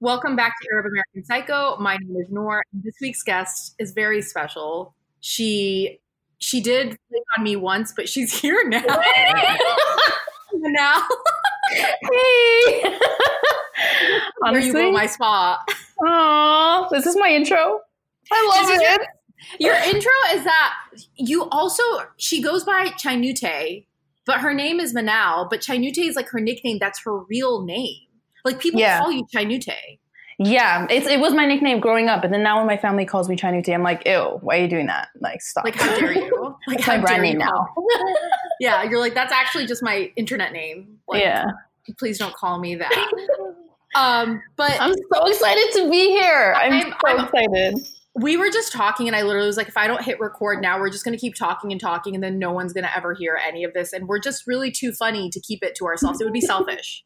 Welcome back to Arab American Psycho. My name is Noor. This week's guest is very special. She she did click on me once, but she's here now. now, Hey. where you Honestly, my spot. Aw, this is my intro. I love This it. Your intro is that you also she goes by Chainute, but her name is Manal. But Chainute is like her nickname. That's her real name. Like people Yeah. call you Chainute. Yeah, it's, it was my nickname growing up, and then now when my family calls me Chanuti, I'm like, ew, why are you doing that? Like, stop. Like how dare you? Like It's my brand name now. Yeah, you're like that's actually just my internet name. Like, yeah, please don't call me that. Um, but I'm so excited to be here. I'm, I'm- so I'm- excited. we were just talking, and I literally was like, if I don't hit record now, we're just going to keep talking and talking, and then no one's going to ever hear any of this. And we're just really too funny to keep it to ourselves. It would be selfish.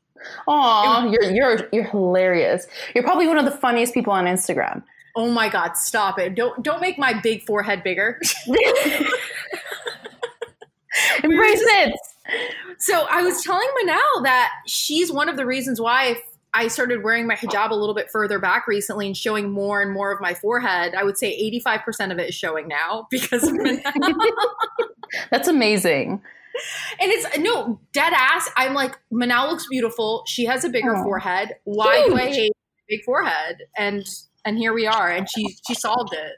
Aw, you're you're you're hilarious. You're probably one of the funniest people on Instagram. Oh my God, stop it. Don't don't make my big forehead bigger. Embrace it. So I was telling Manal that she's one of the reasons why I started wearing my hijab a little bit further back recently and showing more and more of my forehead. I would say 85% of it is showing now because. That's amazing. And it's no dead ass. I'm like, Manal looks beautiful. She has a bigger Aw. forehead. Why do I hate a big forehead? And and here we are. And she she solved it.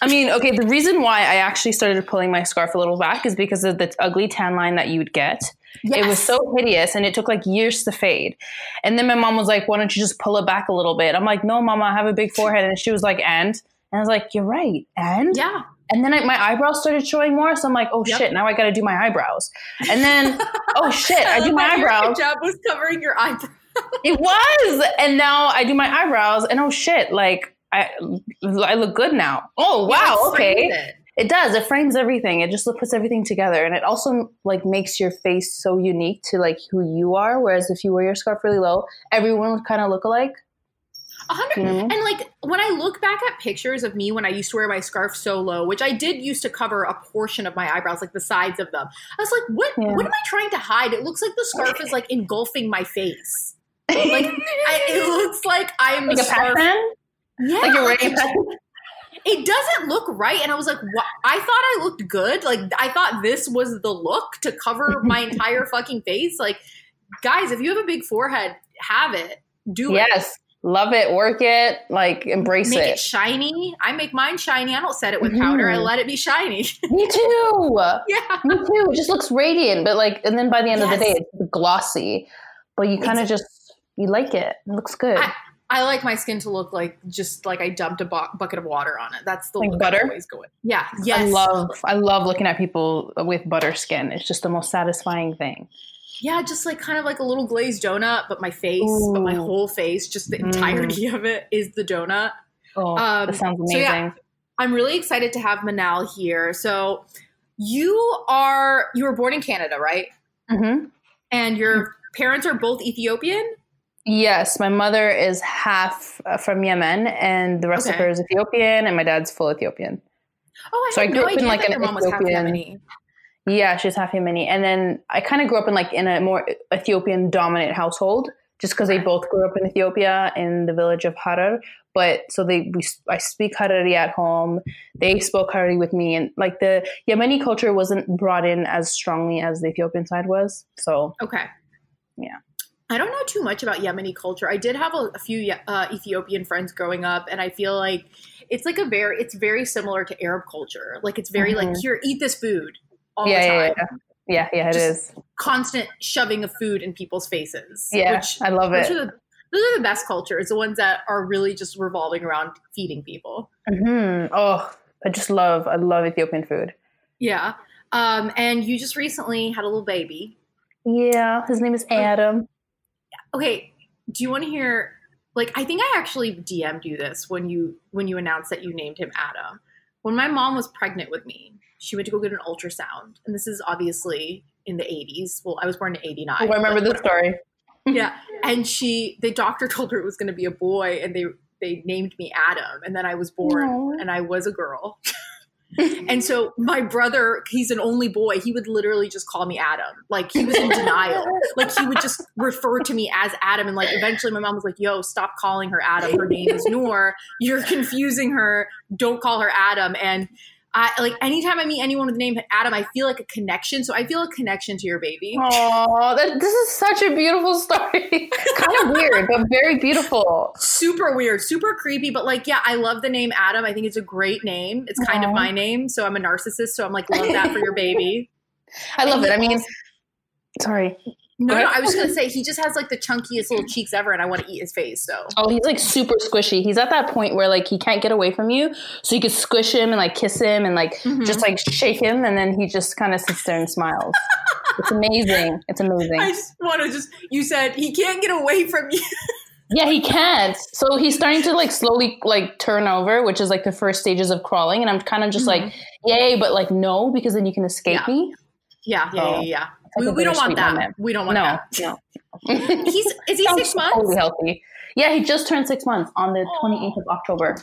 I mean, okay, the reason why I actually started pulling my scarf a little back is because of the ugly tan line that you would get. It was so hideous and it took like years to fade. And then my mom was like, why don't you just pull it back a little bit? I'm like, no, mama, I have a big forehead. And she was like, and? And I was like, you're right. And? yeah. And then I, my eyebrows started showing more. So I'm like, oh Yep. shit, now I got to do my eyebrows. And then, oh shit, I do my eyebrows. your job was covering your eyebrows. It was. And now I do my eyebrows and oh shit, like I, I look good now. Oh wow, Yeah, okay. it. It does. It frames everything. It just puts everything together, and it also like makes your face so unique to like who you are. Whereas if you wear your scarf really low, everyone would kind of look alike. A hundred You know? what I mean? And like when I look back at pictures of me when I used to wear my scarf so low, which I did used to cover a portion of my eyebrows, like the sides of them. I was like, what Yeah. what am I trying to hide? It looks like the scarf is like engulfing my face. Like I, it looks like I am like a scarf. Yeah, Like you're like, wearing a it, doesn't look right. And I was like, what? I thought I looked good. Like I thought this was the look to cover my entire fucking face. Like, guys, if you have a big forehead, have it. Do it. Yes, love it. Work it. Like embrace make it. it. shiny. I make mine shiny. I don't set it with powder. I Mhm. let it be shiny. Me too. yeah. Me too. It just looks radiant, but like, and then by the end of the day, it's glossy. But you kind of just you like it. It looks good. I- I like my skin to look like just like I dumped a bu- bucket of water on it. That's the Like butter? I always go with. Yeah. Yes. I love I love looking at people with butter skin. It's just the most satisfying thing. Yeah, just like kind of like a little glazed donut, but my face, but my whole face, just the Mm. entirety of it is the donut. Oh, Um, that sounds so amazing. yeah. I'm really excited to have Manal here. So you are you were born in Canada, right? hmm And your parents are both Ethiopian? Yes, my mother is half uh, from Yemen, and the rest of her is Ethiopian, and my dad's full Ethiopian. Oh, I So I grew no up in, like, an your mom was half Ethiopian- Yemeni. Yeah, she's half Yemeni, and then I kind of grew up in like in a more Ethiopian dominant household, just because they both grew up in Ethiopia in the village of Harar. But so they, we, I speak Harari at home. They spoke Harari with me, and like the Yemeni culture wasn't brought in as strongly as the Ethiopian side was. So Okay. Yeah. I don't know too much about Yemeni culture. I did have a, a few uh, Ethiopian friends growing up, and I feel like it's like a very, it's very similar to Arab culture. Like it's very like Mhm. here, eat this food all yeah, the yeah, time. yeah, yeah, yeah, it Just- is. Constant shoving of food in people's faces. Yeah, which, I love it. are the, those are the best cultures, the ones that are really just revolving around feeding people. hmm Oh, I just love, I love Ethiopian food. Yeah. Um, and you just recently had a little baby. Yeah, his name is Adam. Okay, do you want to hear? Like, I think I actually DM'd you this when you when you announced that you named him Adam. When my mom was pregnant with me, she went to go get an ultrasound, and this is obviously in the '80s. Well, I was born in '89. Oh, I remember this story. yeah, and she, the doctor told her it was going to be a boy, and they they named me Adam, and then I was born, and I was a girl. and so my brother, he's an only boy. He would literally just call me Adam. Like he was in denial. Like he would just refer to me as Adam. And like eventually my mom was like, yo, stop calling her Adam. Her name is Noor. You're confusing her. Don't call her Adam. And I like anytime I meet anyone with the name Adam, I feel like a connection. So I feel a connection to your baby. Oh, this is such a beautiful story. kind of weird, but very beautiful. Super weird, super creepy, but like, yeah, I love the name Adam. I think it's a great name. It's kind Aww. of my name, so I'm a narcissist. So I'm like, love that for your baby. I love it. I mean, sorry. No, no, I was gonna say he just has like the chunkiest little cheeks ever, and I want to eat his face. So oh, he's like super squishy. He's at that point where like he can't get away from you, so you could squish him and like kiss him and like mm-hmm. just like shake him, and then he just kind of sits there and smiles. it's amazing. It's amazing. I just want to just you said he can't get away from you. yeah, he can't. So he's starting to like slowly like turn over, which is like the first stages of crawling, and I'm kind of just mm-hmm. like yay, but like no, because then you can escape yeah. me. Yeah, yeah, yeah, yeah. Like we, we don't want that. Moment. We don't want no, that. No, He's is he six months? Totally healthy. Yeah, he just turned six months on the twenty eighth of October.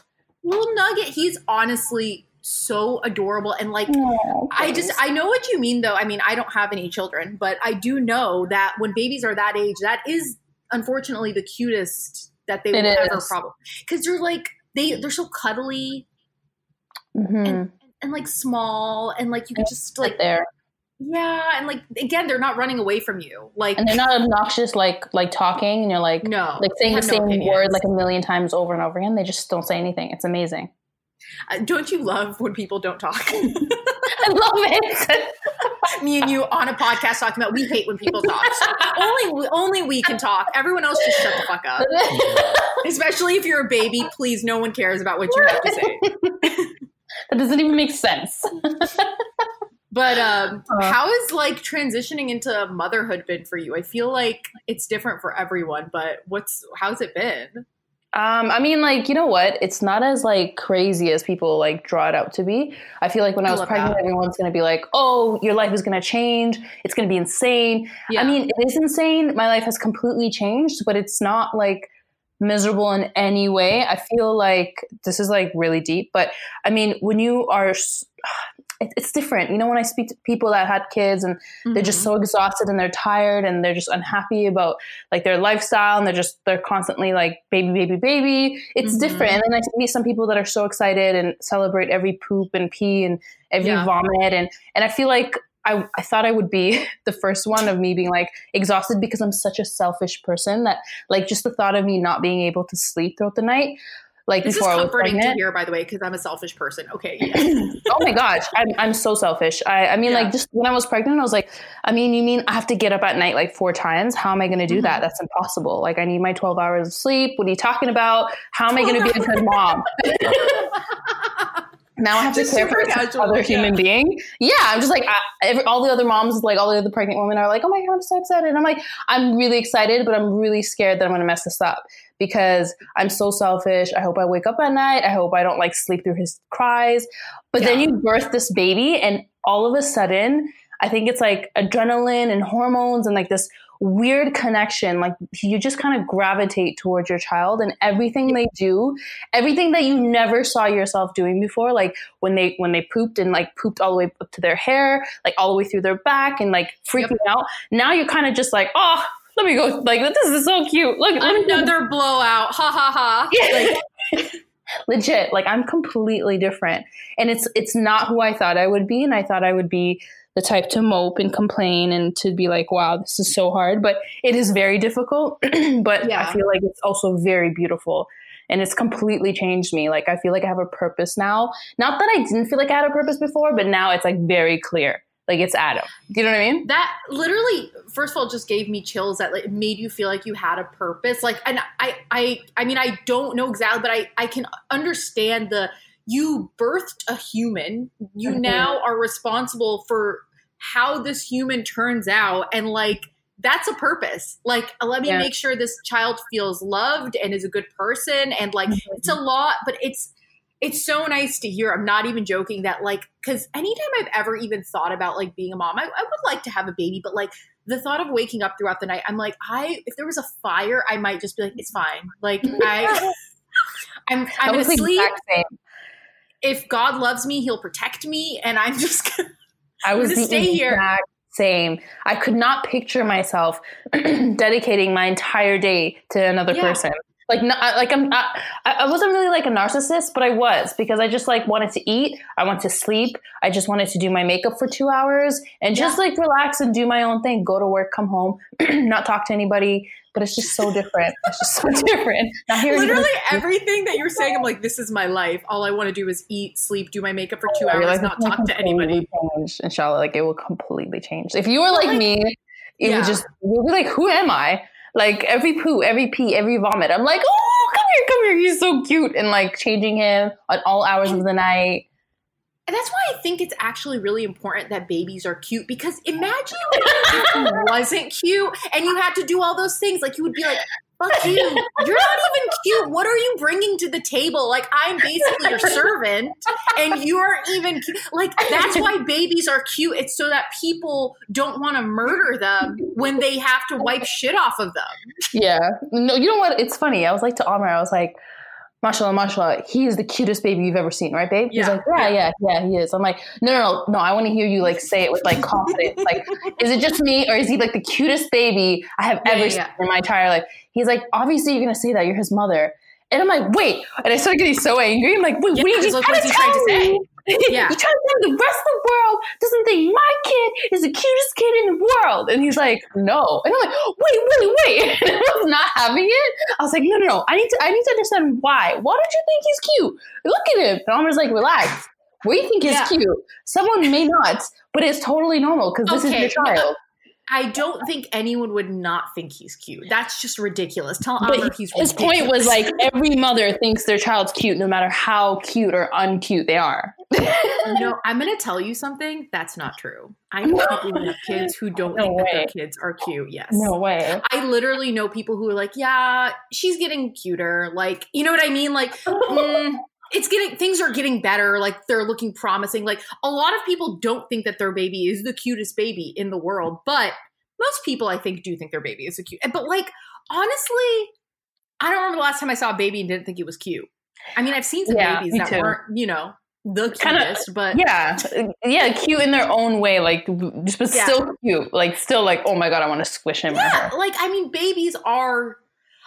Little Nugget, he's honestly so adorable and like oh, I just I know what you mean though. I mean, I don't have any children, but I do know that when babies are that age, that is unfortunately the cutest that they it will is. ever probably because they're like they they're so cuddly mm-hmm. and, and, like small and like you can just like there yeah, and like again, they're not running away from you. Like, and they're not obnoxious, like like talking, and you're like no, like saying the same no word like a million times over and over again. They just don't say anything. It's amazing. Uh, don't you love when people don't talk? I love it. Me and you on a podcast talking about we hate when people talk. So only only we can talk. Everyone else just shut the fuck up. Especially if you're a baby, please. No one cares about what you have to say. that doesn't even make sense. But um, uh, how is like transitioning into motherhood been for you? I feel like it's different for everyone, but what's how's it been? Um, I mean, like you know what? It's not as like crazy as people like draw it out to be. I feel like when I, I was pregnant, that. everyone's gonna be like, "Oh, your life is gonna change. It's gonna be insane." Yeah. I mean, it is insane. My life has completely changed, but it's not like miserable in any way. I feel like this is like really deep, but I mean, when you are it's different. You know, when I speak to people that had kids and mm-hmm. they're just mm-hmm. so exhausted and they're tired and they're just unhappy about like their lifestyle and they're just they're constantly like baby, baby, baby. It's mm-hmm. different. And then I meet some people that are so excited and celebrate every poop and pee and every yeah. vomit and and I feel like I, I thought I would be the first one of me being like exhausted because I'm such a selfish person that like just the thought of me not being able to sleep throughout the night like this before is comforting to hear, by the way, because I'm a selfish person. Okay. oh my gosh, I'm, I'm so selfish. I, I mean, yeah. like just when I was pregnant, I was like, I mean, you mean I have to get up at night like four times? How am I going to do mm-hmm. that? That's impossible. Like I need my 12 hours of sleep. What are you talking about? How am I going to be a good mom? now I have just to care for this other human being. Yeah, I'm just like I, every, all the other moms, like all the other pregnant women, are like, "Oh my god, I'm so excited!" And I'm like, I'm really excited, but I'm really scared that I'm going to mess this up because I'm so selfish. I hope I wake up at night. I hope I don't like sleep through his cries. But yeah. then you birth this baby, and all of a sudden, I think it's like adrenaline and hormones and like this weird connection. Like you just kind of gravitate towards your child and everything they do, everything that you never saw yourself doing before. Like when they when they pooped and like pooped all the way up to their hair, like all the way through their back and like freaking yep. out. Now you're kind of just like, oh, let me go. Like this is so cute. Look, another blowout. Ha ha ha. Yeah. Like, legit. Like I'm completely different, and it's it's not who I thought I would be, and I thought I would be the type to mope and complain and to be like, wow, this is so hard. But it is very difficult. but yeah. I feel like it's also very beautiful. And it's completely changed me. Like I feel like I have a purpose now. Not that I didn't feel like I had a purpose before, but now it's like very clear. Like it's Adam. Do you know what I mean? That literally, first of all, just gave me chills. That like made you feel like you had a purpose. Like, and I, I, I mean, I don't know exactly, but I, I can understand the. You birthed a human. You mm-hmm. now are responsible for how this human turns out, and like that's a purpose. Like, let me yeah. make sure this child feels loved and is a good person. And like, mm-hmm. it's a lot, but it's it's so nice to hear. I'm not even joking that like because anytime I've ever even thought about like being a mom, I, I, would like to have a baby, but like the thought of waking up throughout the night, I'm like, I if there was a fire, I might just be like, it's fine. Like I, I'm I'm gonna sleep. if God loves me, He'll protect me, and I'm just gonna, I was gonna the stay here. same. I could not picture myself dedicating my entire day to another Yeah. person. Like, not, like I'm, I, I wasn't really like a narcissist, but I was because I just like wanted to eat. I wanted to sleep. I just wanted to do my makeup for two hours and just like relax and do my own thing. Go to work, come home, not talk to anybody. But it's just so different. It's just so different. Literally everything that you're saying, I'm like, this is my life. All I want to do is eat, sleep, do my makeup for two hours, life not talk to anybody. Change, inshallah, like it will completely change. If you were like, Like- me, it Yeah. would just you'll be like, who am I? Like every poo, every pee, every vomit. I'm like, oh, come here, come here. He's so cute, and like changing him at all hours of the night. And that's why I think it's actually really important that babies are cute because imagine if he wasn't cute and you had to do all those things. Like you would be like, fuck you. You're not even cute. What are you bringing to the table? Like I'm basically your servant and you aren't even cute. Like that's why babies are cute. It's so that people don't want to murder them when they have to wipe shit off of them. Yeah. No, you know what? It's funny. I was like to Amr, I was like, mashallah, mashallah, he is the cutest baby you've ever seen, right, babe? He's like, yeah, yeah, yeah, he is. I'm like, no, no, no, no, I want to hear you like say it with like confidence. like, is it just me or is he like the cutest baby I have Yeah, ever yeah, seen yeah. in my entire life? He's like, obviously you're going to say that. You're his mother. And I'm like, wait. And I started getting so angry. I'm like, wait, Yeah, what are you just trying to he's trying to tell say. me? Yeah. you trying to tell the rest of the world doesn't think my kid is the cutest kid in the world. And he's like, no. And I'm like, wait, wait, wait. And I was not having it. I was like, no, no, no. I need to I need to understand why. Why don't you think he's cute? Look at him. And Amar's like, relax. We think he's Yeah. cute. Someone may not, but it's totally normal because this Okay, is your child. I don't think anyone would not think he's cute. That's just ridiculous. Tell But he's his point was like every mother thinks their child's cute, no matter how cute or uncute they are. No, I'm going to tell you something. That's not true. I know people who have kids who don't No think that their kids are cute. Yes. No way. I literally know people who are like, yeah, she's getting cuter. Like, you know what I mean? Like, mm, it's getting, things are getting better. Like, they're looking promising. Like, a lot of people don't think that their baby is the cutest baby in the world, but most people, I think, do think their baby is a cute. But, like, honestly, I don't remember the last time I saw a baby and didn't think it was cute. I mean, I've seen some Yeah, babies that too. weren't, you know, the Kinda- cutest, but Yeah, yeah, cute in their own way, like just but Yeah. still cute, like still like oh my god, I want to squish him. yeah like i mean babies are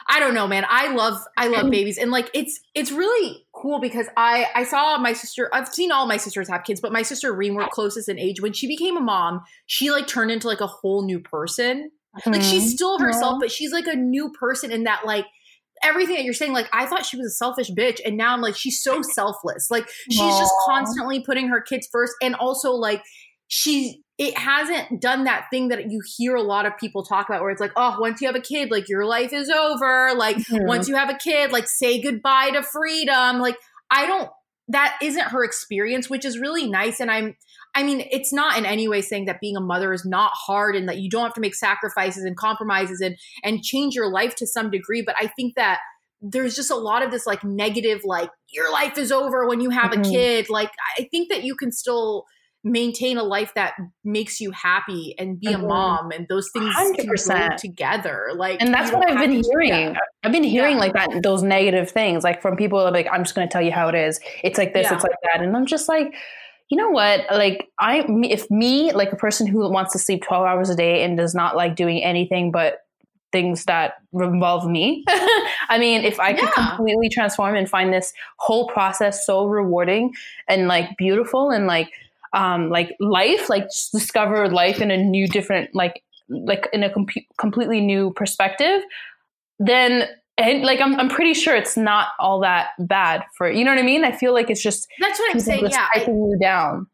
i don't know man. I love i love babies. And like it's it's really cool because i i saw my sister i've seen all my sisters have kids but my sister Reem were closest in age. When she became a mom she like turned into like a whole new person. Like she's Mhm. still herself Aw. but she's like a new person in that like everything that you're saying like i thought she was a selfish bitch and now i'm like she's so selfless. Like she's just constantly putting her kids first and also like she it hasn't done that thing that you hear a lot of people talk about where it's like oh once you have a kid like your life is over like Mhm. once you have a kid like say goodbye to freedom like i don't that isn't her experience which is really nice and i'm i mean it's not in any way saying that being a mother is not hard and that you don't have to make sacrifices and compromises and and change your life to some degree but i think that there's just a lot of this like negative like your life is over when you have Mhm. a kid like i think that you can still maintain a life that makes you happy and be a Mhm. mom and those things can go 100%. together like and that's what I've been hearing. I've been hearing Yeah. like that, those negative things, like from people like, I'm just going to tell you how it is. It's like this, Yeah. it's like that. And I'm just like, you know what? Like, I, me- if me, like a person who wants to sleep 12 hours a day and does not like doing anything but things that involve me, I mean, if I could Yeah. completely transform and find this whole process so rewarding and like beautiful and like, um, like life, like discover life in a new, different, like, like in a com- completely new perspective, then and like I'm, I'm pretty sure it's not all that bad for you know what I mean. I feel like it's just that's what i'm saying yeah I- typing you down.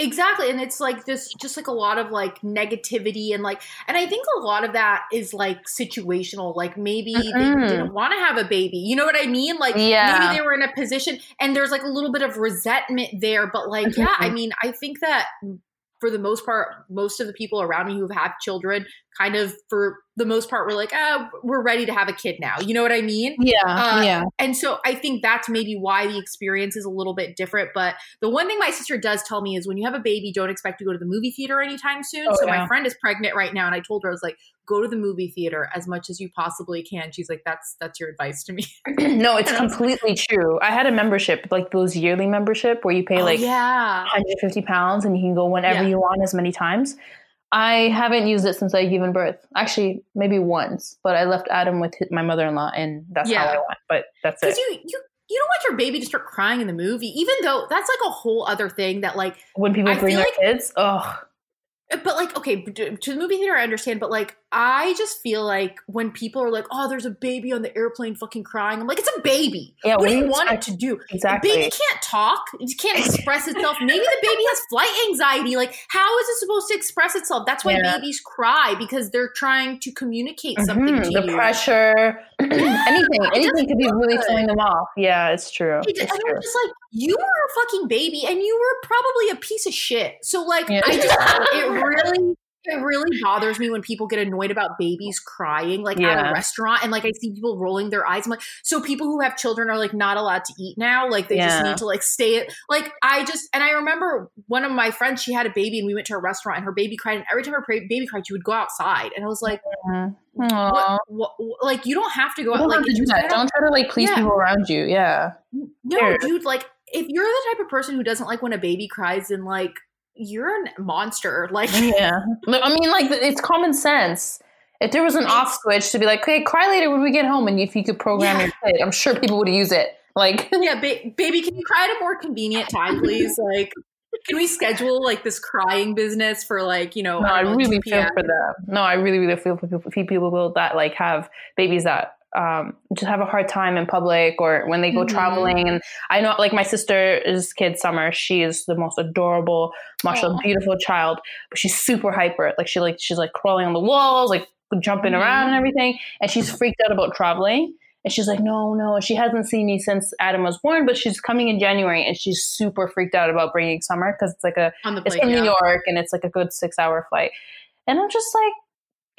Exactly. And it's like this just like a lot of like negativity and like and I think a lot of that is like situational. Like maybe Mm-mm. they didn't want to have a baby. You know what I mean? Like Yeah. maybe they were in a position and there's like a little bit of resentment there. But like, yeah, I mm-hmm. mean, I think that mm, for the most part, most of the people around me who have had children, kind of for the most part we're like, oh, we're ready to have a kid now. You know what I mean? Yeah. Uh, yeah. And so I think that's maybe why the experience is a little bit different. But the one thing my sister does tell me is when you have a baby, don't expect to go to the movie theater anytime soon. Oh, so yeah. my friend is pregnant right now, and I told her I was like, go to the movie theater as much as you possibly can. She's like, that's that's your advice to me. no, it's completely true. I had a membership, like those yearly membership where you pay oh, like yeah. 150 pounds and you can go whenever yeah. you want as many times. I haven't used it since I given birth. Actually, maybe once, but I left Adam with my mother in law, and that's yeah. how I went. But that's it. You, you you don't want your baby to start crying in the movie, even though that's like a whole other thing that like when people bring their like, kids. Oh, but like okay to the movie theater i understand but like i just feel like when people are like oh there's a baby on the airplane fucking crying i'm like it's a baby. Yeah, what do you want it to do? Exactly. the baby can't talk. It can't express itself. Maybe the baby has flight anxiety. Like how is it supposed to express itself? That's why yeah. babies cry because they're trying to communicate mm-hmm. something to the you. pressure. Anything. Anything could be really throwing them off. Yeah it's true. It's, it's true. just like you were a fucking baby and you were probably a piece of shit. So like yeah. i just it really it really bothers me when people get annoyed about babies crying, like yeah. at a restaurant, and like I see people rolling their eyes. I'm like, so people who have children are like not allowed to eat now, like they yeah. just need to like stay. At, like I just and I remember one of my friends, she had a baby, and we went to a restaurant, and her baby cried, and every time her baby cried, she would go outside, and I was like, mm-hmm. what, what, like you don't have to go out. Like do that. don't try to like please yeah. people around you. Yeah, no, Here. dude. Like if you're the type of person who doesn't like when a baby cries and like you're a monster. Like, yeah. I mean, like, it's common sense. If there was an off switch to be like, okay, cry later when we get home, and if you could program yeah. your kid, I'm sure people would use it. Like, yeah, ba- baby, can you cry at a more convenient time, please? like, can we schedule like this crying business for like you know? No, I, really feel for them. No, I really, really feel for people, people that like have babies that um, just have a hard time in public or when they go mm-hmm. traveling. And I know, like my sister's kid, Summer, she is the most adorable, mashallah, beautiful child, but she's super hyper. Like she like she's like crawling on the walls, like jumping mm-hmm. around and everything, and she's freaked out about traveling. And she's like, no, no. She hasn't seen me since Adam was born, but she's coming in January, and she's super freaked out about bringing Summer because it's like a it's in yeah. New York and it's like a good six hour flight. And I'm just like,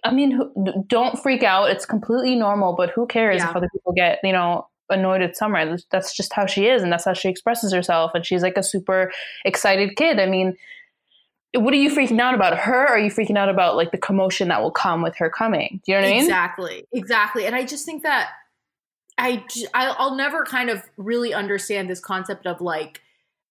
I mean, don't freak out. It's completely normal, but who cares yeah. if other people get, you know, annoyed at Summer? That's just how she is, and that's how she expresses herself. And she's like a super excited kid. I mean, what are you freaking out about? Her? Are you freaking out about like the commotion that will come with her coming? Do you know what I mean? Exactly, exactly. And I just think that I I'll never kind of really understand this concept of like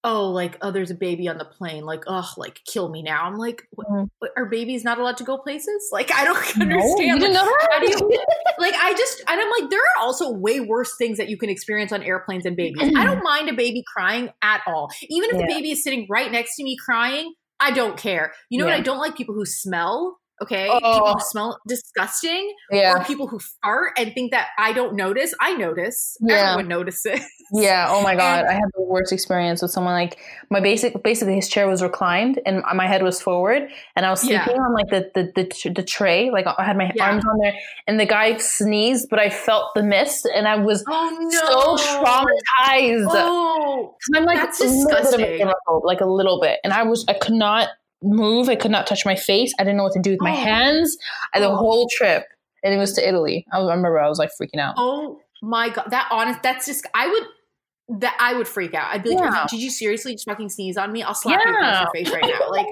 oh, like, oh, there's a baby on the plane. Like, oh, like, kill me now. I'm like, mm. are babies not allowed to go places? Like, I don't understand. No, you didn't know? You, like, I just, and I'm like, there are also way worse things that you can experience on airplanes than babies. I don't mind a baby crying at all. Even if yeah. the baby is sitting right next to me crying, I don't care. You know yeah. what? I don't like people who smell Okay. Oh. People who smell disgusting. Yeah. Or people who fart and think that I don't notice. I notice. Yeah. Everyone notices. Yeah. Oh my God. And, I had the worst experience with someone like my basic, basically his chair was reclined and my head was forward and I was sleeping yeah. on like the, the, the, the, tray. Like I had my yeah. arms on there and the guy sneezed, but I felt the mist and I was oh, no. so traumatized. Oh, I'm like, that's disgusting. like a little bit. And I was, I could not move. I could not touch my face. I didn't know what to do with my oh. hands. I, the oh. whole trip, and it was to Italy. I remember I was like freaking out. Oh my god, that honest. That's just. I would. That I would freak out. I'd be like, yeah. "Did you seriously just fucking sneeze on me? I'll slap yeah. you across your face right now." Like,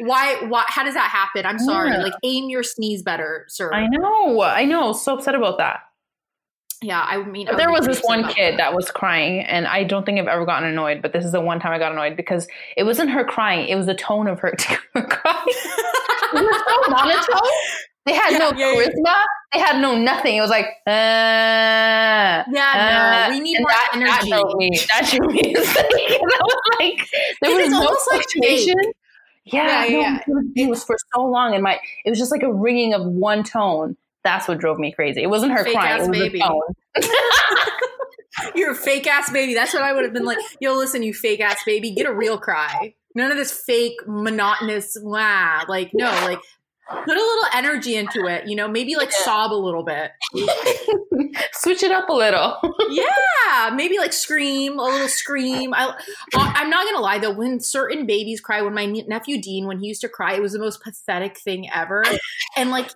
why? Why? How does that happen? I'm sorry. Yeah. Like, aim your sneeze better, sir. I know. I know. So upset about that yeah, I mean, I there was this one kid that. that was crying, and I don't think I've ever gotten annoyed, but this is the one time I got annoyed because it wasn't her crying; it was the tone of her crying. it was so monotone. They had yeah, no yeah, charisma. Yeah. They had no nothing. It was like, uh, yeah, uh, no, we need more that, energy. That drove me. That drove me. that was like there was no fluctuation. Like yeah, yeah, no, yeah. It was for so long, and my it was just like a ringing of one tone that's what drove me crazy. It wasn't her fake crying. Ass it was baby. You're a fake ass baby. That's what I would have been like. Yo, listen, you fake ass baby, get a real cry. None of this fake monotonous wah. Like no, like put a little energy into it. You know, maybe like sob a little bit. Switch it up a little. yeah, maybe like scream a little scream. I, I'm not gonna lie though. When certain babies cry, when my nephew Dean, when he used to cry, it was the most pathetic thing ever. and like.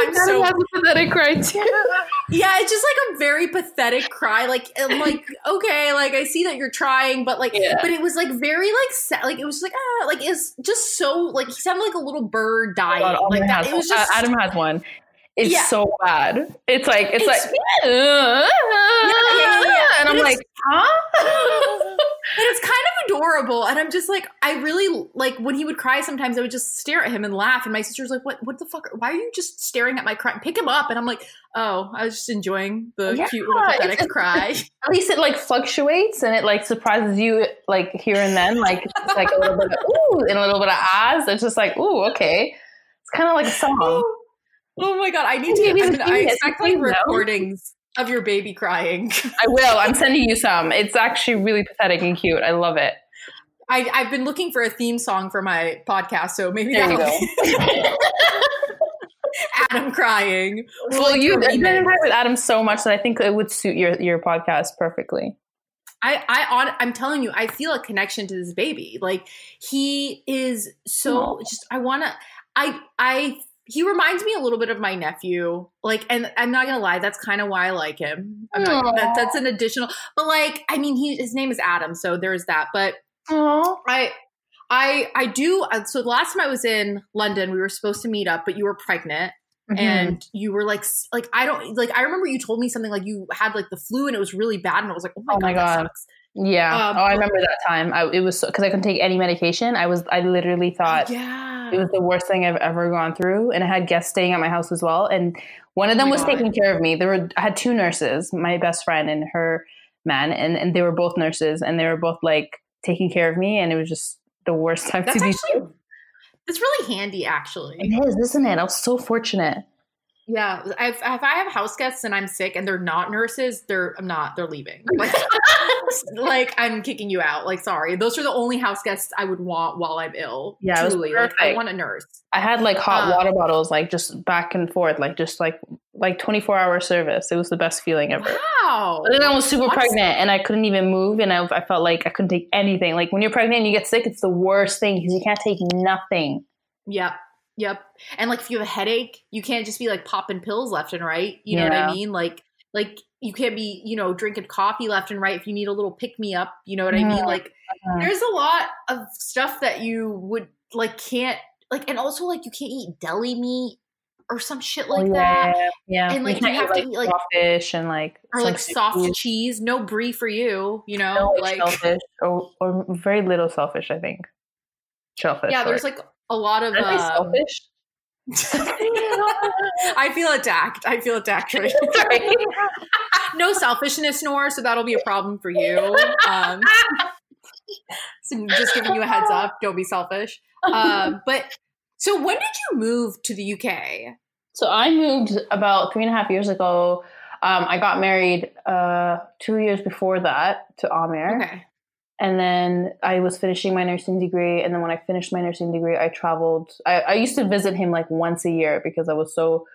I'm so a pathetic cry too. yeah, it's just like a very pathetic cry. Like, I'm like, okay, like I see that you're trying, but like, yeah. but it was like very like sad. Like it was like ah, like it's just so like he sounded like a little bird dying. Oh God, like that. It was just Adam has one. It's yeah. so bad. It's like it's, it's like, yeah, and I'm like, huh? it's kind of adorable. And I'm just like, I really like when he would cry. Sometimes I would just stare at him and laugh. And my sister's like, "What? What the fuck? Why are you just staring at my cry? Pick him up." And I'm like, "Oh, I was just enjoying the yeah, cute little pathetic cry." At least it like fluctuates and it like surprises you like here and then, like it's like a little bit of ooh and a little bit of ahs. It's just like ooh, okay. It's kind of like a song. Oh my god, I need to. Get, I, I expect like recordings of your baby crying. I will. I'm sending you some. It's actually really pathetic and cute. I love it. I, have been looking for a theme song for my podcast, so maybe there that'll be Adam crying. Well, like you've been in with Adam so much that I think it would suit your your podcast perfectly. I, I, on, I'm telling you, I feel a connection to this baby. Like he is so Aww. just. I want to. I, I he reminds me a little bit of my nephew. Like, and I'm not gonna lie, that's kind of why I like him. Not, that, that's an additional, but like, I mean, he his name is Adam, so there's that. But Aww. I, I, I do. Uh, so the last time I was in London, we were supposed to meet up, but you were pregnant. Mm-hmm. And you were like, like I don't like. I remember you told me something like you had like the flu and it was really bad, and I was like, oh my, oh my god, god. Yeah. Um, oh, I remember that time. I, it was because I couldn't take any medication. I was. I literally thought yeah. it was the worst thing I've ever gone through, and I had guests staying at my house as well. And one of them oh was God. taking care of me. There were. I had two nurses, my best friend and her man, and and they were both nurses, and they were both like taking care of me, and it was just the worst time That's to be. Actually, it's really handy, actually. It is, isn't it? I was so fortunate. Yeah, if, if I have house guests and I'm sick and they're not nurses, they're I'm not. They're leaving. Like, like I'm kicking you out. Like, sorry, those are the only house guests I would want while I'm ill. Yeah, truly. Like, I want a nurse. I had like hot um, water bottles, like just back and forth, like just like like 24 hour service. It was the best feeling ever. Wow. But then I was super pregnant and I couldn't even move, and I, I felt like I couldn't take anything. Like when you're pregnant and you get sick, it's the worst thing because you can't take nothing. Yep. Yep. And like if you have a headache, you can't just be like popping pills left and right. You know yeah. what I mean? Like like you can't be, you know, drinking coffee left and right if you need a little pick me up, you know what I mean? Like uh-huh. there's a lot of stuff that you would like can't like and also like you can't eat deli meat or some shit like oh, yeah, that. Yeah. And like you, you have eat, to like, eat like fish and like or like soft cheese. cheese. No brie for you, you know, no, like shellfish or, or very little selfish, I think. Shellfish. Yeah, there's like a lot of um, selfish. I feel attacked. I feel attacked right no selfishness, Noor, so that'll be a problem for you. Um, so just giving you a heads up. Don't be selfish. Um, but so when did you move to the UK? So I moved about three and a half years ago. Um, I got married uh, two years before that to Amir. Okay. And then I was finishing my nursing degree. And then when I finished my nursing degree, I traveled. I, I used to visit him like once a year because I was so,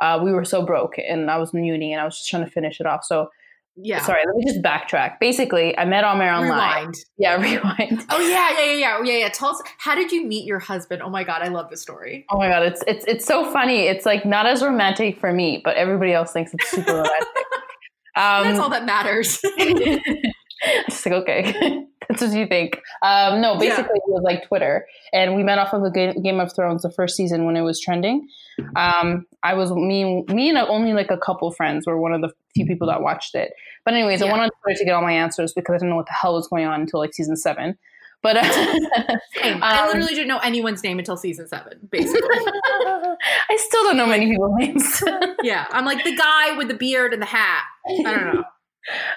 uh, we were so broke and I was in uni and I was just trying to finish it off. So, yeah. Sorry, let me just backtrack. Basically, I met Amir online. Rewind. Yeah, rewind. Oh yeah, yeah, yeah, yeah, yeah, yeah. Tell us, how did you meet your husband? Oh my god, I love this story. Oh my god, it's it's it's so funny. It's like not as romantic for me, but everybody else thinks it's super romantic. Um, That's all that matters. just like okay that's what you think um, no basically yeah. it was like twitter and we met off of the game of thrones the first season when it was trending um, i was me me and only like a couple friends were one of the few people that watched it but anyways yeah. i went on twitter to get all my answers because i didn't know what the hell was going on until like season seven but uh, um, I literally didn't know anyone's name until season seven, basically. I still don't know many people's names. yeah, I'm like the guy with the beard and the hat. I don't know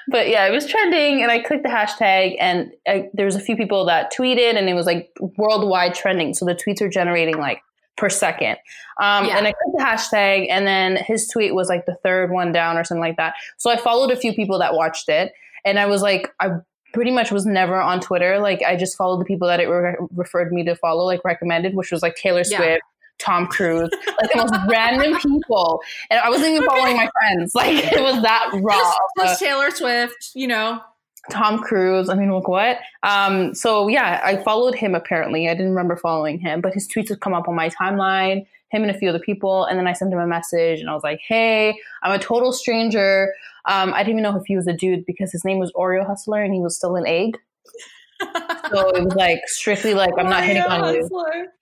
but yeah, it was trending, and I clicked the hashtag, and I, there was a few people that tweeted, and it was like worldwide trending. So the tweets are generating like per second. Um, yeah. And I clicked the hashtag, and then his tweet was like the third one down or something like that. So I followed a few people that watched it, and I was like, I pretty much was never on Twitter. Like I just followed the people that it re- referred me to follow, like recommended, which was like Taylor Swift. Yeah. Tom Cruise, like the most random people. And I wasn't even following my friends. Like it was that raw. Just, just Taylor Swift, you know. Tom Cruise. I mean, look what? Um, so yeah, I followed him apparently. I didn't remember following him, but his tweets would come up on my timeline, him and a few other people. And then I sent him a message and I was like, hey, I'm a total stranger. Um, I didn't even know if he was a dude because his name was Oreo Hustler and he was still an egg. So it was like strictly like I'm not hitting on you.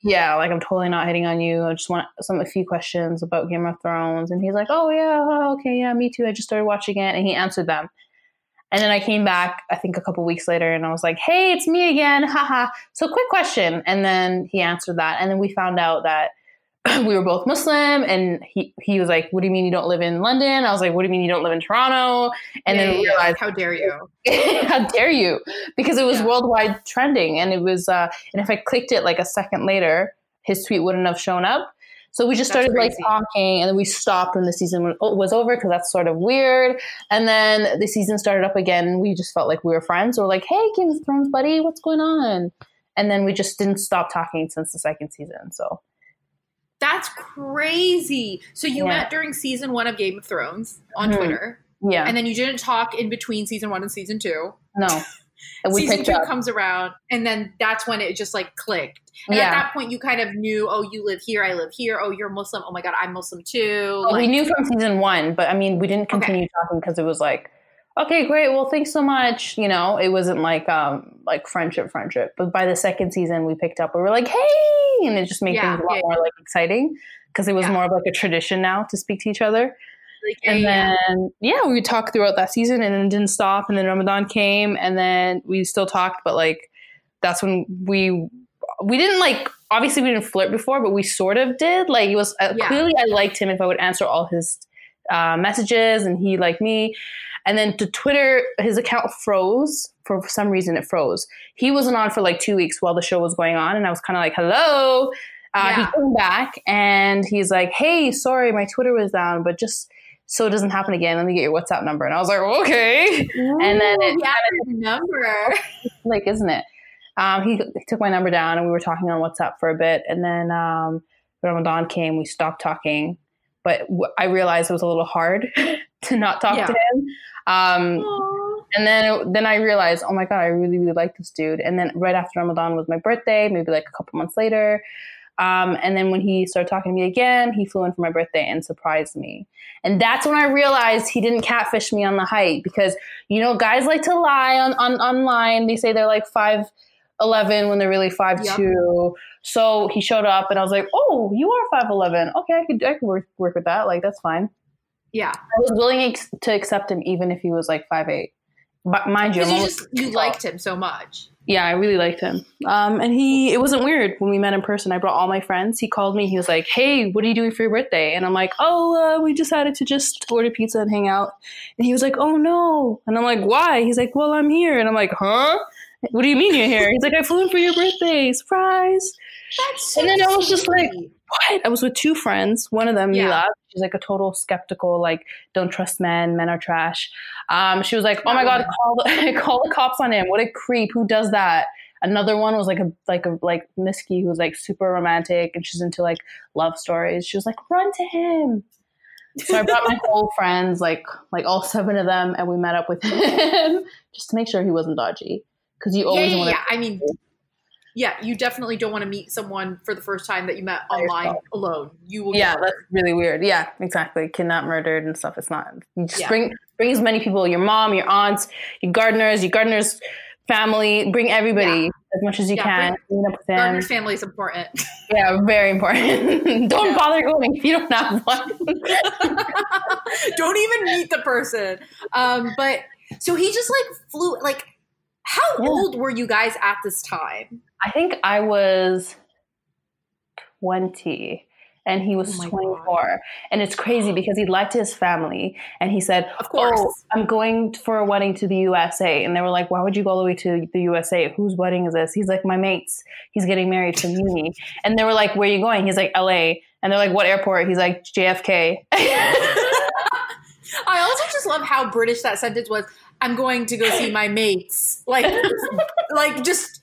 Yeah, like I'm totally not hitting on you. I just want some a few questions about Game of Thrones, and he's like, "Oh yeah, oh, okay, yeah, me too. I just started watching it," and he answered them. And then I came back, I think a couple weeks later, and I was like, hey, it's me again. Haha. so, quick question. And then he answered that. And then we found out that we were both Muslim. And he, he was like, what do you mean you don't live in London? I was like, what do you mean you don't live in Toronto? And yeah, then we realized, how dare you? how dare you? Because it was yeah. worldwide trending. And it was, uh, and if I clicked it like a second later, his tweet wouldn't have shown up. So we just started like talking and then we stopped when the season was over because that's sort of weird. And then the season started up again. And we just felt like we were friends. We're like, hey, Game of Thrones buddy, what's going on? And then we just didn't stop talking since the second season. So that's crazy. So you yeah. met during season one of Game of Thrones on mm-hmm. Twitter. Yeah. And then you didn't talk in between season one and season two. No. Season two up. comes around, and then that's when it just like clicked. And yeah. at that point, you kind of knew, oh, you live here, I live here. Oh, you're Muslim. Oh my god, I'm Muslim too. Well, like, we knew from season one, but I mean, we didn't continue okay. talking because it was like, okay, great. Well, thanks so much. You know, it wasn't like um like friendship, friendship. But by the second season, we picked up. We were like, hey, and it just made yeah, things a lot yeah. more like exciting because it was more of like a tradition now to speak to each other. Like, and yeah. then yeah, we would talk throughout that season, and then didn't stop. And then Ramadan came, and then we still talked, but like that's when we we didn't like obviously we didn't flirt before, but we sort of did. Like it was uh, yeah. clearly I liked him if I would answer all his uh, messages, and he liked me. And then to Twitter, his account froze for some reason. It froze. He wasn't on for like two weeks while the show was going on, and I was kind of like, "Hello." Uh, yeah. He came back and he's like, "Hey, sorry, my Twitter was down, but just so it doesn't happen again. Let me get your WhatsApp number. And I was like, okay. Ooh, and then it yeah, number. like, isn't it? Um, he, took my number down and we were talking on WhatsApp for a bit. And then um, Ramadan came, we stopped talking. But w- I realized it was a little hard to not talk yeah. to him. Um, and then then I realized, oh my god, I really really like this dude. And then right after Ramadan was my birthday, maybe like a couple months later, um, and then when he started talking to me again, he flew in for my birthday and surprised me. And that's when I realized he didn't catfish me on the height because, you know, guys like to lie on, on online. They say they're like 5'11 when they're really five Yep. So he showed up and I was like, oh, you are 5'11. Okay, I could, I could work, work with that. Like, that's fine. Yeah. I was willing ex- to accept him even if he was like 5'8. But mind you, you, just, you liked him so much yeah, I really liked him. Um, and he, it wasn't weird when we met in person. I brought all my friends. He called me. He was like, "Hey, what are you doing for your birthday?" And I'm like, "Oh, uh, we decided to just order pizza and hang out." And he was like, "Oh no!" And I'm like, "Why?" He's like, "Well, I'm here." And I'm like, "Huh? What do you mean you're here?" He's like, "I flew in for your birthday, surprise." That's so and then I was just like, what? I was with two friends. One of them, yeah. Mila, she's like a total skeptical, like don't trust men, men are trash. Um, she was like, oh my god, call the call the cops on him. What a creep! Who does that? Another one was like a like a like Misky who's like super romantic and she's into like love stories. She was like, run to him. So I brought my whole friends, like like all seven of them, and we met up with him just to make sure he wasn't dodgy. Because you always yeah, yeah, yeah. I mean, yeah, you definitely don't want to meet someone for the first time that you met online alone. You will. Yeah, that's really weird. Yeah, exactly. Kidnapped, murdered, and stuff. It's not. You just yeah. bring bring as many people. Your mom, your aunts, your gardeners, your gardeners family. Bring everybody yeah. as much as you yeah, can. Bring, up with them. Gardener family is important. yeah, very important. don't bother going if you don't have one. don't even meet the person. Um, but so he just like flew like. How old were you guys at this time? I think I was 20 and he was oh 24 God. and it's crazy because he lied to his family and he said of oh, course. Oh, i'm going for a wedding to the usa and they were like why would you go all the way to the usa whose wedding is this? He's like my mate's. He's getting married from uni and they were like where are you going? He's like la and they're like what airport? He's like jfk I also just love how British that sentence was. I'm going to go see my mates. Like, like just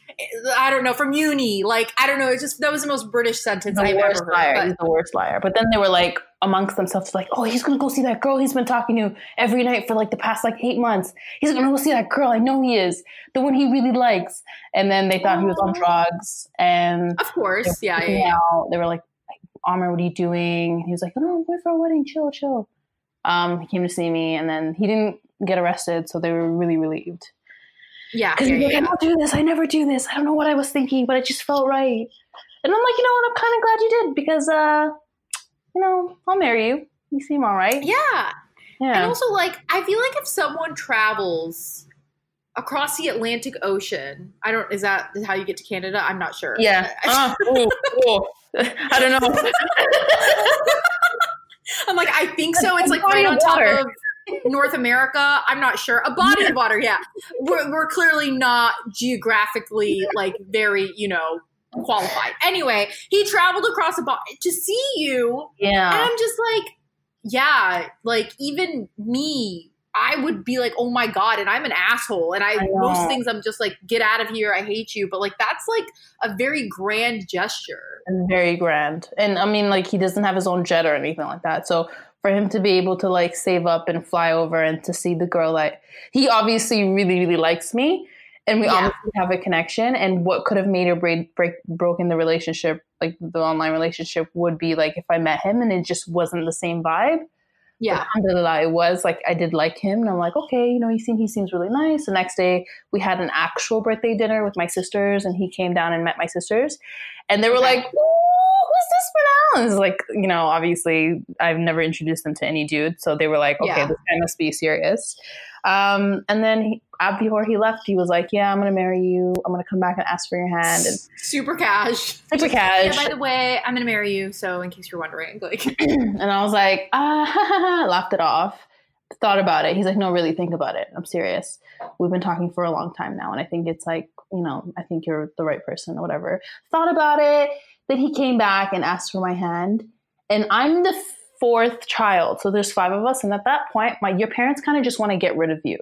I don't know from uni. Like I don't know. It's just that was the most British sentence the I've worst ever liar. heard. He's the worst liar. But then they were like amongst themselves, like, oh, he's gonna go see that girl he's been talking to every night for like the past like eight months. He's gonna go see that girl. I know he is the one he really likes. And then they thought he was on drugs, and of course, yeah, yeah, yeah. They were like, Amr, what are you doing? And he was like, no, I'm going for a wedding. Chill, chill. Um, he came to see me, and then he didn't get arrested, so they were really relieved. Yeah, Because yeah, like, yeah, I don't do this. I never do this. I don't know what I was thinking, but it just felt right. And I'm like, you know what? I'm kind of glad you did because, uh, you know, I'll marry you. You seem all right. yeah. Yeah. And also, like, I feel like if someone travels across the Atlantic Ocean, I don't. Is that how you get to Canada? I'm not sure. Yeah. I- Uh, ooh, ooh. I don't know. I'm like, I think so. It's like right on top of North America. I'm not sure. A body of water, yeah. We're, we're clearly not geographically like very, you know, qualified. Anyway, he traveled across a body to see you, and yeah. I'm just like, yeah, like even me. I would be like, oh my god, and I'm an asshole, and I, I most things I'm just like, get out of here, I hate you. But like that's like a very grand gesture. And very grand. And I mean, like, he doesn't have his own jet or anything like that. So for him to be able to, like, save up and fly over and to see the girl, like, he obviously really, really likes me. And we Yeah. obviously have a connection. And what could have made or break, break broken the relationship, like the online relationship, would be like if I met him and it just wasn't the same vibe. Yeah, Alhamdulillah, it was like I did like him, and I'm like, okay, you know, he seems he seems really nice. The next day, we had an actual birthday dinner with my sisters, and he came down and met my sisters, and they were Okay. like, who's this for now?" And like, you know, obviously, I've never introduced them to any dude, so they were like, okay, Yeah. this guy must be serious. Um, and then he, before he left, he was like, "Yeah, I'm gonna marry you. I'm gonna come back and ask for your hand." And super cash. super Yeah, cash. by the way, I'm gonna marry you. So, in case you're wondering, like, and I was like, ah, laughed it off. Thought about it. He's like, no, really think about it. I'm serious. We've been talking for a long time now, and I think it's like, you know, I think you're the right person or whatever. Thought about it. Then he came back and asked for my hand, and I'm the fourth child, so there's five of us, and at that point, my your parents kind of just want to get rid of you.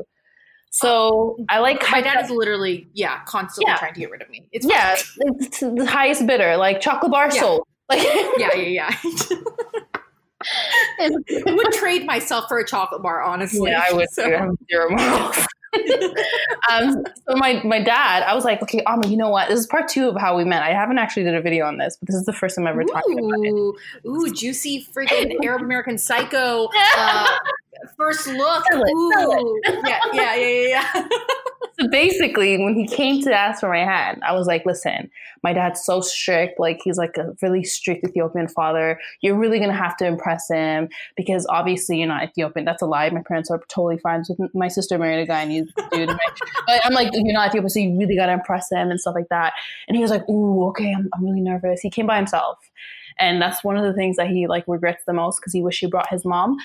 So oh. I like my dad is literally, yeah, constantly Yeah. trying to get rid of me. It's yeah, it's the highest bidder, like chocolate bar Yeah. sold. Like, yeah, yeah, yeah. I would trade myself for a chocolate bar, honestly. Yeah, I would So- too. I have zero morals. um, so my my dad, I was like, okay, Amma, you know what? This is part two of how we met. I haven't actually did a video on this, but this is the first time I've ever talking about it. Ooh, ooh, juicy freaking Arab American Psycho uh, first look. Sell it, sell Ooh, yeah, yeah, yeah, yeah. So basically, when he came to ask for my hand, I was like, listen, my dad's so strict. Like, he's like a really strict Ethiopian father. You're really going to have to impress him because obviously you're not Ethiopian. That's a lie. My parents are totally fine with my sister married a guy and he's a dude. but I'm like, you're not Ethiopian, so you really got to impress him and stuff like that. And he was like, ooh, okay, I'm, I'm really nervous. He came by himself. And that's one of the things that he like regrets the most because he wish he brought his mom.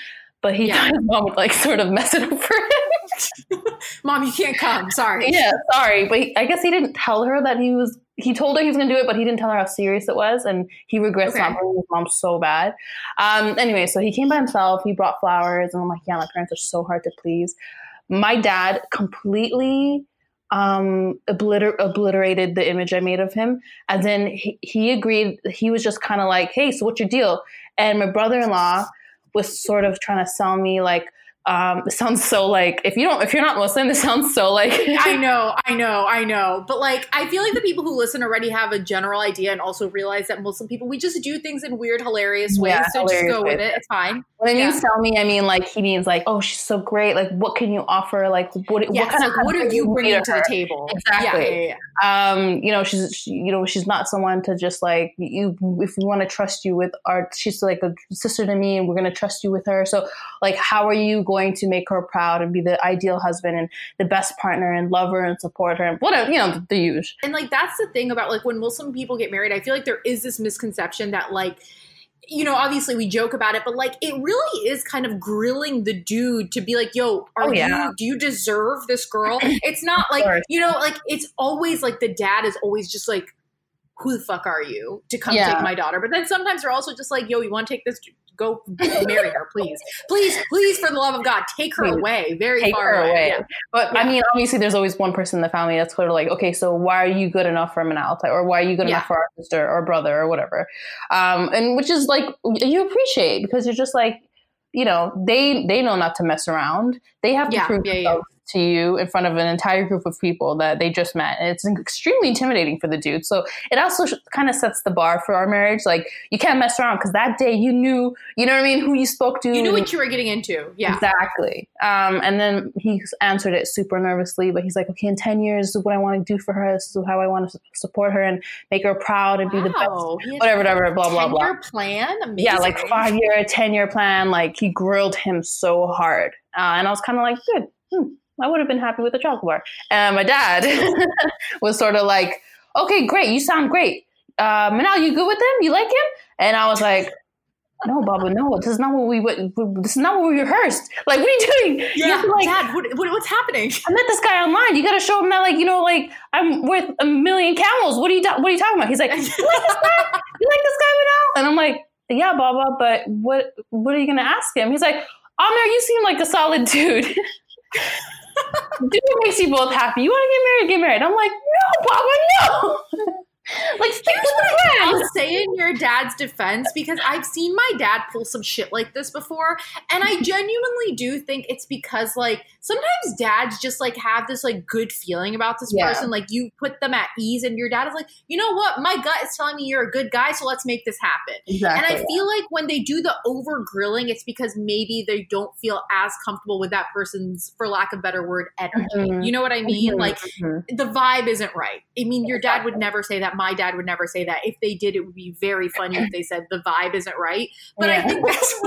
But he Yeah. thought his mom would like sort of mess it up for him. Mom, you can't come. Sorry. Yeah, sorry, but he, I guess he didn't tell her that he was. He told her he was going to do it, but he didn't tell her how serious it was, and he regrets Okay. not bringing his mom so bad. Um, anyway, so he came by himself. He brought flowers, and I'm like, yeah, my parents are so hard to please. My dad completely um obliter- obliterated the image i made of him as in he, he agreed he was just kind of like hey so what's your deal and my brother-in-law was sort of trying to sell me like um it sounds so like if you don't if you're not muslim this sounds so like I know, I know, I know. But like, I feel like the people who listen already have a general idea and also realize that Muslim people, we just do things in weird, hilarious ways. Yeah, so just hilarious go with it. It's fine. When Yeah. sell me, I mean like he means like, oh, she's so great. Like, what can you offer? Like, what? Yeah, what kind so of what are you bringing need to the table? Exactly. Um, you know, she's she, you know she's not someone to just like you. If we want to trust you with our, she's like a sister to me, and we're gonna trust you with her. So, like, how are you going to make her proud and be the ideal husband and the best partner and lover and support her and whatever you know the, the usual. And like that's the thing about like when Muslim people get married, I feel like there is this misconception that like you know, obviously we joke about it, but like it really is kind of grilling the dude to be like, yo, are Oh, yeah. you do you deserve this girl? It's not like you know, like it's always like the dad is always just like who the fuck are you to come yeah. take my daughter? But then sometimes they're also just like, yo, you want to take this? Go marry her, please, please, please, for the love of God, take her please. away, very take far away. away. Yeah. But yeah. I mean, obviously, there's always one person in the family that's sort of like, okay, so why are you good enough for Manal, or why are you good enough for our sister or brother or whatever? Um, and which is like you appreciate because you're just like, you know, they they know not to mess around. They have to prove themselves to you in front of an entire group of people that they just met. And it's extremely intimidating for the dude. So it also kind of sets the bar for our marriage. Like you can't mess around because that day you knew, you know what I mean, who you spoke to. You knew what you were getting into. Yeah. Exactly. Um, and then he answered it super nervously, but he's like, okay, in 10 years, this is what I want to do for her. This is how I want to support her and make her proud and wow. be the best. Whatever, whatever, blah, blah, blah. plan? Amazing. Yeah, like five year, 10 year plan. Like he grilled him so hard. Uh, and I was kind of like, good. Hmm I would have been happy with a chocolate bar. And my dad was sort of like, okay, great. You sound great. Uh, Manal, you good with him? You like him? And I was like, no, Baba, no, this is not what we this is not what we rehearsed. Like, what are you doing? Yeah, you like, Dad, what, what, what's happening? I met this guy online. You got to show him that, like, you know, like I'm worth a million camels. What are you What are you talking about? He's like, you like this guy? You like this guy, Manal? And I'm like, yeah, Baba, but what What are you gonna ask him? He's like, Amir, you seem like a solid dude. do what makes you both happy. You want to get married, get married. I'm like, no, Papa, no. like here's what I'll say in your dad's defense because I've seen my dad pull some shit like this before, and I genuinely do think it's because like sometimes dads just like have this like good feeling about this yeah. person, like you put them at ease, and your dad is like, you know what, my gut is telling me you're a good guy, so let's make this happen. Exactly. And I feel like when they do the over grilling, it's because maybe they don't feel as comfortable with that person's, for lack of better word, energy. Mm-hmm. You know what I mean? Mm-hmm. Like mm-hmm. the vibe isn't right. I mean, your dad would never say that my dad would never say that. If they did, it would be very funny if they said the vibe isn't right. But yeah. I think that's.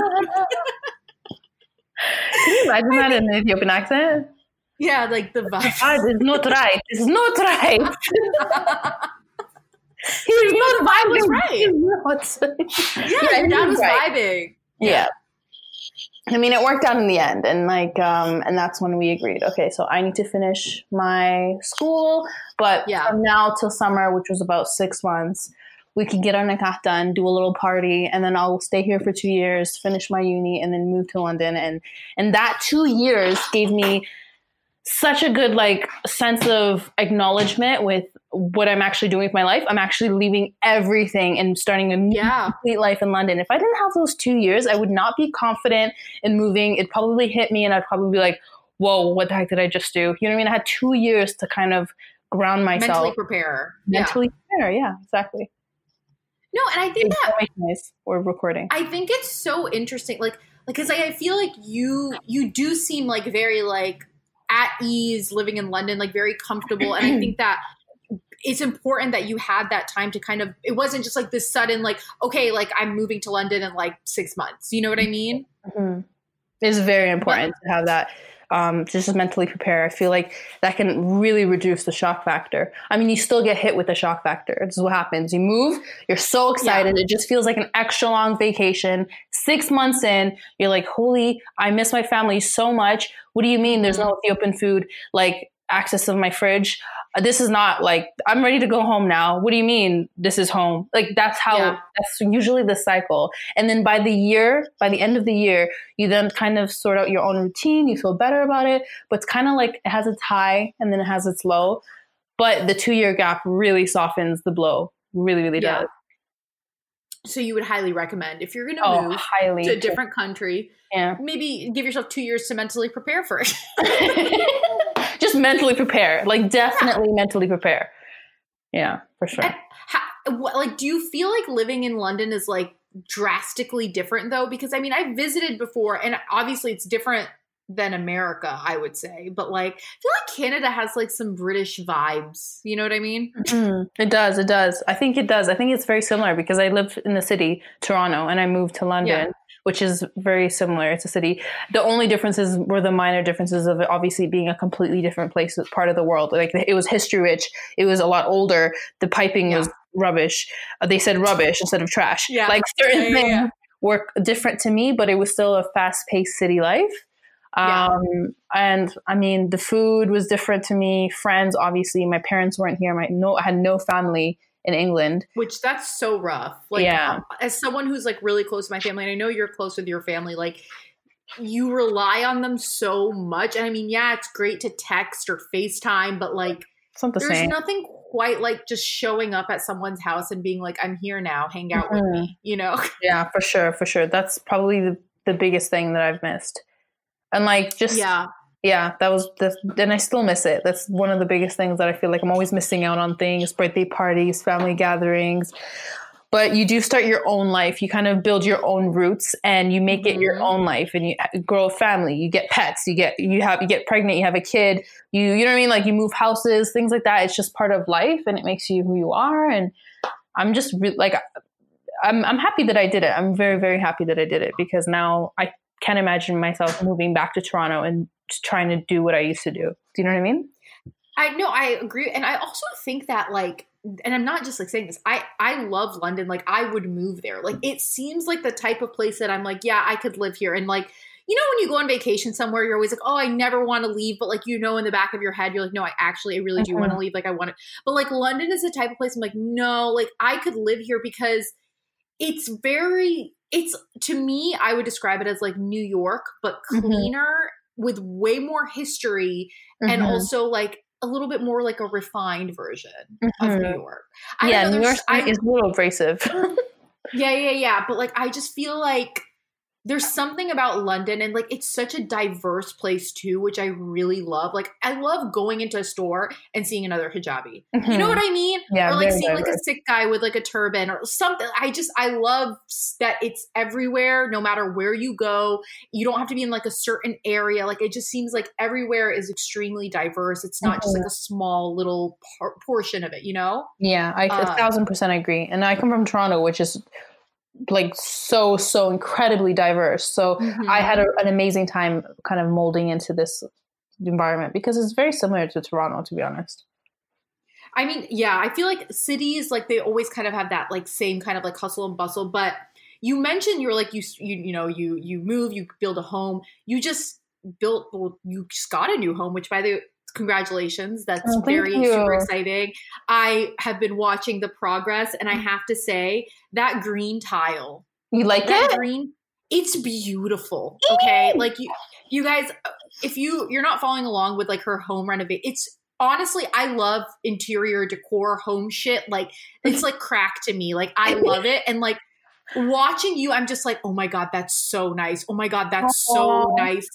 Can you imagine that in an Ethiopian accent? Yeah, like the vibe. Ah, it's not right. It's not right. He's not the vibe was right. yeah, yeah, your dad was right. vibing. Yeah. I mean, it worked out in the end, and like, um, and that's when we agreed. Okay, so I need to finish my school, but yeah. from now till summer, which was about six months, we can get our nikah done, do a little party, and then I'll stay here for two years, finish my uni, and then move to London. And and that two years gave me such a good like sense of acknowledgement with what I'm actually doing with my life. I'm actually leaving everything and starting a new yeah. complete life in London. If I didn't have those two years, I would not be confident in moving. It probably hit me and I'd probably be like, whoa, what the heck did I just do? You know what I mean? I had two years to kind of ground myself. Mentally prepare. Mentally yeah. prepare, yeah, exactly. No, and I think that nice. We're recording. I think it's so interesting. Like, because like, I feel like you you do seem like very like at ease living in London, like very comfortable. And I think that it's important that you had that time to kind of it wasn't just like this sudden like okay like i'm moving to london in like six months you know what i mean mm-hmm. it's very important but, to have that um, just mentally prepare. I feel like that can really reduce the shock factor. I mean, you still get hit with the shock factor. This is what happens. You move, you're so excited. Yeah. It just feels like an extra long vacation. Six months in, you're like, holy, I miss my family so much. What do you mean there's no Ethiopian food? Like, access of my fridge uh, this is not like I'm ready to go home now. What do you mean this is home? Like that's how yeah. that's usually the cycle. And then by the year, by the end of the year, you then kind of sort out your own routine, you feel better about it, but it's kind of like it has its high and then it has its low. But the 2-year gap really softens the blow. Really really yeah. does. So you would highly recommend if you're going to oh, move highly to a different country, yeah. maybe give yourself 2 years to mentally prepare for it. just mentally prepare. Like definitely yeah. mentally prepare. Yeah, for sure. How, what, like, do you feel like living in London is like drastically different though? Because I mean, I visited before, and obviously it's different than America, I would say. But like, I feel like Canada has like some British vibes. You know what I mean? Mm-hmm. It does. It does. I think it does. I think it's very similar because I lived in the city, Toronto, and I moved to London. Yeah which is very similar. It's a city. The only differences were the minor differences of obviously being a completely different place, part of the world. Like it was history rich. It was a lot older. The piping yeah. was rubbish. Uh, they said rubbish instead of trash. Yeah. Like certain yeah, things were different to me, but it was still a fast paced city life. Um, and I mean, the food was different to me. Friends, obviously, my parents weren't here. My no, I had no family in England. Which that's so rough. Like, yeah. Um, as someone who's like really close to my family, and I know you're close with your family, like you rely on them so much. And I mean, yeah, it's great to text or FaceTime, but like the there's same. nothing quite like just showing up at someone's house and being like, I'm here now, hang out mm-hmm. with me, you know? Yeah, for sure, for sure. That's probably the, the biggest thing that I've missed. And like just yeah yeah, that was the, and I still miss it. That's one of the biggest things that I feel like I'm always missing out on things, birthday parties, family gatherings. But you do start your own life. You kind of build your own roots and you make it your mm-hmm. own life and you grow a family. You get pets, you get, you have, you get pregnant, you have a kid, you, you know what I mean? Like you move houses, things like that. It's just part of life and it makes you who you are. And I'm just re- like, I'm, I'm happy that I did it. I'm very, very happy that I did it because now I can't imagine myself moving back to Toronto and trying to do what I used to do. Do you know what I mean? I know I agree, and I also think that like, and I'm not just like saying this. I I love London. Like I would move there. Like it seems like the type of place that I'm like, yeah, I could live here. And like, you know, when you go on vacation somewhere, you're always like, oh, I never want to leave, but like you know, in the back of your head, you're like, no, I actually, I really do mm-hmm. want to leave. Like I want to, but like London is the type of place I'm like, no, like I could live here because it's very it's to me i would describe it as like new york but mm-hmm. cleaner. With way more history mm-hmm. and also like a little bit more like a refined version mm-hmm. of new mm-hmm. york I yeah new york is a little abrasive yeah yeah yeah but like i just feel like there's something about London and like it's such a diverse place too, which I really love. Like I love going into a store and seeing another hijabi. Mm-hmm. You know mm-hmm. what I mean? Yeah, or like seeing diverse. like a Sikh guy with like a turban or something. I just I love that it's everywhere, no matter where you go. You don't have to be in like a certain area. Like it just seems like everywhere is extremely diverse. It's not mm-hmm. just like mm-hmm. a small little par- portion of it. You know? Yeah, I a uh, thousand percent agree. And I come from Toronto, which is like so so incredibly diverse so mm-hmm. i had a, an amazing time kind of molding into this environment because it's very similar to toronto to be honest i mean yeah i feel like cities like they always kind of have that like same kind of like hustle and bustle but you mentioned you're like you you, you know you you move you build a home you just built well, you just got a new home which by the congratulations. That's oh, very you. super exciting. I have been watching the progress and I mm. have to say that green tile. You like that it? green it's beautiful. Okay? like you you guys if you you're not following along with like her home renovate it's honestly I love interior decor home shit like it's like crack to me. Like I love it and like watching you I'm just like, "Oh my god, that's so nice. Oh my god, that's so nice."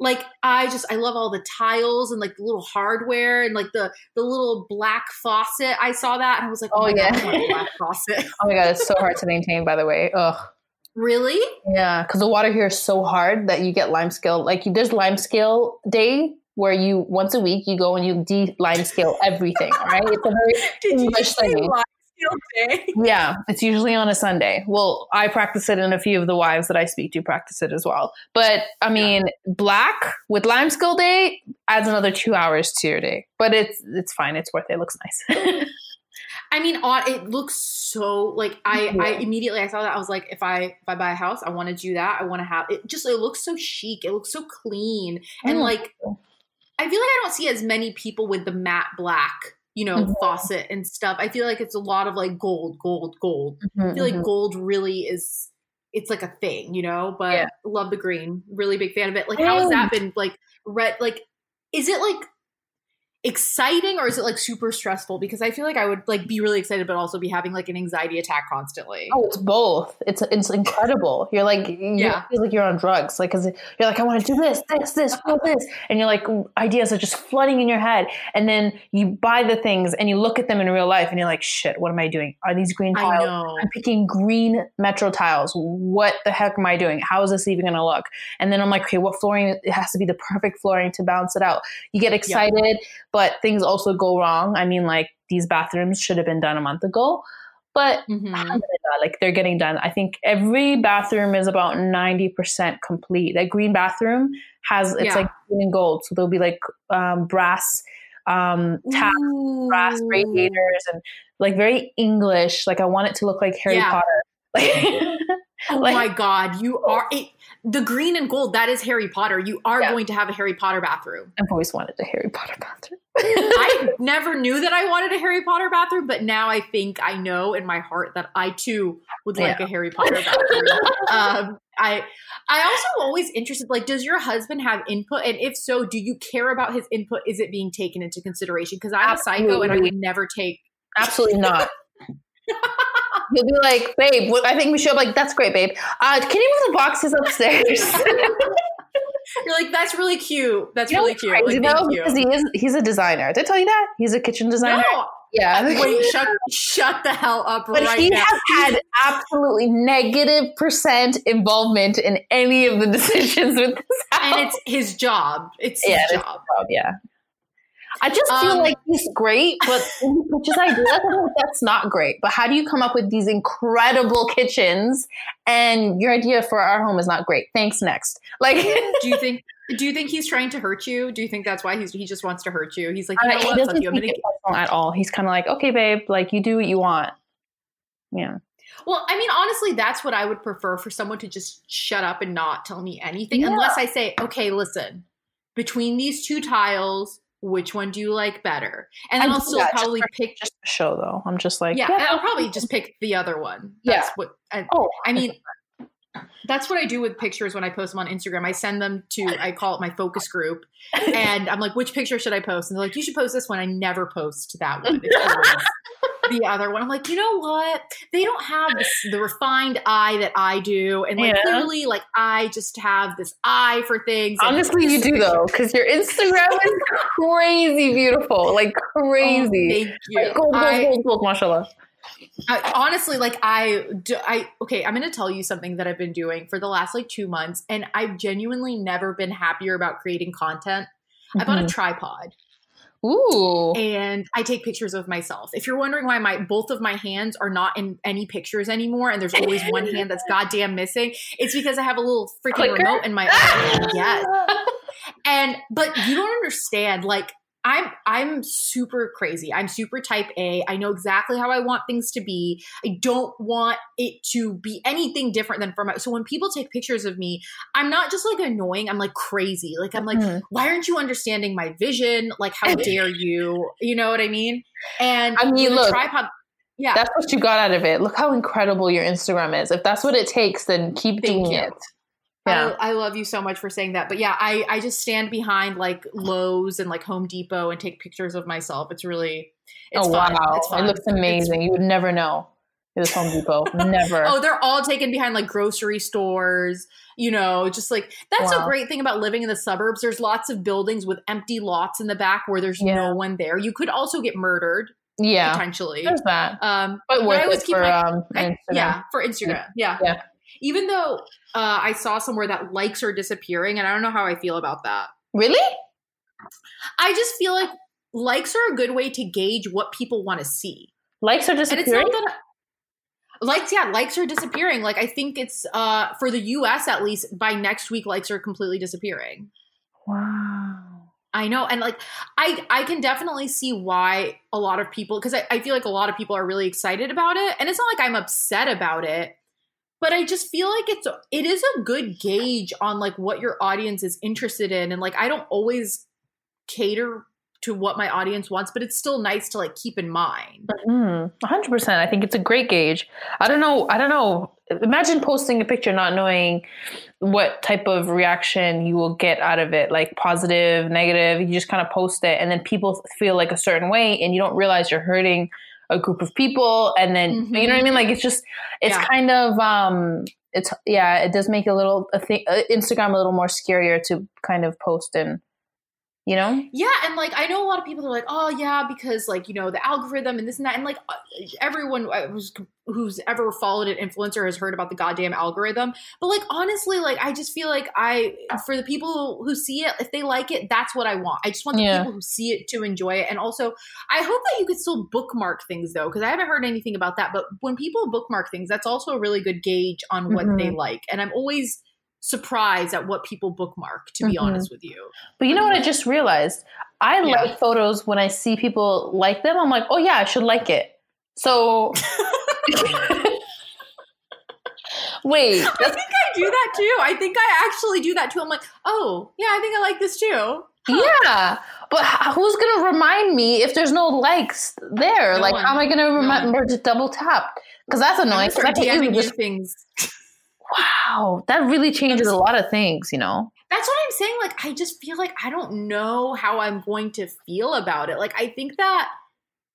Like I just I love all the tiles and like the little hardware and like the the little black faucet. I saw that and I was like, oh, oh yeah, God, black faucet. oh my god, it's so hard to maintain. By the way, ugh. Really? Yeah, because the water here is so hard that you get lime scale. Like there's lime scale day where you once a week you go and you de lime scale everything. right? It's a very English thing day. Yeah, it's usually on a Sunday. Well, I practice it, and a few of the wives that I speak to practice it as well. But I mean, yeah. black with lime scale day adds another two hours to your day. But it's it's fine. It's worth it. it looks nice. I mean, it looks so like I yeah. I immediately I saw that I was like, if I if I buy a house, I want to do that. I want to have it. Just it looks so chic. It looks so clean, and mm. like I feel like I don't see as many people with the matte black you know, mm-hmm. faucet and stuff. I feel like it's a lot of like gold, gold, gold. Mm-hmm, I feel like mm-hmm. gold really is it's like a thing, you know, but yeah. love the green. Really big fan of it. Like how has that been like red like is it like exciting or is it like super stressful? Because i feel like i would like be really excited but also be having like an anxiety attack constantly. Oh it's both. It's it's incredible. You're like you yeah. feel like you're on drugs. Like because you're like i want to do this this this this. And you're like ideas are just flooding in your head. And then you buy the things and you look at them in real life and you're like shit what am i doing? Are these green tiles? i'm picking green metro tiles. What the heck am i doing? How is this even going to look? And then i'm like okay what flooring it has to be the perfect flooring to balance it out. You get excited but things also go wrong. I mean, like these bathrooms should have been done a month ago, but mm-hmm. like they're getting done. I think every bathroom is about 90% complete. That green bathroom has, it's yeah. like green and gold. So there'll be like um, brass um taps, brass radiators and like very English. Like I want it to look like Harry yeah. Potter. oh like, my God. You are it the green and gold that is harry potter you are yeah. going to have a harry potter bathroom i've always wanted a harry potter bathroom I never knew that I wanted a Harry Potter bathroom, but now I think I know in my heart that I too would like yeah. a Harry Potter bathroom. um, I I also always interested like does your husband have input and if so do you care about his input is it being taken into consideration because I'm Absolutely. a psycho and I would never take Absolutely not. He'll be like, babe, I think we should. like, that's great, babe. Uh, can you move the boxes upstairs? You're like, that's really cute. That's you really cute. Crazy, like, though, because he is he's a designer. Did I tell you that? He's a kitchen designer. No. Yeah. Wait, shut shut the hell up but right he now. has had absolutely negative percent involvement in any of the decisions with this house. And it's his job. It's yeah, his job. job. Yeah. I just feel um, like he's great, but is ideas, that's not great. But how do you come up with these incredible kitchens and your idea for our home is not great? Thanks. Next, like, do you think? Do you think he's trying to hurt you? Do you think that's why he's he just wants to hurt you? He's like, you know uh? He doesn't you. Gonna... at all. He's kind of like, okay, babe, like you do what you want. Yeah. Well, I mean, honestly, that's what I would prefer for someone to just shut up and not tell me anything, yeah. unless I say, okay, listen, between these two tiles, which one do you like better? And then I will still probably just pick just show though. I'm just like yeah, yeah. I'll probably just pick the other one. That's yeah. what I, oh, I mean. That's what I do with pictures when I post them on Instagram. I send them to I call it my focus group, and I'm like, which picture should I post? And they're like, you should post this one. I never post that one. the other one. I'm like, you know what? They don't have this, the refined eye that I do, and like yeah. clearly, like I just have this eye for things. Honestly, you do though, because your Instagram is crazy beautiful, like crazy. Oh, thank you. Like, gold, gold, gold, gold, mashallah. I, honestly, like I, do, I okay. I'm going to tell you something that I've been doing for the last like two months, and I've genuinely never been happier about creating content. Mm-hmm. I bought a tripod. Ooh. And I take pictures of myself. If you're wondering why my both of my hands are not in any pictures anymore and there's always one hand that's goddamn missing, it's because I have a little freaking Clicker? remote in my hand. Yes. and but you don't understand like I'm I'm super crazy. I'm super type A. I know exactly how I want things to be. I don't want it to be anything different than from my so when people take pictures of me, I'm not just like annoying, I'm like crazy. Like I'm like, mm-hmm. why aren't you understanding my vision? Like how dare you? You know what I mean? And I mean look, tripod yeah. That's what you got out of it. Look how incredible your Instagram is. If that's what it takes, then keep Thank doing you. it. Yeah. I, I, love you so much for saying that. But yeah, I, I just stand behind like Lowe's and like Home Depot and take pictures of myself. It's really, it's oh, fun. wow. It's fun. It looks amazing. It's, you would never know it was Home Depot. never. Oh, they're all taken behind like grocery stores, you know, just like that's wow. a great thing about living in the suburbs. There's lots of buildings with empty lots in the back where there's yeah. no one there. You could also get murdered. Yeah. Potentially. There's that. Um, but but it for, my, um, I, yeah, for Instagram. Yeah. yeah even though uh, I saw somewhere that likes are disappearing, and I don't know how I feel about that. Really? I just feel like likes are a good way to gauge what people want to see. Likes are disappearing. That, likes, yeah, likes are disappearing. Like I think it's uh, for the U.S. at least by next week, likes are completely disappearing. Wow. I know, and like I, I can definitely see why a lot of people because I, I feel like a lot of people are really excited about it, and it's not like I'm upset about it but I just feel like it's it is a good gauge on like what your audience is interested in and like I don't always cater to what my audience wants, but it's still nice to like keep in mind. Mm-hmm. 100%. I think it's a great gauge. I don't know. I don't know. Imagine posting a picture not knowing what type of reaction you will get out of it, like positive, negative. You just kind of post it and then people feel like a certain way and you don't realize you're hurting a group of people and then mm-hmm. you know what I mean? Like it's just it's yeah. kind of um it's yeah, it does make a little a thing, uh, Instagram a little more scarier to kind of post and you know? Yeah and like i know a lot of people are like oh yeah because like you know the algorithm and this and that and like uh, everyone uh, who's who's ever followed an influencer has heard about the goddamn algorithm. But like honestly like i just feel like i for the people who see it if they like it that's what i want. I just want the yeah. people who see it to enjoy it. And also i hope that you could still bookmark things though because i haven't heard anything about that. But when people bookmark things that's also a really good gauge on what mm-hmm. they like. And i'm always surprised at what people bookmark, to be mm-hmm. honest with you. But you know what I just realized? I yeah. like photos when I see people like them. I'm like, oh yeah, I should like it. So wait. I think I do that too. I think I actually do that too. I'm like, oh yeah, I think I like this too. Yeah. But who's gonna remind me if there's no likes there? No like, one. how am I gonna remember no to double tap? Because that's annoying. Start DMing just... things. Wow, that really changes a lot of things, you know. That's what I'm saying. Like, I just feel like I don't know how I'm going to feel about it. Like, I think that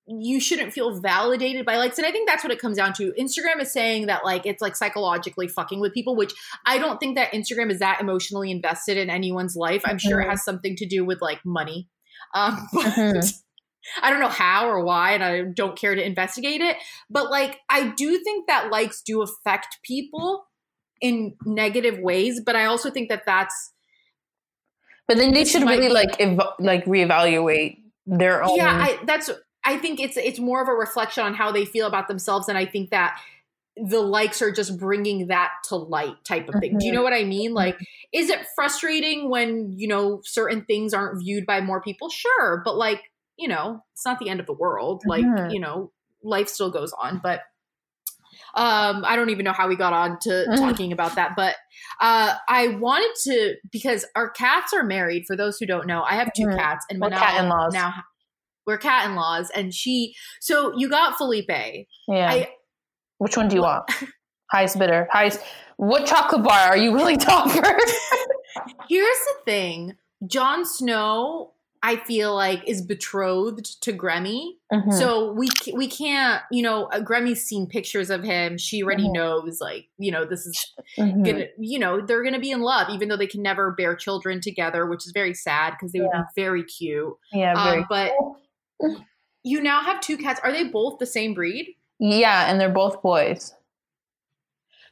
you shouldn't feel validated by likes and i think that's what it comes down to instagram is saying that like it's like psychologically fucking with people which i don't think that instagram is that emotionally invested in anyone's life i'm mm-hmm. sure it mm-hmm. has something to do with like money um but mm-hmm. i don't know how or why and i don't care to investigate it but like i do think that likes do affect people in negative ways but i also think that that's but then they should really like ev- like reevaluate their own yeah I, that's I think it's it's more of a reflection on how they feel about themselves, and I think that the likes are just bringing that to light type of thing. Mm-hmm. Do you mm-hmm. know what I mean? Like, is it frustrating when you know certain things aren't viewed by more people? Sure, but like you know, it's not the end of the world. Like mm-hmm. you know, life still goes on, but. Um, I don't even know how we got on to talking about that, but uh, I wanted to because our cats are married. For those who don't know, I have 2 mm-hmm. cats, and well, cat in-laws. now we're cat in laws, and she. So you got Felipe. Yeah. I, Which one do you want? highest bidder. Highest. What chocolate bar are you really to offer? Here's the thing: Jon Snow I feel like is betrothed to Gremmie. Mm-hmm. So we we can't, you know, Gremmie's seen pictures of him. She already mm-hmm. knows like, you know, this is mm-hmm. gonna, you know, they're going to be in love even though they can never bear children together, which is very sad because they yeah. would be very cute. Yeah, very um, but cool. You now have two cats. Are they both the same breed? Yeah, and they're both boys.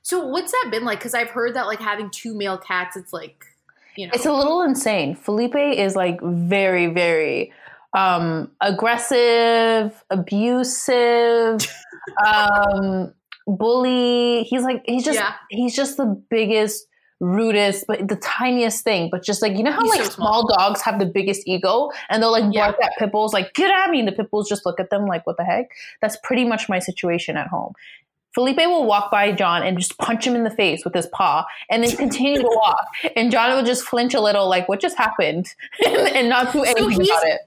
So what's that been like? Because I've heard that like having two male cats, it's like you know, it's a little insane. Felipe is like very, very um, aggressive, abusive, um, bully. He's like he's just yeah. he's just the biggest rudest, but the tiniest thing. But just like you know how He's like so small. small. dogs have the biggest ego, and they'll like yeah. bark at pit bulls, like get at me, and the pit bulls just look at them like what the heck. That's pretty much my situation at home. Felipe will walk by John and just punch him in the face with his paw and then continue to walk. And John will just flinch a little, like, what just happened? and, not do anything so about it.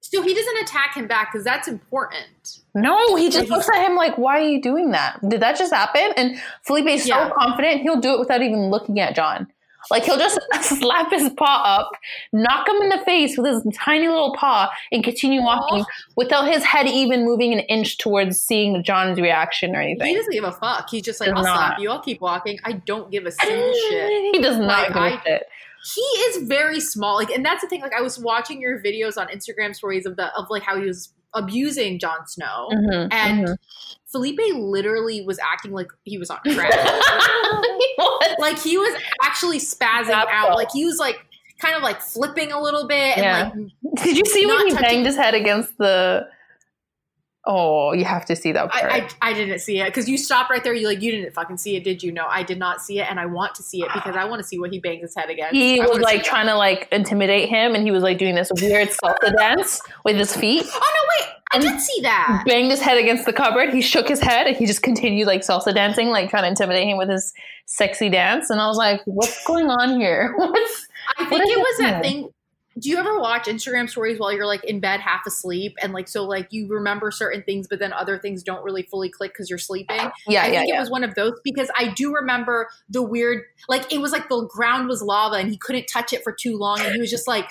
So he doesn't attack him back because that's important. No, he just looks at him like, "Why are you doing that? Did that just happen?" And Felipe is so yeah. confident he'll do it without even looking at John. Like he'll just slap his paw up, knock him in the face with his tiny little paw, and continue walking without his head even moving an inch towards seeing John's reaction or anything. He doesn't give a fuck. He's just like, "I'll not. slap you. I'll keep walking. I don't give a single shit." He does not like, give a shit he is very small. Like, and that's the thing. Like, I was watching your videos on Instagram stories of the of like how he was abusing Jon Snow, mm-hmm, and mm-hmm. Felipe literally was acting like he was on crack. like he was actually spazzing that's out. Cool. Like he was like kind of like flipping a little bit. Yeah. And, like, Did you see when he touching- banged his head against the Oh, you have to see that part. I, I, I didn't see it because you stopped right there. You like you didn't fucking see it, did you? No, I did not see it, and I want to see it because I want to see what he bangs his head against. He was like trying to like intimidate him, and he was like doing this weird salsa dance with his feet. Oh no, wait! I did see that. Banged his head against the cupboard. He shook his head, and he just continued like salsa dancing, like trying to intimidate him with his sexy dance. And I was like, "What's going on here? What's?" I think it was that thing do you ever watch Instagram stories while you're like in bed half asleep and like so like you remember certain things but then other things don't really fully click because you're sleeping? Uh, yeah, I yeah, think yeah. it was one of those because I do remember the weird like it was like the ground was lava and he couldn't touch it for too long and he was just like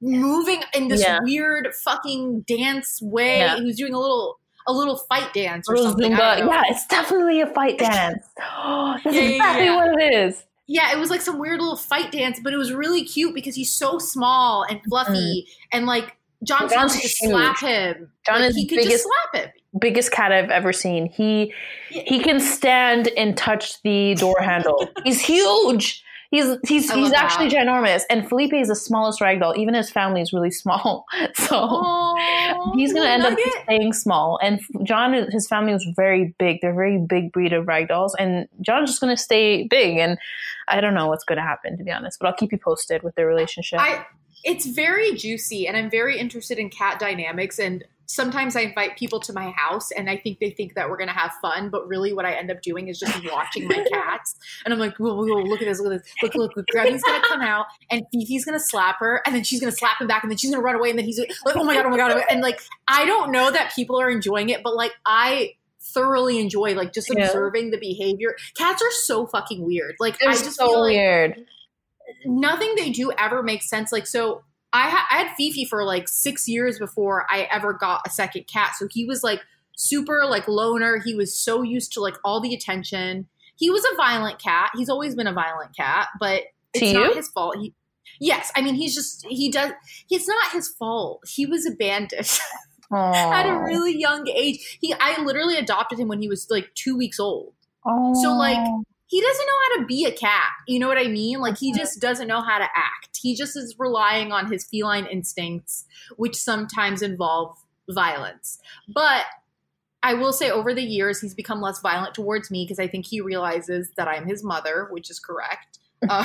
moving in this yeah. weird fucking dance way. Yeah. He was doing a little a little fight dance or something. Yeah, it's definitely a fight dance. That's yeah, exactly what it is yeah, it was like some weird little fight dance, but it was really cute because he's so small and fluffy, mm-hmm. and like Jon John's just slap him. John like, is he could biggest, just slap him. Biggest cat I've ever seen. He yeah. he can stand and touch the door handle. he's huge. He's he's he's actually that. ginormous, and Felipe is the smallest ragdoll. Even his family is really small, so Aww, he's gonna end nugget. up staying small. And John, his family was very big. They're a very big breed of ragdolls, and John's just gonna stay big. And I don't know what's gonna happen to be honest, but I'll keep you posted with their relationship. I, it's very juicy, and I'm very interested in cat dynamics and sometimes I invite people to my house and I think they think that we're gonna have fun, but really what I end up doing is just watching my cats. And I'm like, whoa, whoa, whoa, look at this, look at this, look, look, look. Grammy's gonna come out and Fifi's gonna slap her, and then she's gonna slap him back, and then she's gonna run away, and then he's like, oh my god, oh my god, and like I don't know that people are enjoying it, but like I thoroughly enjoy like just Yeah. observing the behavior. Cats are so fucking weird. Like They're I just so feel like weird. nothing they do ever makes sense. Like, so I, ha- I had Fifi for like six years before I ever got a second cat. So he was like super like loner. He was so used to like all the attention. He was a violent cat. He's always been a violent cat, but it's To not you? his fault. He, yes, I mean he's just he does. It's not his fault. He was abandoned at a really young age. He I literally adopted him when he was like two weeks old So, like. He doesn't know how to be a cat. You know what I mean? Like he just doesn't know how to act. He just is relying on his feline instincts, which sometimes involve violence. But I will say over the years he's become less violent towards me because I think he realizes that I'm his mother, which is correct. Uh,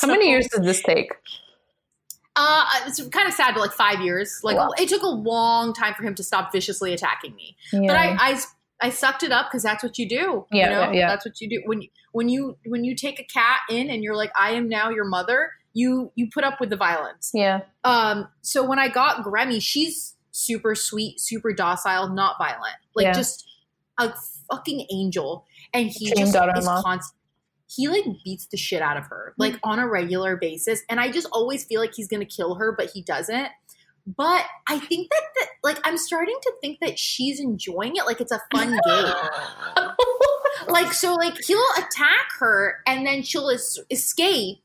how many years did this take? Uh, it's kind of sad, but like five years. Like Wow. it took a long time for him to stop viciously attacking me. Yeah. But I, I, I sucked it up because that's what you do. Yeah, you know? yeah. That's what you do when you when you when you take a cat in and you're like, I am now your mother. You you put up with the violence. yeah. Um. So when I got Grammy, she's super sweet, super docile, not violent. Like Yeah. just a fucking angel. And he Dream just is constant. He like beats the shit out of her like Mm-hmm. on a regular basis, and I just always feel like he's gonna kill her, but he doesn't. But I think that, that like I'm starting to think that she's enjoying it, like it's a fun game. like so, like he'll attack her, and then she'll es- escape,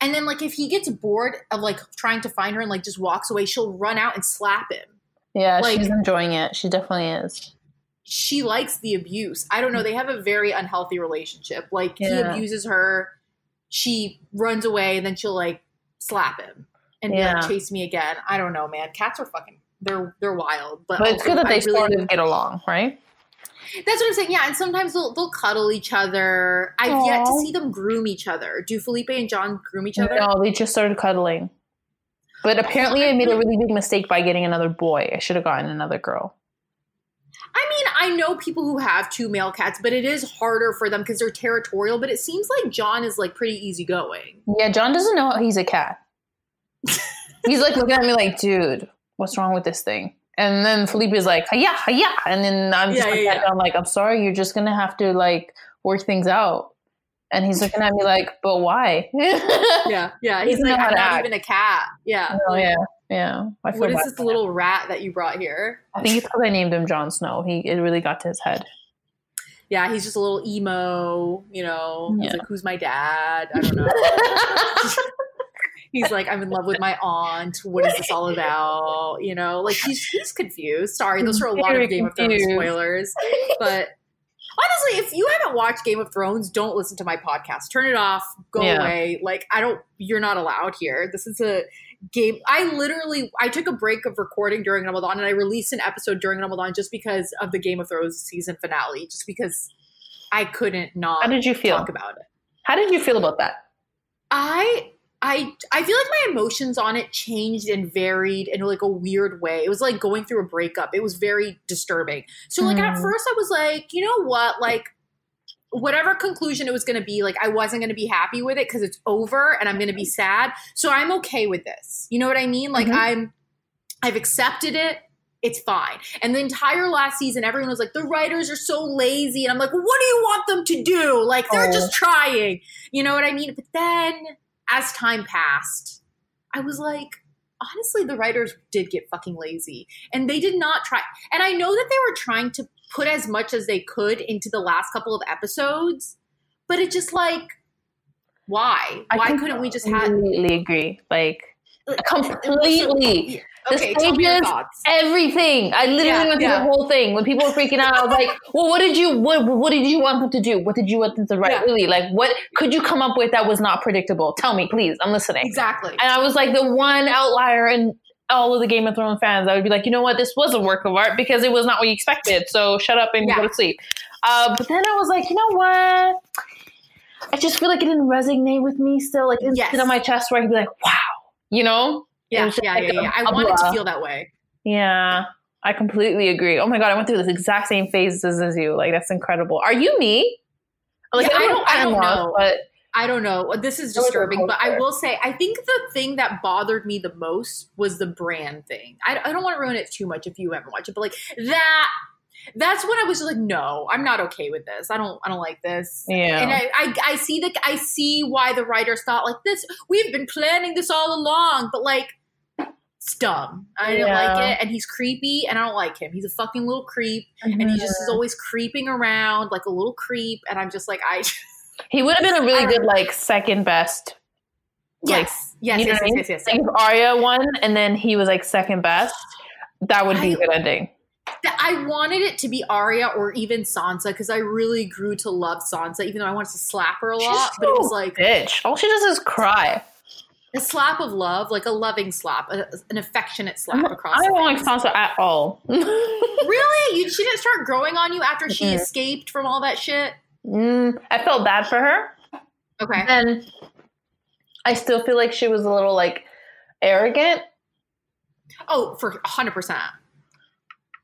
and then like if he gets bored of like trying to find her and like just walks away, she'll run out and slap him. Yeah, Like- she's enjoying it. She definitely is. she likes the abuse. I don't know. They have a very unhealthy relationship. Like he abuses her, she runs away, and then she'll like slap him and Yeah. like, chase me again. I don't know, man. Cats are fucking they're they're wild. But, But it's good that I they really- sort of get along, right? That's what I'm saying. Yeah, and sometimes they'll they'll cuddle each other. I've yet to see them groom each other. Do Felipe and John groom each other? No, they just started cuddling. But apparently, I made a really big mistake by getting another boy. I should have gotten another girl. I mean, I know people who have two male cats, but it is harder for them because they're territorial. But it seems like John is like pretty easygoing. Yeah, John doesn't know he's a cat. He's like looking at me like, dude, what's wrong with this thing? And then Felipe is like, yeah, yeah. And then I'm just Yeah, like, yeah, yeah. I'm like, I'm sorry, you're just gonna have to like work things out. And he's looking at me like, but why? Yeah, yeah. He's like, I'm not act. even a cat. Yeah. Oh yeah, yeah. What is this for him. little rat that you brought here? I think it's because I named him Jon Snow. He it really got to his head. Yeah, he's just a little emo, you know. He's Yeah. like, who's my dad? I don't know. he's like, I'm in love with my aunt. What is this all about? You know, like he's he's confused. Sorry, those are a lot of Game of Thrones spoilers. But honestly, if you haven't watched Game of Thrones, don't listen to my podcast. Turn it off. Go Yeah. away. Like I don't. You're not allowed here. This is a game. I literally I took a break of recording during Ramadan and I released an episode during Ramadan just because of the Game of Thrones season finale. Just because I couldn't not How did you feel? talk about it. How did you feel about that? I I I feel like my emotions on it changed and varied in like a weird way. It was like going through a breakup. It was very disturbing. So like at Mm. first I was like, you know what? Like whatever conclusion it was going to be, like I wasn't going to be happy with it cuz it's over and I'm going to be sad. So I'm okay with this. You know what I mean? Like Mhm. I'm I've accepted it. It's fine. And the entire last season, everyone was like, the writers are so lazy. And I'm like, what do you want them to do? Like, they're Oh. just trying. You know what I mean? But then as time passed, I was like, honestly, the writers did get fucking lazy. And they did not try. And I know that they were trying to put as much as they could into the last couple of episodes, but it just like, why? I Why couldn't we just have completely agree? Like like, completely. The Okay, your stages, everything. I literally Yeah, went through yeah. the whole thing. When people were freaking out, I was like, "Well, what did you what what did you want them to do? What did you want them to write? Yeah. Really, like, what could you come up with that was not predictable? Tell me, please. I'm listening." Exactly. And I was like the one outlier in all of the Game of Thrones fans. I would be like, you know what, this was a work of art because it was not what you expected. So shut up and Yeah. go to sleep. Uh, but then I was like, you know what? I just feel like it didn't resonate with me still. Like it didn't Yes. sit on my chest where I could be like, wow, you know? Yeah, yeah, like yeah, a- yeah. I wanted to feel that way. Yeah. I completely agree. Oh my god, I went through this exact same phases as you. Like that's incredible. Are you me? Like yeah, I don't, I don't know, but I don't know. This is disturbing, but I will say I think the thing that bothered me the most was the Bran thing. I, I don't want to ruin it too much if you haven't watched it, but like that that's when I was like, no, I'm not okay with this. I don't, I don't like this. Yeah. And I, I, I see that, I see why the writers thought like this. We've been planning this all along, but like, it's dumb. I didn't like it, and he's creepy, and I don't like him. He's a fucking little creep, mm-hmm. and he just is always creeping around like a little creep, and I'm just like, I. he would have been a really good like second best. Like, yes. Yes. Yes, yes, yes, yes, yes, If Arya won, and then he was like second best, that would be I, a good ending. I wanted it to be Arya or even Sansa because I really grew to love Sansa, even though I wanted to slap her a lot. but it was like bitch. All she does is cry. A slap of love, like a loving slap, a, an affectionate slap across. I don't like Sansa at all. really? You, she didn't start growing on you after she mm. escaped from all that shit. Mm, I felt bad for her. Okay. And I still feel like she was a little like arrogant. Oh, for hundred percent.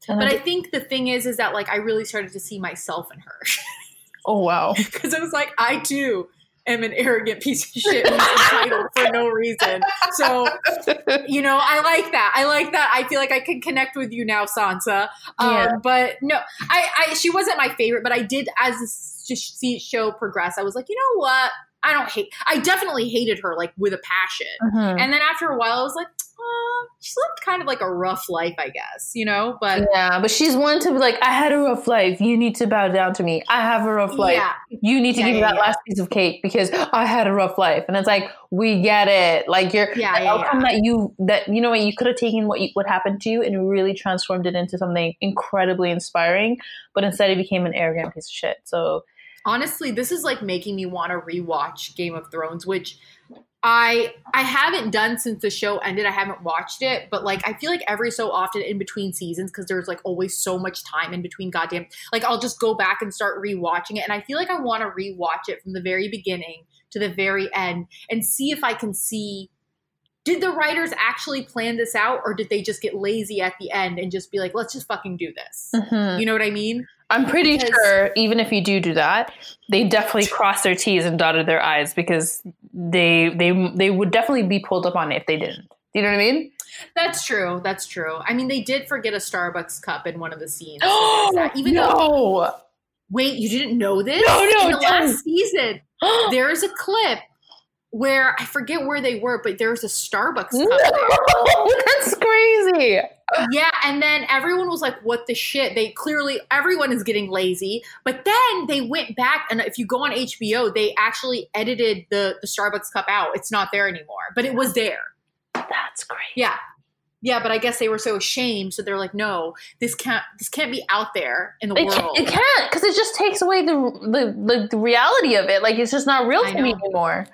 But I think the thing is, is that like I really started to see myself in her. oh wow! Because I was like, I too am an arrogant piece of shit who's entitled for no reason. So, you know, I like that. I like that. I feel like I can connect with you now, Sansa. Um, yeah. But no, I, I, she wasn't my favorite, but I did as the show progressed. I was like, you know what? I don't hate. I definitely hated her like with a passion. Mm-hmm. And then after a while, I was like, uh, she's lived kind of like a rough life, I guess, you know. But yeah, but she's one to be like, I had a rough life. You need to bow down to me. I have a rough life. Yeah. You need to yeah, give me yeah, that last piece of cake because I had a rough life. And it's like we get it. Like you're yeah, the outcome that you that you know what you could have taken what you, what happened to you and really transformed it into something incredibly inspiring, but instead it became an arrogant piece of shit. So honestly, this is like making me want to rewatch Game of Thrones, which I I haven't done since the show ended. I haven't watched it, but like I feel like every so often in between seasons, because there's like always so much time in between. Goddamn, like I'll just go back and start rewatching it, and I feel like I want to rewatch it from the very beginning to the very end and see if I can see. Did the writers actually plan this out, or did they just get lazy at the end and just be like, "Let's just fucking do this"? Mm-hmm. You know what I mean? I'm pretty because, sure even if you do do that, they definitely crossed their T's and dotted their I's because they they they would definitely be pulled up on it if they didn't. You know what I mean? That's true. That's true. I mean, they did forget a Starbucks cup in one of the scenes. even no. though wait, you didn't know this? No, no. In the last season, there is a clip where I forget where they were, but there was a Starbucks cup. No, that's crazy. Yeah, and then everyone was like, "What the shit?" They clearly everyone is getting lazy, but then they went back and if you go on HBO, they actually edited the the Starbucks cup out. It's not there anymore, but it was there. That's great. Yeah. Yeah, but I guess they were so ashamed, so they're like, "No, this can't. This can't be out there in the it world. Can't, it can't because it just takes away the, the, the the reality of it. Like it's just not real to me anymore."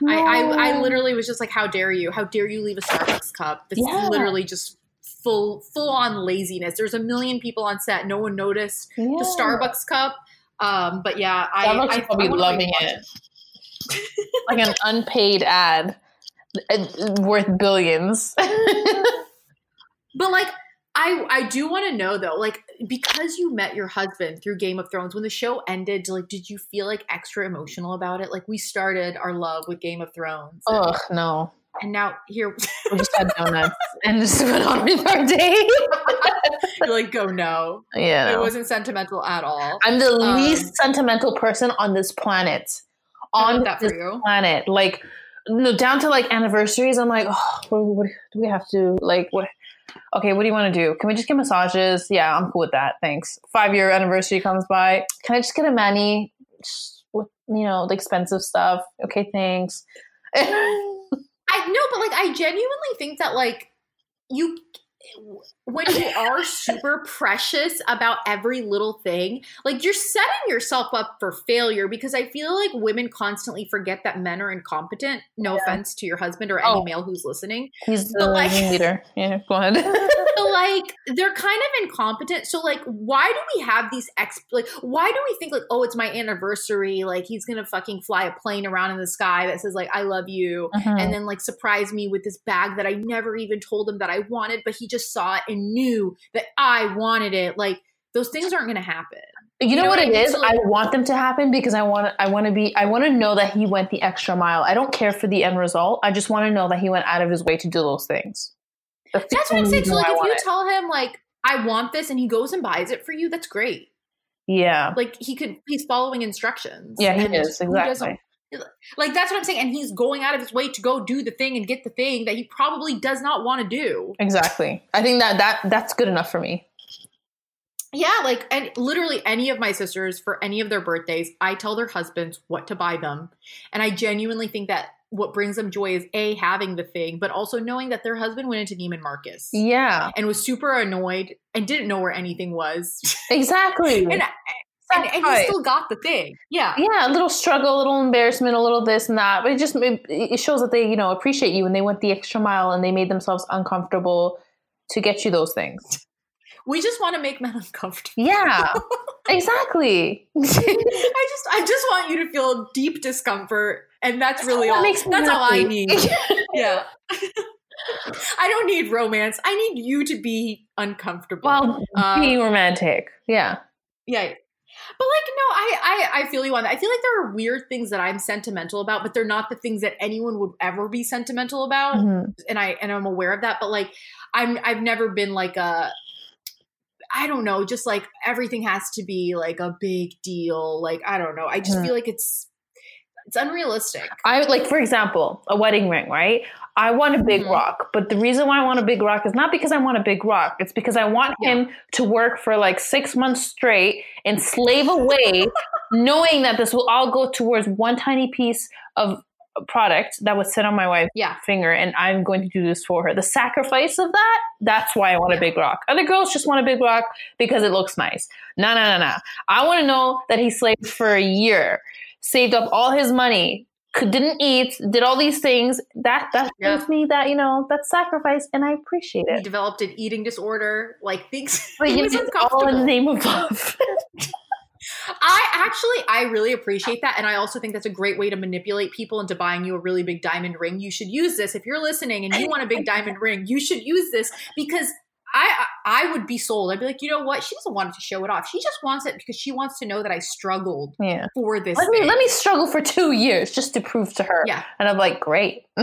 No. I, I, I literally was just like, "How dare you? How dare you leave a Starbucks cup?" This yeah. is literally just full full on laziness. There's a million people on set. No one noticed yeah. the Starbucks cup. Um, but yeah, Starbucks I, I probably loving it. like an unpaid ad uh, worth billions. but like I I do want to know though, like because you met your husband through Game of Thrones, when the show ended, like did you feel like extra emotional about it? Like we started our love with Game of Thrones. Oh no. And now here we just had donuts and just went on with our day. You're like, go no. Yeah. It wasn't sentimental at all. I'm the um, least sentimental person on this planet. On this planet. Like no, down to like anniversaries, I'm like, oh, what, what do we have to like what okay, what do you want to do? Can we just get massages? Yeah, I'm cool with that. Thanks. Five year anniversary comes by. Can I just get a mani with, you know, the expensive stuff? Okay, thanks. I know, but like, I genuinely think that like you when you are super precious about every little thing, like you're setting yourself up for failure because I feel like women constantly forget that men are incompetent. No yeah. offense to your husband or any oh. male who's listening. He's the like, leader. Yeah, go ahead. like they're kind of incompetent. So like, why do we have these ex? Like, why do we think like, oh, it's my anniversary? Like he's gonna fucking fly a plane around in the sky that says like I love you, Mhm. and then like surprise me with this bag that I never even told him that I wanted, but he just saw it and knew that I wanted it. Like those things aren't gonna happen. You, You know, know what what I mean? is? So, like- I want them to happen because I want I want to be I want to know that he went the extra mile. I don't care for the end result. I just want to know that he went out of his way to do those things. the That's what I'm saying. So like, I if you it. tell him like I want this and he goes and buys it for you, that's great. yeah, Like he could, he's following instructions. yeah, he is exactly. Like that's what I'm saying, and he's going out of his way to go do the thing and get the thing that he probably does not want to do. Exactly. I think that that that's good enough for me. Yeah, like and literally any of my sisters for any of their birthdays, I tell their husbands what to buy them, and I genuinely think that what brings them joy is a having the thing, but also knowing that their husband went into Neiman Marcus Yeah, and was super annoyed and didn't know where anything was, exactly. and, and and Right. still got the thing. Yeah, yeah, a little struggle, a little embarrassment, a little this and that, but it just it, it shows that they you know appreciate you and they went the extra mile and they made themselves uncomfortable to get you those things. we just want to make men uncomfortable. Yeah, exactly. I just I just want you to feel deep discomfort and that's really That all. makes me That's all I need. Yeah. I don't need romance. I need you to be uncomfortable. Well, Uh, being romantic. Yeah. yeah. But like no, I, I I feel you on that. I feel like there are weird things that I'm sentimental about, but they're not the things that anyone would ever be sentimental about. Mhm. And I and I'm aware of that, but like I'm I've never been like a I don't know, just like everything has to be like a big deal. Like I don't know. I just Mhm. feel like it's it's unrealistic. I like, for example, a wedding ring, right? I want a big Mhm. rock, but the reason why I want a big rock is not because I want a big rock. It's because I want Yeah. him to work for like six months straight and slave away, knowing that this will all go towards one tiny piece of product that would sit on my wife's Yeah. finger, and I'm going to do this for her. The sacrifice of that, that's why I want a big rock. Other girls just want a big rock because it looks nice. No, no, no, no. I want to know that he slaved for a year, saved up all his money, could, didn't eat, did all these things. That that Yeah. shows me that you know that sacrifice, and I appreciate He it. developed an eating disorder, like things. But you did all in the name of love. I actually, I really appreciate that, and I also think that's a great way to manipulate people into buying you a really big diamond ring. You should use this if you're listening and you want a big diamond ring. You should use this because I, I would be sold. I'd be like, you know what? She doesn't want to show it off. She just wants it because she wants to know that I struggled yeah. for this. Let me thing. let me struggle for two years just to prove to her. Yeah. And I'm like, great.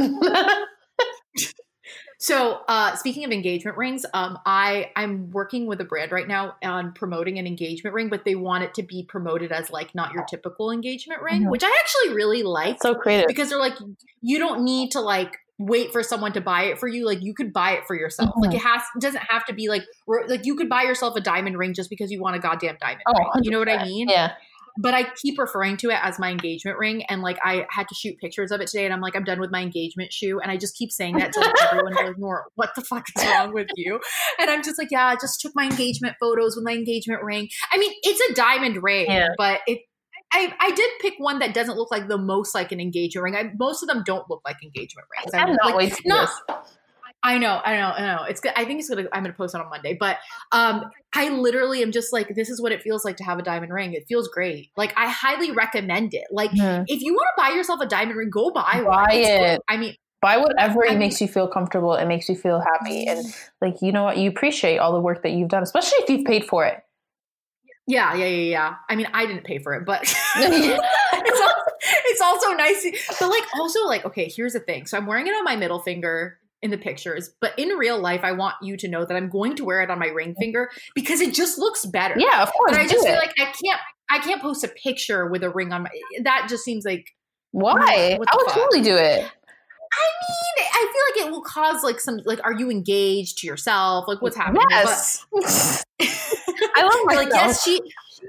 So, uh, speaking of engagement rings, um, I I'm working with a brand right now on promoting an engagement ring, but they want it to be promoted as like not your typical engagement ring, Mhm. which I actually really like so creative. because they're like you don't need to like wait for someone to buy it for you like you could buy it for yourself Mhm. like it has doesn't have to be like like you could buy yourself a diamond ring just because you want a goddamn diamond Oh, ring. you know what i mean Yeah. but I keep referring to it as my engagement ring. And like I had to shoot pictures of it today, and I'm like, I'm done with my engagement shoe. And I just keep saying that to like everyone. They're Noor, what the fuck is wrong with you? And I'm just like, yeah, I just took my engagement photos with my engagement ring. I mean, it's a diamond ring, Yeah. but it. I, I did pick one that doesn't look like the most like an engagement ring. I, most of them don't look like engagement rings. I cannot like, wait to do not- this. I know, I know, I know. It's good. I think it's gonna. I'm gonna post it on Monday, but um, I literally am just like, this is what it feels like to have a diamond ring. It feels great. Like I highly recommend it. Like Mhm. if you want to buy yourself a diamond ring, go buy one. Buy it. I mean, Buy whatever I mean- makes you feel comfortable. It makes you feel happy. And like, you know what? You appreciate all the work that you've done, especially if you've paid for it. Yeah, yeah, yeah, yeah. I mean, I didn't pay for it, but it's, also, it's also nice. But like, also like, okay, here's the thing. So I'm wearing it on my middle finger in the pictures, but in real life, I want you to know that I'm going to wear it on my ring finger because it just looks better. Yeah, of course. but I just it. feel like I can't I can't post a picture with a ring on my that just seems like Why? I would fuck? totally do it. I mean I feel like it will cause like some like are you engaged to yourself like what's happening Yes. I love myself. like yes she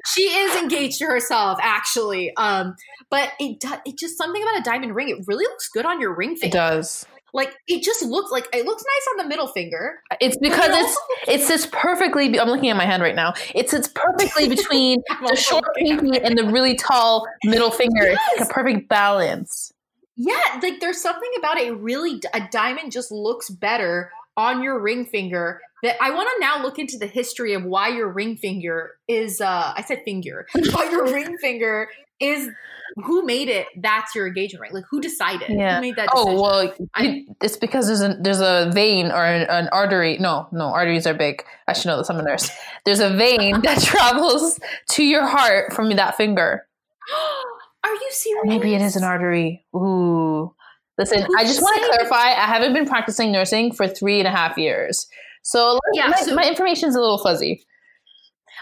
she is engaged to herself actually um but it it just something about a diamond ring it really looks good on your ring finger. it does. like it just looks like it looks nice on the middle finger It's because it it's it sits perfectly. I'm looking at my hand right now. It sits perfectly between the short pinky and the really tall middle finger. It's like a perfect balance. Yeah, like there's something about it. it really, a diamond just looks better on your ring finger that I want to now look into the history of why your ring finger is uh I said finger. why your ring finger is who made it that's your engagement ring like who decided Yeah. who made that Oh well, I- it's because there's a there's a vein or an, an artery. No, no, arteries are big. I should know this. I'm a nurse. There's a vein that travels to your heart from that finger. are you serious Maybe it is an artery. Ooh. Listen, Who's I just want to clarify. I haven't been practicing nursing for three and a half years, so Yeah, my, so- my information's a little fuzzy.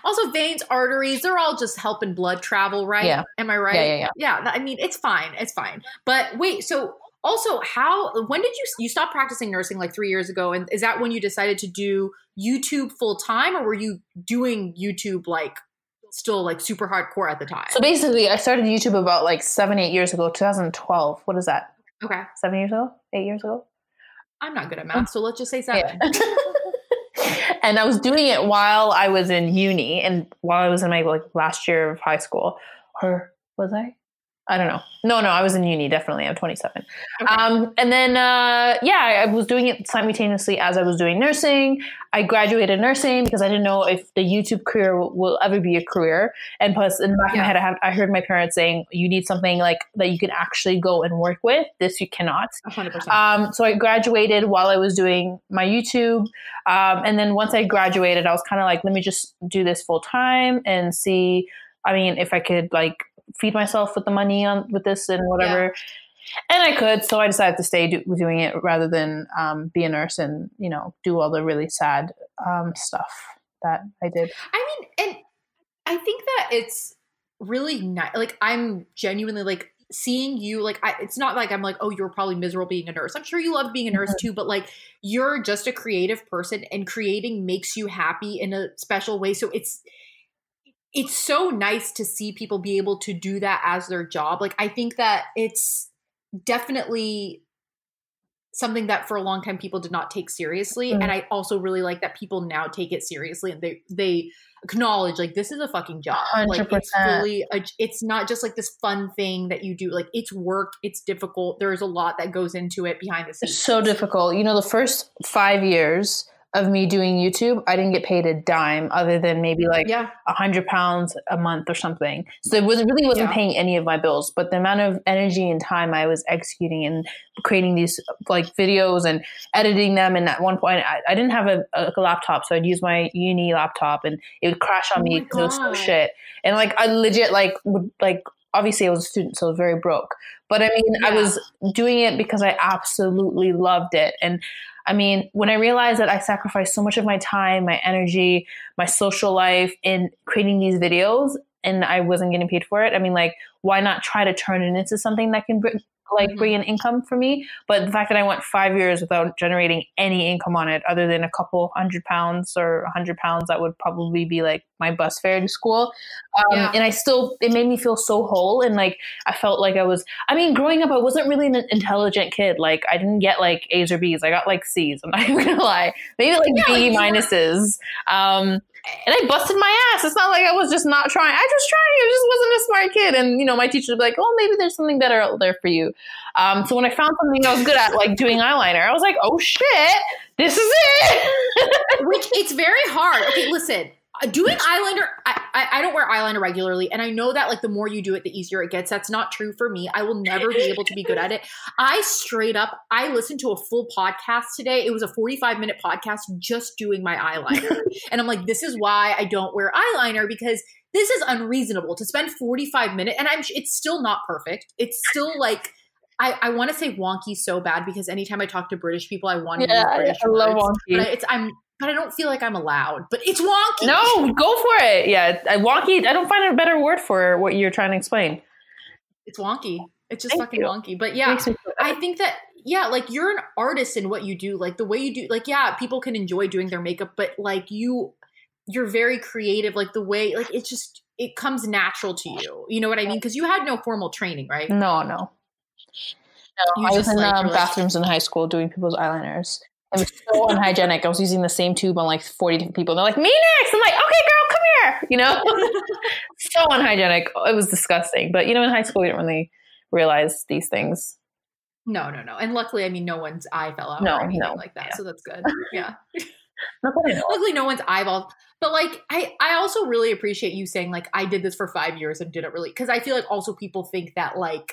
also veins arteries they're all just helping blood travel right Yeah. am i right Yeah, yeah, yeah. that- i mean it's fine it's fine but wait so also how when did you you stop practicing nursing like three years ago and is that when you decided to do youtube full time or were you doing youtube like still like super hardcore at the time So basically, I started YouTube about like seven, eight years ago, 2012. What is that? okay Seven years ago? Eight years ago? i'm not good at math so let's just say seven and I was doing it while I was in uni and while I was in my like last year of high school. Or was I? I don't know. No, no, I was in uni. Definitely, I'm 27. Okay. Um, and then, uh, yeah, I was doing it simultaneously as I was doing nursing. I graduated nursing because I didn't know if the YouTube career will, will ever be a career. And plus, in the back of my head, I, have, I heard my parents saying, "You need something like that you can actually go and work with. This you cannot." 100% Um, so I graduated while I was doing my YouTube. Um, and then once I graduated, I was kind of like, let me just do this full time and see, I mean, if I could like feed myself with the money on with this and whatever. And I could, so I decided to stay do, doing it rather than um, be a nurse and you know do all the really sad um, stuff that I did. I mean, and I think that it's really nice. Like, I'm genuinely like seeing you. Like, I, it's not like I'm like, oh, you're probably miserable being a nurse. I'm sure you love being a nurse too, but like, you're just a creative person, and creating makes you happy in a special way. So it's it's so nice to see people be able to do that as their job. Like, I think that it's definitely something that for a long time people did not take seriously Mm. and i also really like that people now take it seriously and they they acknowledge like this is a fucking job like it's 100%. fully a, it's not just like this fun thing that you do like it's work it's difficult there's a lot that goes into it behind the It's scenes so difficult. You know, the first five years of me doing YouTube, I didn't get paid a dime other than maybe like yeah a hundred pounds a month or something. So it was really wasn't Yeah. paying any of my bills, but the amount of energy and time I was executing and creating these like videos and editing them. And at one point, I, I didn't have a, a laptop, so I'd use my uni laptop, and it would crash on Oh me because it was so shit. And like I legit like would like obviously I was a student, so I was very broke. But I mean, I was doing it because I absolutely loved it, and I mean, when I realized that I sacrificed so much of my time, my energy, my social life in creating these videos and I wasn't getting paid for it, I mean, like, why not try to turn it into something that can bring, like bring an income for me? But the fact that I went five years without generating any income on it, other than a couple hundred pounds or a hundred pounds, that would probably be like my bus fare to school. Um, Yeah. And I still, it made me feel so whole. And like, I felt like I was, I mean, growing up, I wasn't really an intelligent kid. Like, I didn't get like A's or B's. I got like C's. I'm not even gonna lie. Maybe like Yeah, B like, minuses. Um, and I busted my ass. It's not like I was just not trying. I just trying. I just wasn't a smart kid. And you know, my teacher would be like, "Oh, maybe there's something better out there for you." Um, so when I found something I was good at, like doing eyeliner, I was like, "Oh shit, this is it." which it's very hard okay listen Uh, doing eyeliner I, I i don't wear eyeliner regularly and i know that like the more you do it the easier it gets. That's not true for me. I will never be able to be good at it. I straight up i listened to a full podcast today. It was a 45 minute podcast just doing my eyeliner. And i'm like this is why i don't wear eyeliner because this is unreasonable to spend 45 minutes and i'm it's still not perfect. It's still like I, I want to say wonky so bad because anytime I talk to British people, I want to use yeah, British I love words. But wonky. it's I'm but I don't feel like I'm allowed. But it's wonky. No, go for it. Yeah, I- wonky. I don't find a better word for what you're trying to explain. it's wonky. It's just Thank fucking you. wonky. But yeah, Makes me feel I think that yeah, like you're an artist in what you do. Like the way you do. Like yeah, people can enjoy doing their makeup, but like you, you're very creative. Like the way like it's just it comes natural to you. You know what I mean? Because you had no formal training, right? No, no. You No, I was in like, um, were like- bathrooms in high school doing people's eyeliners. It was so unhygienic. I was using the same tube on like 40 different people. They're like, me next. I'm like, okay, girl, come here. You know? so unhygienic. It was disgusting. But, you know, in high school, we didn't really realize these things. No, no, no. And luckily, I mean, no one's eye fell out No, or anything no, like that. yeah. So that's good. Yeah. Luckily, no one's eyeball. But like, I, I also really appreciate you saying like I did this for five years and didn't really because I feel like also people think that like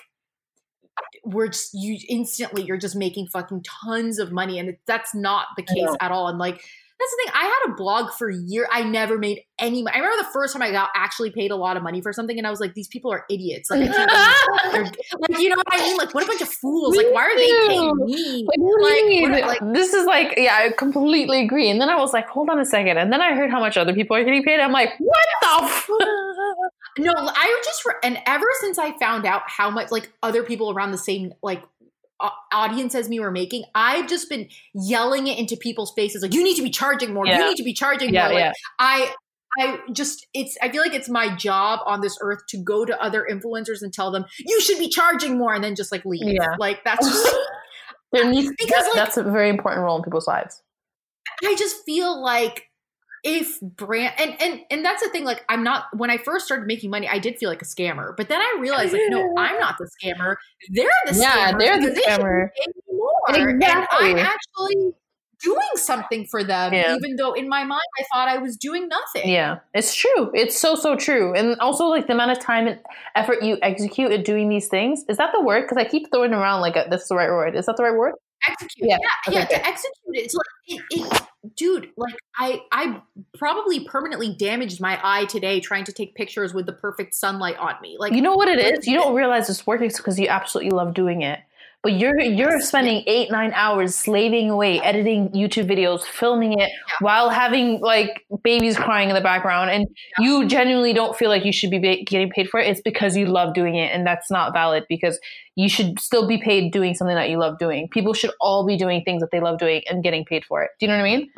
we're just you instantly you're just making fucking tons of money and it, that's not the case at all. And like that's the thing. I had a blog for a year. I never made any. money. I remember the first time I got actually paid a lot of money for something, and I was like, "These people are idiots." Like, like you know what I mean? Like, what a bunch of fools! Like, why are they paying me? Like, Like, mean? what- like- this is like, yeah, I completely agree. And then I was like, hold on a second. And then I heard how much other people are getting paid. I'm like, what the? F-? No, I just re- and ever since I found out how much like other people around the same like audience as me were making, I've just been yelling it into people's faces like you need to be charging more. Yeah. You need to be charging yeah, more. Like yeah. I I just it's I feel like it's my job on this earth to go to other influencers and tell them you should be charging more and then just like leave. Yeah. Like that's just There needs Because, that- like- that's a very important role in people's lives. I just feel like if brand and and and that's the thing like I'm not when I first started making money I did feel like a scammer but then I realized like no I'm not the scammer they're the Yeah, scammer they're the scammer. be paying me more and Exactly. I'm actually doing something for them Yeah. even though in my mind I thought I was doing nothing Yeah, it's true. It's so so true. And also like the amount of time and effort you execute at doing these things. Is that the word? Because I keep throwing around like a, this is the right word. Is that the right word? Execute Yeah, yeah okay, yeah, to execute it it's like it, it dude like I I probably permanently damaged my eye today trying to take pictures with the perfect sunlight on me like You know what it is? You don't realize it's working because you absolutely love doing it. But you're you're spending eight nine hours slaving away, editing YouTube videos, filming it while having like babies crying in the background, and you genuinely don't feel like you should be ba- getting paid for it. It's because you love doing it, and that's not valid because you should still be paid doing something that you love doing. People should all be doing things that they love doing and getting paid for it. Do you know what I mean?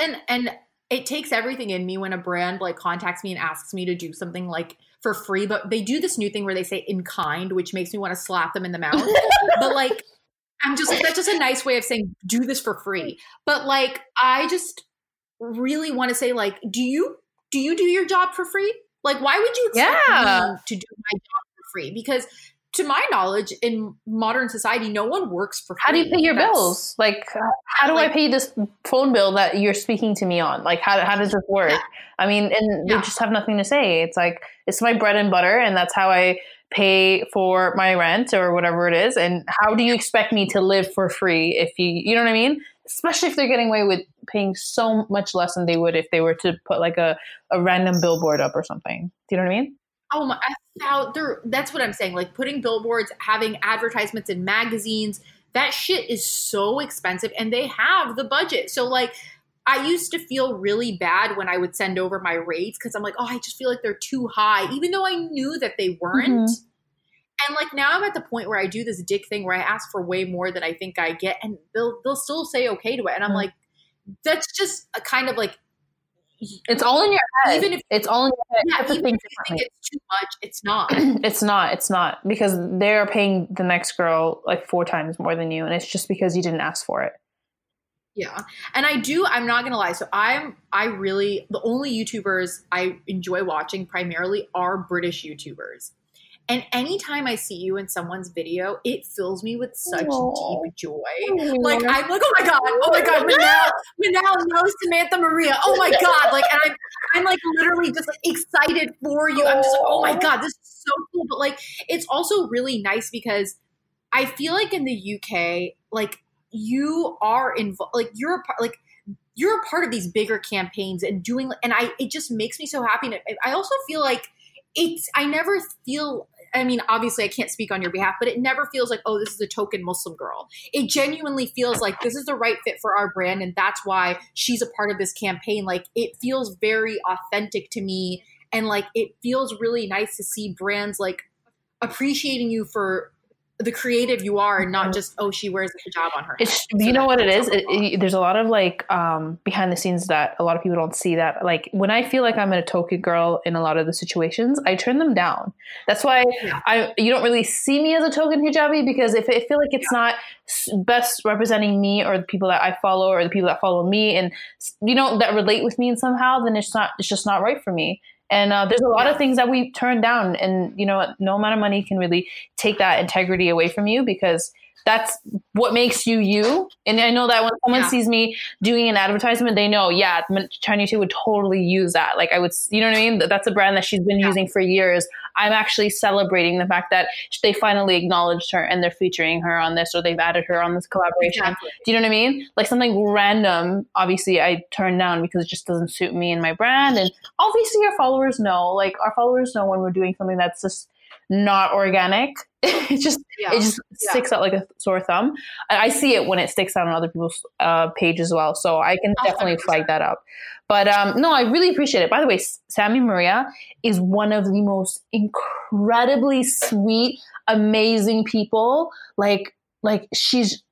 And and it takes everything in me when a brand like contacts me and asks me to do something like for free. But they do this new thing where they say in kind, which makes me want to slap them in the mouth. but like, I'm just like that's just a nice way of saying do this for free. But like, I just really want to say like, do you do you do your job for free? Like, why would you expect Yeah. me to do my job for free? Because to my knowledge, in modern society, no one works for free. How do you pay your That's- bills? Like, how do I pay this phone bill that you're speaking to me on? Like, how, how does this work? Yeah. I mean, and Yeah. they just have nothing to say. It's like, it's my bread and butter, and that's how I pay for my rent or whatever it is. And how do you expect me to live for free if you, you know what I mean? Especially if they're getting away with paying so much less than they would if they were to put like a, a random billboard up or something. Do you know what I mean? Oh my! How there? That's what I'm saying. Like putting billboards, having advertisements in magazines. That shit is so expensive, and they have the budget. So like, I used to feel really bad when I would send over my rates because I'm like, oh, I just feel like they're too high, even though I knew that they weren't. Mhm. And like now I'm at the point where I do this dick thing where I ask for way more than I think I get, and they'll they'll still say okay to it, and I'm Mhm. like, that's just a kind of like It's all in your head. even if it's all in your head. Yeah, even if you think it's too much, it's not. it's not it's not because they're paying the next girl like four times more than you and it's just because you didn't ask for it Yeah. And I do, I'm not gonna lie. So I'm I really the only YouTubers I enjoy watching primarily are British YouTubers. And anytime I see you in someone's video, it fills me with such Aw. deep joy. Like I'm like, oh my god, oh my god, Manal, Manal knows Samantha Maria. Oh my god, like, and I'm I'm like literally just like, excited for you. I'm just like, oh my god, this is so cool. But like, it's also really nice because I feel like in the UK, like you are involved, like you're a part, like you're a part of these bigger campaigns and doing, and I it just makes me so happy. And I also feel like it's I never feel. I mean, obviously, I can't speak on your behalf, but it never feels like, oh, this is a token Muslim girl. It genuinely feels like this is the right fit for our brand, and that's why she's a part of this campaign. Like, it feels very authentic to me, and like, it feels really nice to see brands like appreciating you for the creative you are, and not just, oh, she wears a hijab on her. it's head. So you know what it is it, it- there's a lot of like um behind the scenes that a lot of people don't see that like when i feel like i'm in a token girl in a lot of the situations i turn them down that's why Yeah. i you don't really see me as a token hijabi because if i feel like it's not best representing me or the people that i follow or the people that follow me and you know that relate with me in somehow then it's not it's just not right for me And uh, there's a lot of things that we turn down, and you know, no amount of money can really take that integrity away from you because that's what makes you you. And I know that when someone yeah. sees me doing an advertisement, they know, yeah, Chinese Two would totally use that. Like I would, you know what I mean? That's a brand that she's been yeah. using for years. I'm actually celebrating the fact that they finally acknowledged her and they're featuring her on this or they've added her on this collaboration. Exactly. Do you know what I mean? Like something random, obviously I turn down because it just doesn't suit me and my brand. And obviously our followers know, like our followers know when we're doing something that's just not organic. it just yeah. it just yeah. sticks out like a sore thumb. I see it when it sticks out on other people's uh, page as well, so I can definitely 100%. flag that up. But um, no, I really appreciate it. By the way, Sammy Maria is one of the most incredibly sweet, amazing people. Like like she's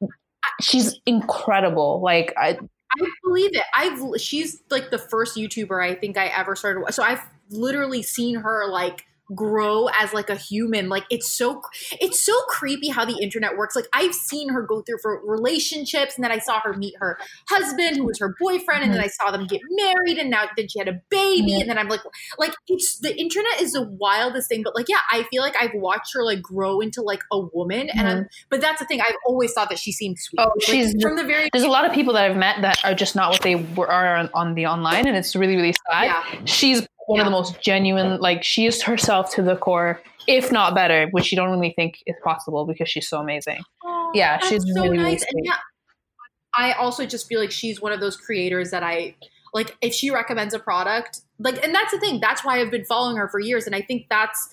she's incredible. Like I I believe it. I've she's like the first YouTuber I think I ever started. So I've literally seen her like grow as like a human. Like it's so it's so creepy how the internet works. Like i've seen her go through for relationships and then i saw her meet her husband who was her boyfriend and then i mm-hmm. saw them get married and now then she had a baby and then i'm like like it's the internet is the wildest thing but like yeah i feel like i've watched her like grow into like a woman and i'm mm-hmm. but that's the thing i've always thought that she seemed sweet. Oh like, she's from the very there's a lot of people that i've met that are just not what they were are on, on the online and it's really really sad. Yeah. she's one yeah. of the most genuine like she is herself to the core if not better which you don't really think is possible because she's so amazing oh, yeah she's so really, nice. really yeah, i also just feel like she's one of those creators that i like if she recommends a product like and that's the thing that's why i've been following her for years and i think that's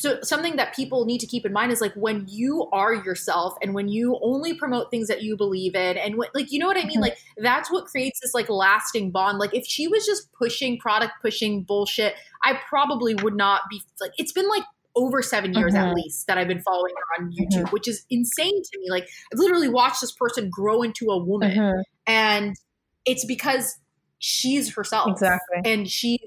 so something that people need to keep in mind is like when you are yourself and when you only promote things that you believe in and what, like you know what I mean mm-hmm. like that's what creates this like lasting bond like if she was just pushing product pushing bullshit I probably would not be like it's been like over seven years mm-hmm. at least that I've been following her on YouTube, mm-hmm. which is insane to me. Like I've literally watched this person grow into a woman, mm-hmm. and it's because she's herself, exactly, and she's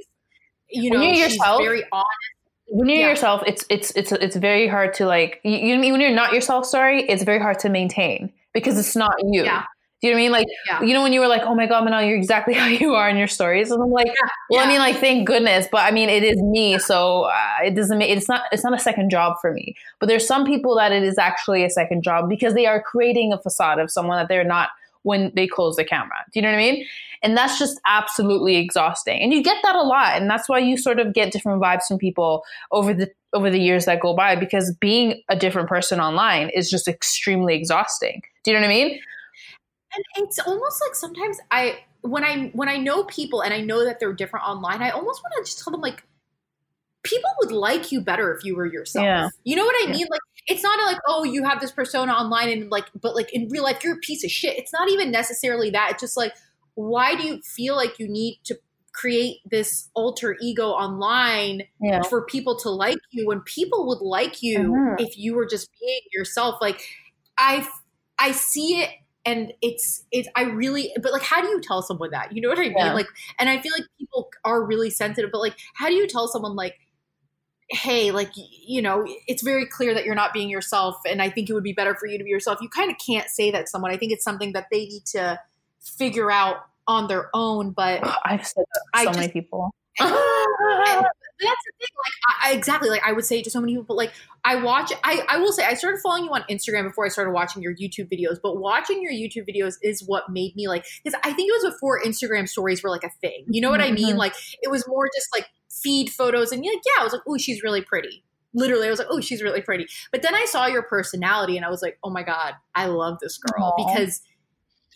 you know she's yourself, very honest when you're yeah. yourself, it's it's it's it's very hard to like you, you when you're not yourself. Sorry, it's very hard to maintain because it's not you. Yeah. Do you know what I mean? Like, yeah. you know, when you were like, "Oh my god, Manal, you're exactly how you are in your stories," and I'm like, yeah. "Well, yeah. I mean, like, thank goodness." But I mean, it is me, so uh, it doesn't make it's not it's not a second job for me. But there's some people that it is actually a second job because they are creating a facade of someone that they're not when they close the camera. Do you know what I mean? And that's just absolutely exhausting. And you get that a lot. And that's why you sort of get different vibes from people over the over the years that go by because being a different person online is just extremely exhausting. Do you know what I mean? And it's almost like sometimes I when I when I know people and I know that they're different online, I almost want to just tell them like people would like you better if you were yourself. Yeah. You know what I yeah. mean? Like it's not like, oh, you have this persona online and like but like in real life you're a piece of shit. It's not even necessarily that. It's just like why do you feel like you need to create this alter ego online yeah. for people to like you when people would like you mm-hmm. if you were just being yourself like i i see it and it's it's i really but like how do you tell someone that you know what i mean yeah. like and i feel like people are really sensitive but like how do you tell someone like hey like you know it's very clear that you're not being yourself and i think it would be better for you to be yourself you kind of can't say that to someone i think it's something that they need to figure out on their own. But I've said that to so just, many people. that's the thing. Like I, exactly, like I would say to so many people, like I watch. I I will say I started following you on Instagram before I started watching your YouTube videos. But watching your YouTube videos is what made me like because I think it was before Instagram stories were like a thing. You know what mm-hmm. I mean? Mm-hmm. Like it was more just like feed photos and you're like yeah, I was like, oh, she's really pretty literally I was like, oh, she's really pretty. But then I saw your personality and I was like, oh my God, I love this girl Aww. because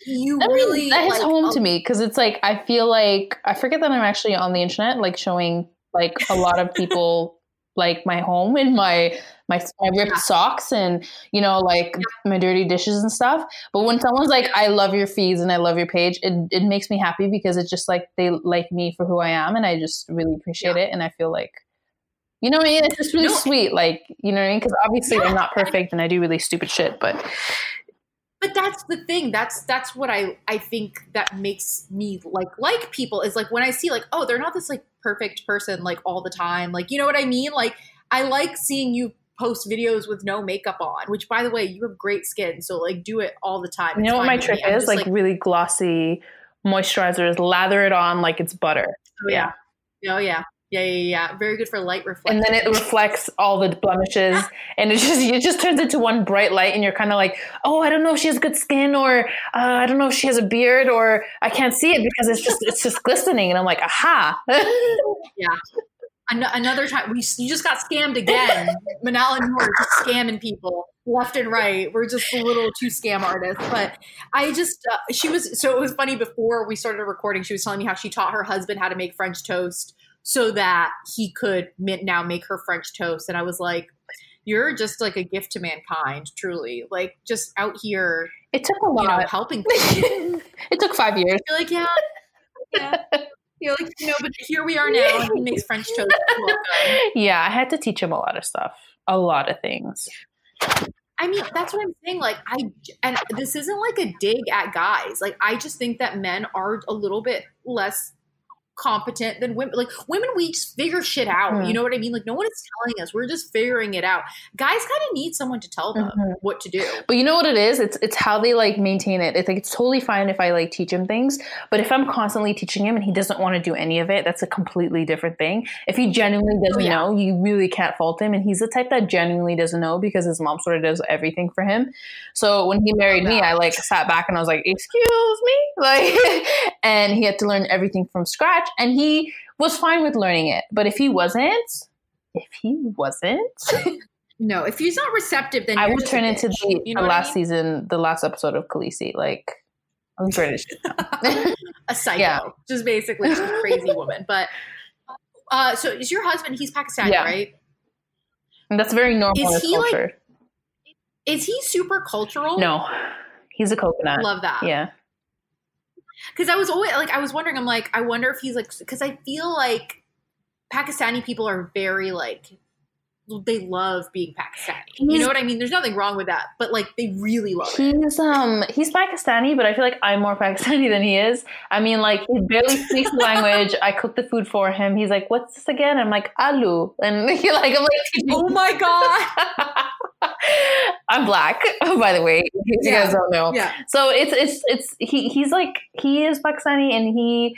you that really mean, that hits like, home um, to me because it's like I feel like I forget that I'm actually on the internet, like showing like a lot of people like my home and my my my ripped yeah. socks and you know like yeah. my dirty dishes and stuff. But when someone's like, "I love your feeds and I love your page," it it makes me happy because it's just like they like me for who I am, and I just really appreciate yeah. it, and I feel like. You know what I mean? It's just really no. sweet. Like, you know what I mean? Because obviously I'm not perfect and I do really stupid shit, but but that's the thing that's that's what i i think that makes me like like people is like when i see like oh they're not this like perfect person like all the time. Like you know what i mean? Like i like seeing you post videos with no makeup on which by the way you have great skin so like do it all the time. You know what my trick is? like, like, really glossy moisturizers lather it on like it's butter. Oh, yeah. Oh yeah. Yeah, yeah, yeah. Very good for light reflection. And then it reflects all the blemishes, and it just it just turns into one bright light, and you're kind of like, oh, I don't know if she has good skin, or uh, I don't know if she has a beard, or I can't see it because it's just it's just glistening, and I'm like, aha. yeah. An- another time, we you just got scammed again. Manal and Noor just scamming people left and right. We're just a little too scam artists. But I just, uh, she was, so it was funny before we started recording, she was telling me how she taught her husband how to make French toast so that he could now make her French toast. And I was like, you're just like a gift to mankind, truly. Like just out here. It took a lot. You know, helping it took five years. You're like, yeah. Yeah. You're like, know, but here we are now, and he makes French toast. Yeah, I had to teach him a lot of stuff, a lot of things. I mean, that's what I'm saying. Like, I, and this isn't like a dig at guys. Like, I just think that men are a little bit less competent than women. Like women, we just figure shit out. Mm-hmm. You know what I mean? Like no one is telling us. We're just figuring it out. Guys kind of need someone to tell them mm-hmm. what to do. But you know what it is? It's it's how they like maintain it. It's like it's totally fine if I like teach him things, but if I'm constantly teaching him and he doesn't want to do any of it, that's a completely different thing. If he genuinely doesn't oh, yeah. know, you really can't fault him. And he's the type that genuinely doesn't know because his mom sort of does everything for him. So when he married oh, me, I like sat back and I was like, "Excuse me," like, and he had to learn everything from scratch and he was fine with learning it. But if he wasn't, if he wasn't, no, if he's not receptive, then I would turn into the, you know the last I mean? season, the last episode of Khaleesi. Like I'm British, a psycho, yeah. just basically just a crazy woman. But uh, so is your husband? He's Pakistani, yeah. right? And that's very normal is he culture. Like, is he super cultural? No, he's a coconut. Love that. Yeah because I was always like, I was wondering, I'm like, I wonder if he's like, because I feel like Pakistani people are very like, they love being Pakistani. He's, you know what I mean? There's nothing wrong with that, but like they really love he's, it. He's um he's Pakistani, but I feel like I'm more Pakistani than he is. I mean, like he barely speaks the language. I cook the food for him. He's like, "What's this again?" I'm like, "Alu," and he like, I'm like, "Oh my god." I'm black, by the way. You yeah. guys don't know. Yeah. So it's it's it's he he's like he is Pakistani and he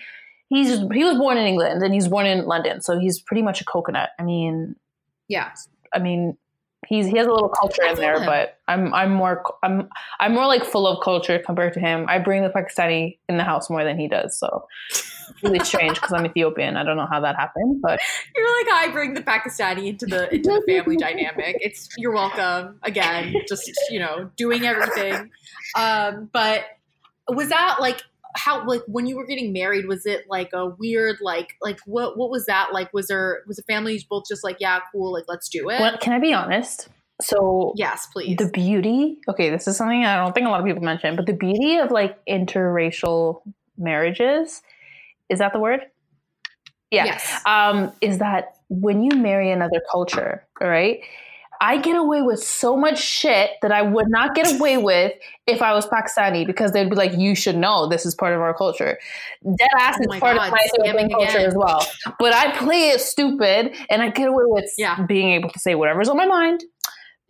he's he was born in England and he's born in London, so he's pretty much a coconut. I mean, yeah. I mean, he's he has a little culture in there, but I'm I'm more I'm I'm more like full of culture compared to him. I bring the Pakistani in the house more than he does, so really strange because I'm Ethiopian. I don't know how that happened, but you're like I bring the Pakistani into the into the family dynamic. It's you're welcome again. Just you know doing everything, um, but was that like how like when you were getting married was it like a weird like like what what was that like? Was there was the family both just like yeah cool like let's do it well can i be honest? So yes please. the beauty okay this is something i don't think a lot of people mention but the beauty of like interracial marriages is that the word? Yeah. Yes. um is that when you marry another culture all right I get away with so much shit that I would not get away with if I was Pakistani because they'd be like, you should know this is part of our culture. Dead ass oh is part God, of my Ethiopian culture as well. But I play it stupid and I get away with yeah. being able to say whatever's on my mind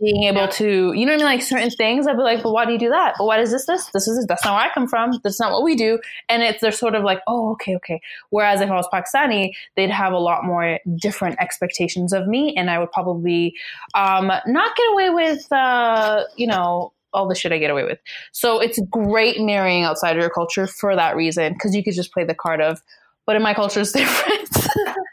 being able to, you know what I mean? Like certain things, I'd be like, but why do you do that? But why is this this? This is that's not where I come from. That's not what we do. And it's they're sort of like, oh, okay, okay. Whereas if I was Pakistani, they'd have a lot more different expectations of me, and I would probably um, not get away with, uh, you know, all the shit I get away with. So it's great marrying outside of your culture for that reason because you could just play the card of, but in my culture it's different.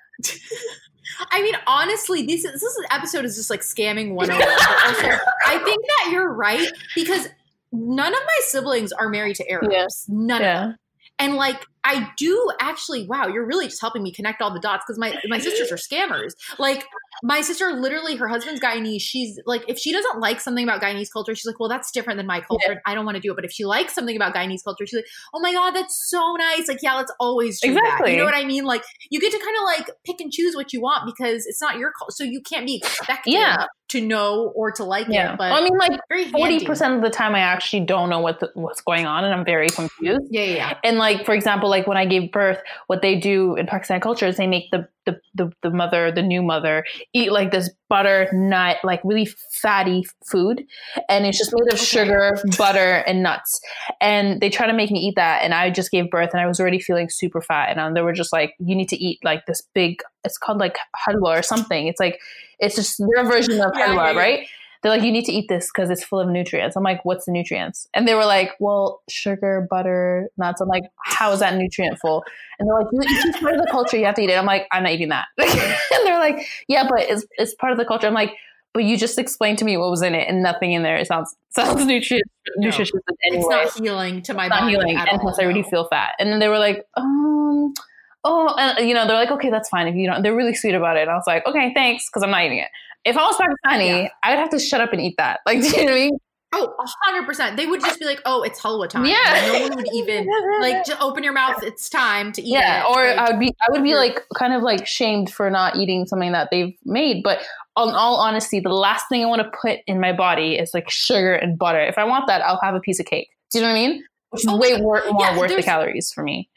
I mean, honestly, this this episode is just like scamming 101. but also, I think that you're right because none of my siblings are married to Arabs. Yeah. None yeah. of them. And like I do actually, wow, you're really just helping me connect all the dots because my my sisters are scammers. Like my sister literally her husband's Guyanese. She's like, if she doesn't like something about Guyanese culture, she's like, well, that's different than my culture. Yeah. I don't want to do it. But if she likes something about Guyanese culture, she's like, oh my god, that's so nice. Like, yeah, let's always do exactly. that. You know what I mean? Like, you get to kind of like pick and choose what you want because it's not your culture, so you can't be expected yeah. to know or to like yeah. it. But I mean, like forty percent of the time, I actually don't know what the, what's going on, and I'm very confused. Yeah, yeah, yeah. And like for example, like when I gave birth, what they do in Pakistani culture is they make the, the, the, the mother, the new mother, eat like this butter, nut, like really fatty food. And it's just made of okay. sugar, butter, and nuts. And they try to make me eat that. And I just gave birth and I was already feeling super fat. And um, they were just like, you need to eat like this big, it's called like halwa or something. It's like, it's just their version of yeah, halwa, yeah, yeah. right? They're like, you need to eat this because it's full of nutrients. I'm like, what's the nutrients? And they were like, well, sugar, butter, nuts. I'm like, how is that nutrient full? And they're like, it's part of the culture. You have to eat it. I'm like, I'm not eating that. and they're like, yeah, but it's, it's part of the culture. I'm like, but you just explained to me what was in it and nothing in there. It sounds sounds nutritious. No, nutritious anyway. It's not healing to my it's body. Not healing, and plus, I already feel fat. And then they were like, um, oh, and, you know, they're like, okay, that's fine if you don't. They're really sweet about it. And I was like, okay, thanks, because I'm not eating it if I was Pakistani, yeah. I would have to shut up and eat that. Like, do you know what I mean? Oh, hundred percent. They would just be like, "Oh, it's halwa time." Yeah, no one would even like just open your mouth. It's time to eat. Yeah, it. or like, I would be, I would be mm-hmm. like, kind of like shamed for not eating something that they've made. But in all honesty, the last thing I want to put in my body is like sugar and butter. If I want that, I'll have a piece of cake. Do you know what I mean? Which is oh, way more, more yeah, worth the calories for me.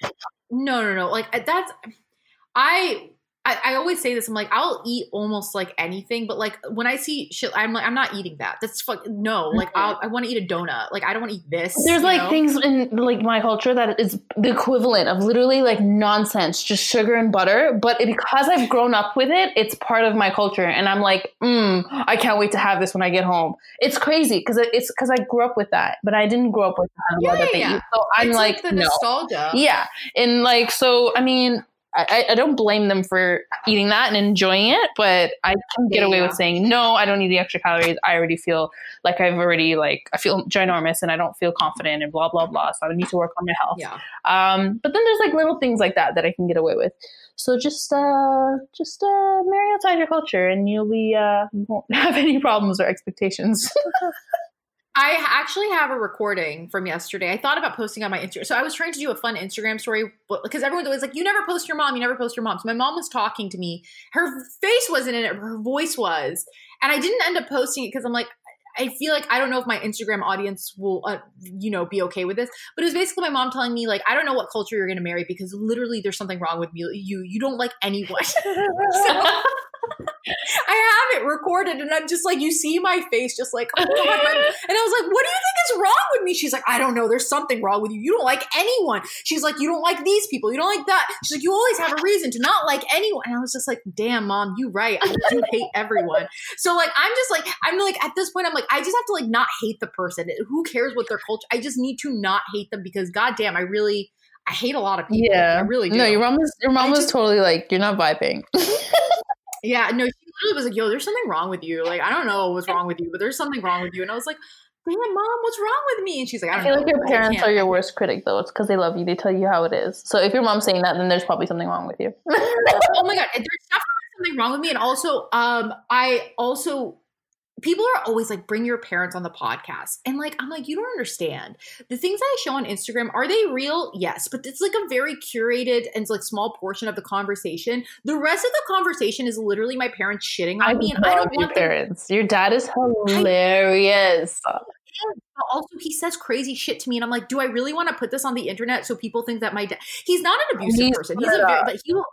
No, no, no. Like that's I I, I, always say this. I'm like, I'll eat almost like anything, but like when I see shit, I'm like, I'm not eating that. That's fuck no. Like I'll, i want to eat a donut. Like I don't want to eat this. There's like know? things in like my culture that is the equivalent of literally like nonsense, just sugar and butter. But it, because I've grown up with it, it's part of my culture, and I'm like, mm, I can't wait to have this when I get home. It's crazy because it's because I grew up with that, but I didn't grow up with the yeah, that yeah. eat. So I'm it's like, like the no. nostalgia. Yeah, and like so, I mean I, I, don't blame them for eating that and enjoying it, but I can get yeah, away yeah. with saying no. I don't need the extra calories. I already feel like I've already like I feel ginormous and I don't feel confident and blah blah blah. So I need to work on my health. Yeah. Um, but then there's like little things like that that I can get away with. So just uh, just uh, marry outside your culture and you'll be uh, you won't have any problems or expectations. I actually have a recording from yesterday. I thought about posting on my Instagram. So I was trying to do a fun Instagram story because everyone's always like, you never post your mom, you never post your mom. So my mom was talking to me. Her face wasn't in it, her voice was. And I didn't end up posting it because I'm like, I feel like I don't know if my Instagram audience will, uh, you know, be okay with this. But it was basically my mom telling me like, I don't know what culture you're going to marry because literally there's something wrong with. You you don't like anyone. so, I have it recorded, and I'm just like, you see my face, just like, oh God. and I was like, what do you think is wrong with me? She's like, I don't know. There's something wrong with you. You don't like anyone. She's like, you don't like these people. You don't like that. She's like, you always have a reason to not like anyone. And I was just like, damn, mom, you right. I do hate everyone. So like, I'm just like, I'm like, at this point, I'm like, I just have to like not hate the person. Who cares what their culture? I just need to not hate them because goddamn, I really. I hate a lot of people. Yeah, I really do. No, your mom was your mom I was just, totally like, you're not vibing. Yeah, no, she literally was like, "Yo, there's something wrong with you. Like, I don't know what's wrong with you, but there's something wrong with you." And I was like, "Damn, mom, what's wrong with me?" And she's like, "I, I feel know, like your parents are your worst critic, though. It's because they love you. They tell you how it is. So if your mom's saying that, then there's probably something wrong with you. oh my god, there's definitely something wrong with me. And also, um, I also people are always like bring your parents on the podcast. And like i'm like you don't understand. The things that i show on instagram are they real? Yes but it's like a very curated and like small portion of the conversation. The rest of the conversation is literally my parents shitting on I me and i don't want parents. Them- your dad is hilarious. I- also he says crazy shit to me and i'm like do i really want to put this on the internet so people think that my dad he's not an abusive he's person. He's a very but he will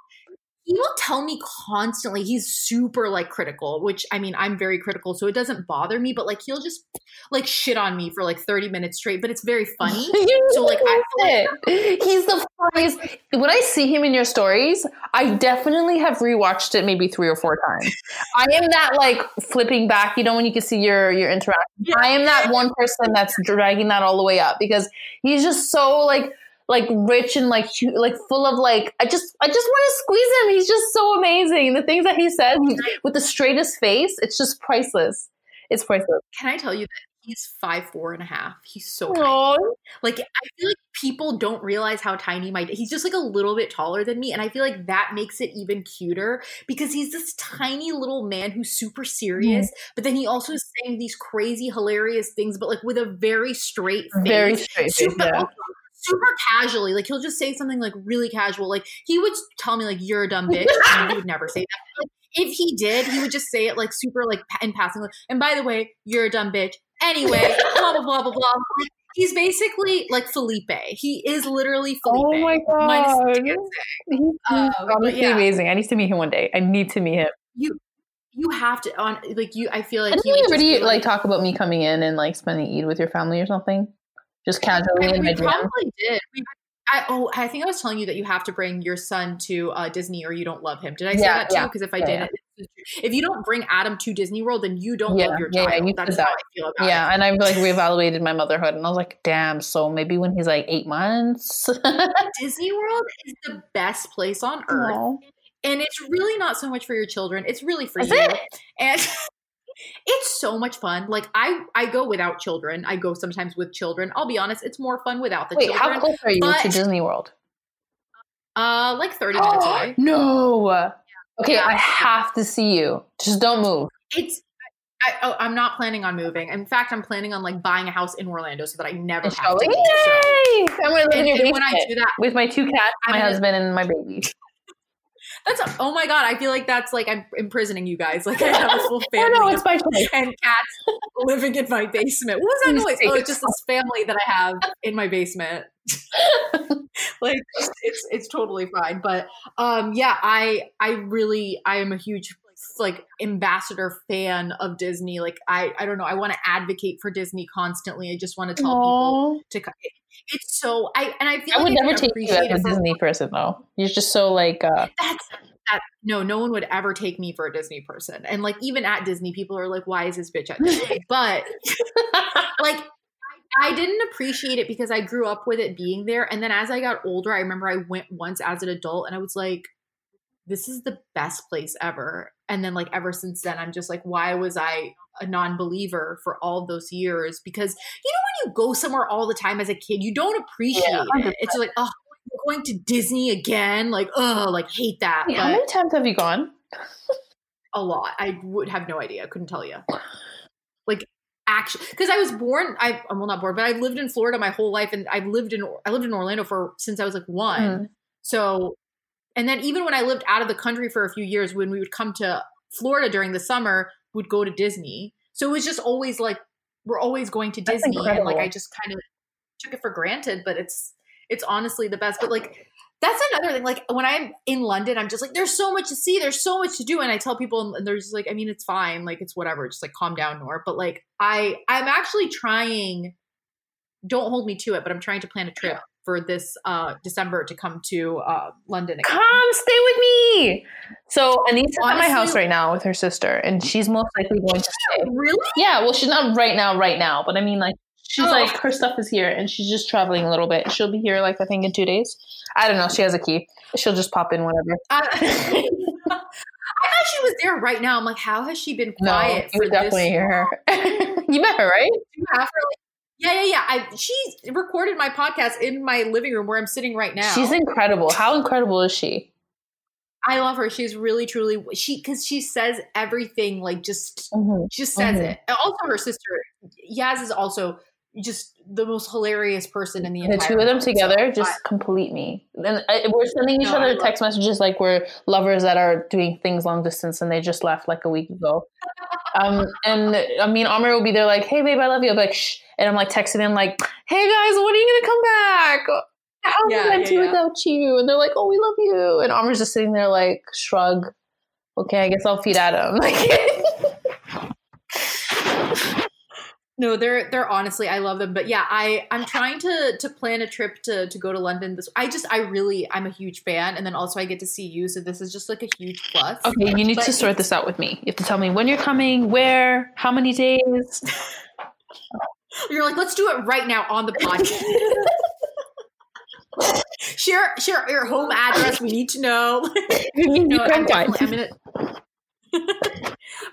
he will tell me constantly he's super like critical which i mean i'm very critical so it doesn't bother me but like he'll just like shit on me for like 30 minutes straight but it's very funny. So like I like- he's the funniest. When i see him in your stories i definitely have rewatched it maybe three or four times. I am that like flipping back you know when you can see your your interaction. Yeah. i am that one person that's dragging that all the way up because he's just so like like rich and like like full of like I just I just want to squeeze him. He's just so amazing. The things that he says with the straightest face, it's just priceless. It's priceless. Can I tell you that he's five four and a half? He's so tiny. Like I feel like people don't realize how tiny my he's just like a little bit taller than me, and I feel like that makes it even cuter because he's this tiny little man who's super serious, mm. but then he also is saying these crazy hilarious things, but like with a very straight face. Very straight face, yeah super casually. Like he'll just say something like really casual. Like he would tell me like you're a dumb bitch. and he would never say that. Like, if he did, he would just say it like super like in passing. Like, and by the way, you're a dumb bitch. Anyway, blah blah blah blah blah. Like, He's basically like Felipe. He is literally Felipe. Oh my god, he's, Um, honestly yeah. amazing. I need to meet him one day. I need to meet him. You you have to on like you. I feel like Didn't you already be like talk about me coming in and like spending Eid with your family or something? Just casually I- in my we probably did. We, I, oh, I think I was telling you that you have to bring your son to uh, Disney or you don't love him. Did I say Yeah, that too? yeah. Because if I Yeah, did, yeah. if you don't bring Adam to Disney World, then you don't Yeah, love your yeah, yeah, child. you That's that. how I feel about Yeah, it. and I've like reevaluated my motherhood, and I was like, damn. So maybe when he's like eight months. Disney World is the best place on earth. Aw. And it's really not so much for your children. It's really for Is you. it? And it's so much fun. Like I I go without children. I go sometimes with children. I'll be honest, it's more fun without the Wait, children. how close are you but- to Disney World? Uh like 30 minutes away. no. Okay, Yeah. I have to see you. Just don't move. It's I, oh, I'm not planning on moving. In fact, I'm planning on like buying a house in Orlando so that I never have to. Yay! So- I'm gonna live in your and when I do that, with my two cats, I'm my gonna- husband, and my baby. That's oh my god! I feel like that's like I'm imprisoning you guys. Like I have a full Oh family. no, it's my choice. and cats living in my basement. What was that noise? Oh, it's just this family that I have in my basement. like it's it's totally fine. But um yeah, I I really I am a huge like ambassador fan of Disney. Like I I don't know, I want to advocate for Disney constantly. I just want to tell people to it's so I and I feel I like would never take you as a for Disney person though. You're just so like uh that's that no, no one would ever take me for a Disney person. And like even at Disney, people are like, why is this bitch at Disney? but like I didn't appreciate it because I grew up with it being there. And then as I got older, I remember I went once as an adult and I was like, this is the best place ever. And then like ever since then, I'm just like, why was I a non-believer for all those years? Because you know when you go somewhere all the time as a kid, you don't appreciate Yeah, it. It's like, oh, going to Disney again. Like, oh, like hate that. Wait, how many times have you gone? a lot. I would have no idea. I couldn't tell you. Like actually, because I was born. I I'm well not born, but I've lived in Florida my whole life, and I've lived in I lived in Orlando for since I was like one. Mm. So, and then even when I lived out of the country for a few years, when we would come to Florida during the summer, would go to Disney. So it was just always like we're always going to That's Disney, and like. I just kind of took it for granted. But it's it's honestly the best. But like that's another thing. Like when I'm in London, I'm just like, there's so much to see, there's so much to do, and I tell people, and they're just like, I mean, it's fine, like it's whatever, just like calm down, Noor. But like I, I'm actually trying. Don't hold me to it, but I'm trying to plan a trip for this uh December to come to uh London. Again. Come stay with me. So Anita's at my house right now with her sister, and she's most likely going to stay. Really? Yeah, well, she's not right now, right now, but I mean, like, she's Oh. like her stuff is here, and she's just traveling a little bit. She'll be here, like, I think in two days. I don't know. She has a key. She'll just pop in whenever. I, I thought she was there right now. I'm like, how has she been No, quiet you for would definitely this hear her. you met her, right? You have her, like- yeah, yeah, yeah. I she recorded my podcast in my living room where I'm sitting right now. She's incredible. How incredible is she? I love her. She's really, truly she because she says everything like just Mhm. she just says Mhm. it. Also, her sister Yaz is also just the most hilarious person in the The two of them world. So together just I- complete me. And I, we're sending each No, other text messages like we're lovers that are doing things long distance, and they just left like a week ago. um, and I mean, Amr will be there like, "Hey, babe, I love you." Be like, "Shh," and I'm like texting him like, "Hey guys, when are you gonna come back?" How Yeah, am I yeah, to yeah. without you? And they're like, "Oh, we love you." And Amr's just sitting there like, shrug. Okay, I guess I'll feed Adam. Like, no, they're they're honestly, I love them. But yeah, I I'm trying to to plan a trip to to go to London. This I just I really I'm a huge fan, and then also I get to see you, so this is just like a huge plus. okay, you need But to sort this out with me. You have to tell me when you're coming, where, how many days. You're like, let's do it right now on the podcast. share share your home address. We need to know. You no, I'm I'm gonna.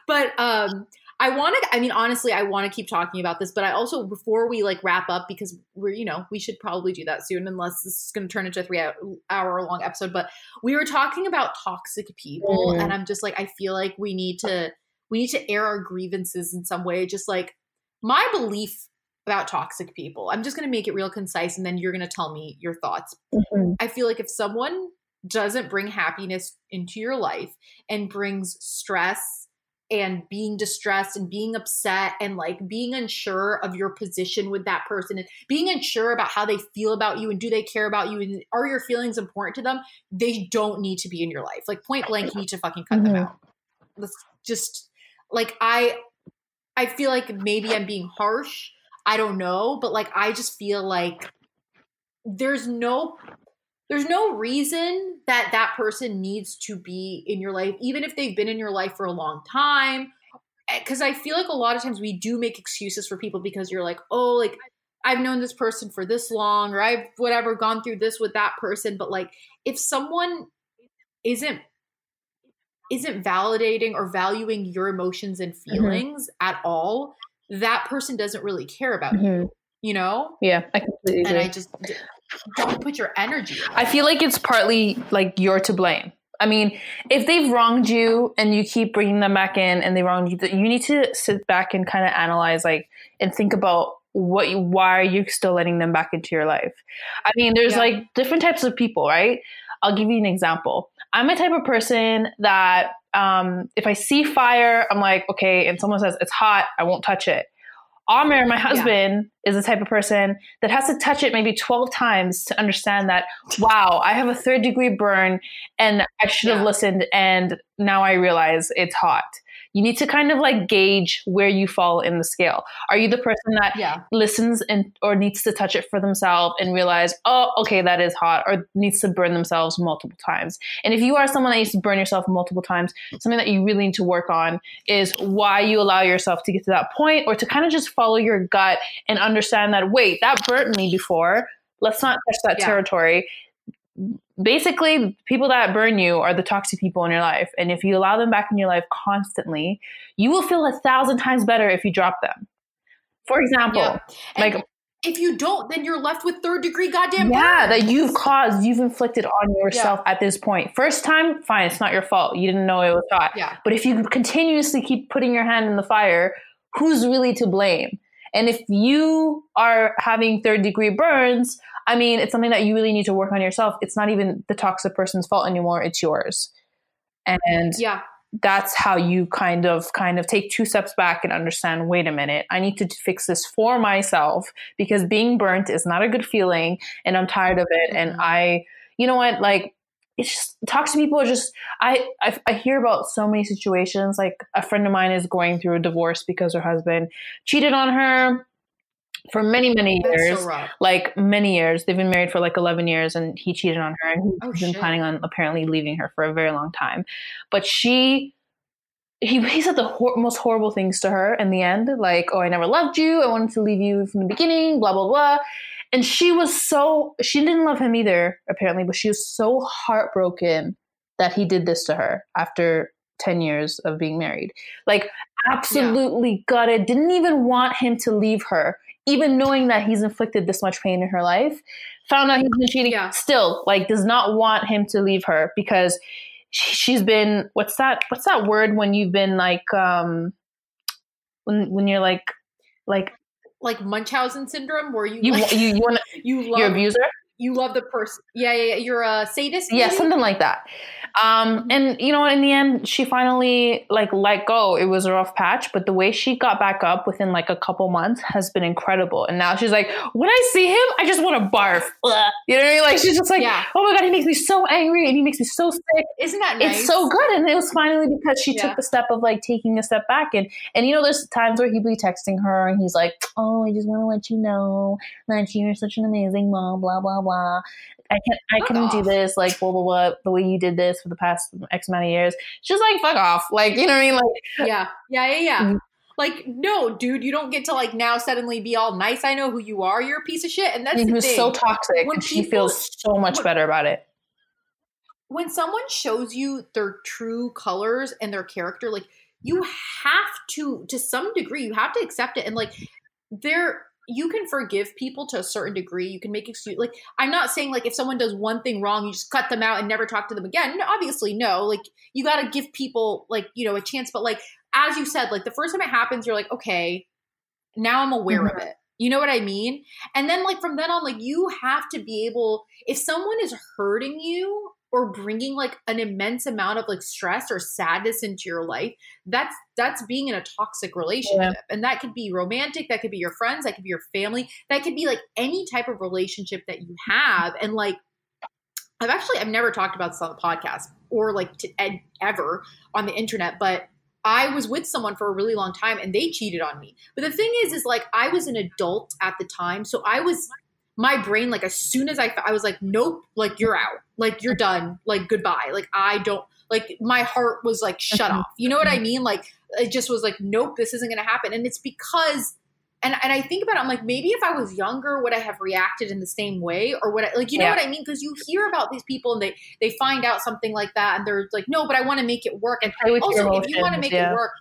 but um, I want to. I mean, honestly, I want to keep talking about this. But I also, before we like wrap up, because we're, you know, we should probably do that soon, unless this is going to turn into a three hour long episode. But we were talking about toxic people, Mhm. and I'm just like, I feel like we need to, we need to air our grievances in some way. Just like my belief about toxic people. I'm just going to make it real concise, and then you're going to tell me your thoughts. Mhm. I feel like if someone doesn't bring happiness into your life and brings stress and being distressed and being upset and like being unsure of your position with that person and being unsure about how they feel about you and do they care about you and are your feelings important to them, they don't need to be in your life. Like point blank, you need to fucking cut mm-hmm. them out. Let's just like I I feel like maybe I'm being harsh. I don't know, but like I just feel like there's no there's no reason that that person needs to be in your life even if they've been in your life for a long time because i feel like a lot of times we do make excuses for people because you're like oh like i've known this person for this long or i've whatever gone through this with that person but like if someone isn't isn't validating or valuing your emotions and mm-hmm. feelings mm-hmm. at all that person doesn't really care about mm-hmm. you you know yeah i completely agree. and i just don't put your energy. I feel like it's partly like you're to blame. I mean, if they've wronged you and you keep bringing them back in and they wronged you, you need to sit back and kind of analyze, like, and think about what, you, why are you still letting them back into your life? I mean, there's yeah. like different types of people, right? I'll give you an example. I'm a type of person that um, if I see fire, I'm like, okay, and someone says it's hot, I won't touch it. Amir, my husband, yeah. is the type of person that has to touch it maybe 12 times to understand that, wow, I have a third degree burn and I should have yeah. listened and now I realize it's hot you need to kind of like gauge where you fall in the scale. Are you the person that yeah. listens and or needs to touch it for themselves and realize, oh, okay, that is hot, or needs to burn themselves multiple times? And if you are someone that needs to burn yourself multiple times, something that you really need to work on is why you allow yourself to get to that point, or to kind of just follow your gut and understand that wait, that burnt me before. Let's not touch that yeah. territory basically people that burn you are the toxic people in your life and if you allow them back in your life constantly you will feel a thousand times better if you drop them for example yeah. like if you don't then you're left with third degree goddamn yeah burn. that you've caused you've inflicted on yourself yeah. at this point first time fine it's not your fault you didn't know it was hot yeah. but if you continuously keep putting your hand in the fire who's really to blame and if you are having third degree burns I mean, it's something that you really need to work on yourself. It's not even the toxic person's fault anymore, it's yours. And yeah. That's how you kind of kind of take two steps back and understand, wait a minute, I need to fix this for myself because being burnt is not a good feeling and I'm tired of it. Mm-hmm. And I, you know what, like it's just talk to people just I, I, I hear about so many situations like a friend of mine is going through a divorce because her husband cheated on her for many many years so like many years. They've been married for like 11 years and he cheated on her and oh, he's oh, been shit. planning on apparently leaving her for a very long time. But she he, he said the hor- most horrible things to her in the end like oh i never loved you. I wanted to leave you from the beginning blah blah blah. And she was so she didn't love him either apparently but she was so heartbroken that he did this to her after 10 years of being married. Like absolutely yeah. gutted didn't even want him to leave her even knowing that he's inflicted this much pain in her life, found out he's been cheating, yeah. still like does not want him to leave her because she's been what's that what's that word when you've been like um when when you're like like like Munchausen syndrome where you you like, you, you want you love your abuser you love the person yeah yeah, yeah. you're a sadist maybe? yeah something like that um, and you know, in the end, she finally like let go. It was a rough patch, but the way she got back up within like a couple months has been incredible. And now she's like, when I see him, I just want to barf. You know what I mean? Like she's just like, yeah. oh my god, he makes me so angry and he makes me so sick. Isn't that nice? It's so good. And it was finally because she yeah. took the step of like taking a step back and and you know, there's times where he'd be texting her and he's like, oh, I just want to let you know that you're such an amazing mom, blah blah blah. I can I couldn't do this, like blah blah blah, the way you did this for the past X amount of years. She's like, fuck off. Like, you know what I mean? Like Yeah. Yeah, yeah, yeah. Mm-hmm. Like, no, dude, you don't get to like now suddenly be all nice. I know who you are. You're a piece of shit. And that's he was so toxic. When and she feels so much when, better about it. When someone shows you their true colors and their character, like you have to, to some degree, you have to accept it. And like, they're you can forgive people to a certain degree. You can make excuse like I'm not saying like if someone does one thing wrong, you just cut them out and never talk to them again. No, obviously, no. Like you got to give people like you know a chance. But like as you said, like the first time it happens, you're like, okay, now I'm aware mm-hmm. of it. You know what I mean? And then like from then on, like you have to be able if someone is hurting you or bringing like an immense amount of like stress or sadness into your life that's that's being in a toxic relationship yeah. and that could be romantic that could be your friends that could be your family that could be like any type of relationship that you have and like i've actually i've never talked about this on the podcast or like to, ed, ever on the internet but I was with someone for a really long time and they cheated on me. But the thing is, is like I was an adult at the time. So I was my brain like as soon as I I was like nope like you're out. Like you're done. Like goodbye. Like I don't like my heart was like shut off. You know what I mean? Like it just was like nope this isn't gonna happen. And it's because and and I think about it I'm like maybe if I was younger would I have reacted in the same way or would I like you know yeah. what I mean? Because you hear about these people and they they find out something like that and they're like no but I want to make it work. And also if you want to make yeah. it work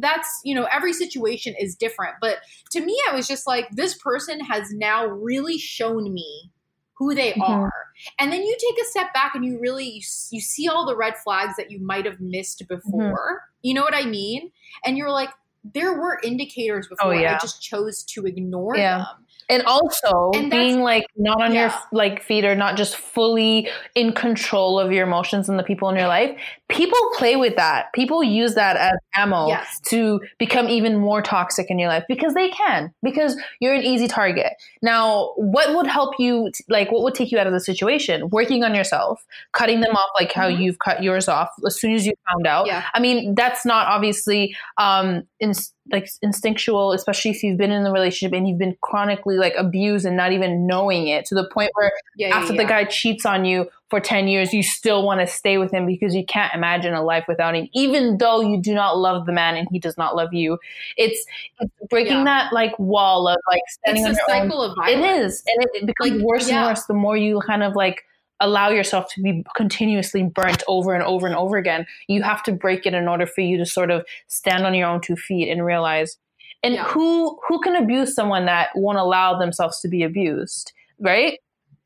that's you know every situation is different but to me i was just like this person has now really shown me who they mm-hmm. are and then you take a step back and you really you, you see all the red flags that you might have missed mm-hmm. before mm-hmm. you know what i mean and you're like there were indicators oh, before oh, yeah. i just chose to ignore yeah. them and also and being like not on yeah. your like feet or not just fully in control of your emotions and the people in your life people play with that people use that as ammo yes. to become even more toxic in your life because they can because you're an easy target now what would help you like what would take you out of the situation working on yourself cutting them off like how mm-hmm. you've cut yours off as soon as you found out yeah. i mean that's not obviously um in, like instinctual, especially if you've been in the relationship and you've been chronically like abused and not even knowing it to the point where yeah, after yeah, the guy cheats on you for 10 years, you still want to stay with him because you can't imagine a life without him, even though you do not love the man and he does not love you. It's, it's breaking that like wall of like standing it's on your own. It is. And it, it becomes like, worse and worse the more you kind of like allow yourself to be continuously burnt over and over and over again. You have to break it in order for you to sort of stand on your own two feet and realize. And yeah. who who can abuse someone that won't allow themselves to be abused, right?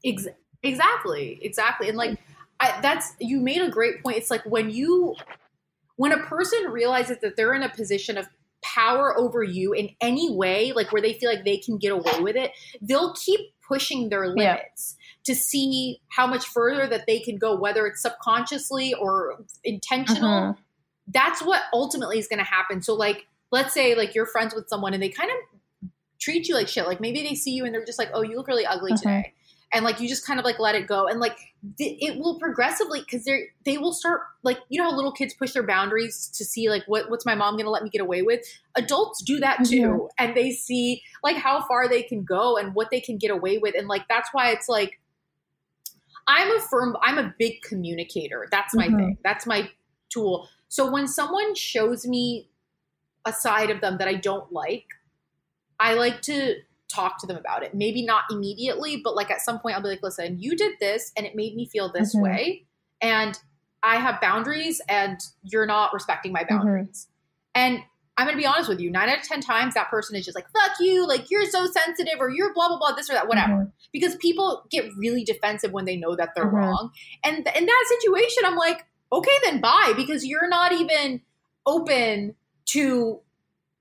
Ex- exactly, exactly. And like I, that's you made a great point. It's like when you when a person realizes that they're in a position of power over you in any way, like where they feel like they can get away with it, they'll keep pushing their limits. Yeah to see how much further that they can go, whether it's subconsciously or intentional. Uh-huh. That's what ultimately is going to happen. So, like, let's say like you're friends with someone and they kind of treat you like shit. Like maybe they see you and they're just like, "Oh, you look really ugly uh-huh. today," and like you just kind of like let it go, and like th- it will progressively because they they will start like you know how little kids push their boundaries to see like what what's my mom going to let me get away with. Adults do that too, mm-hmm. and they see like how far they can go and what they can get away with, and like that's why it's like I'm a firm, I'm a big communicator. That's my mm-hmm. thing. That's my tool. So when someone shows me a side of them that I don't like, I like to talk to them about it. Maybe not immediately, but like at some point I'll be like, listen, you did this and it made me feel this mm-hmm. way. And I have boundaries and you're not respecting my mm-hmm. boundaries. Mm-hmm. And I'm going to be honest with you. Nine out of 10 times, that person is just like, fuck you. Like, you're so sensitive or you're blah, blah, blah, this or that, whatever. Mm-hmm. Because people get really defensive when they know that they're mm-hmm. wrong. And in that situation, I'm like, okay, then bye. Because you're not even open to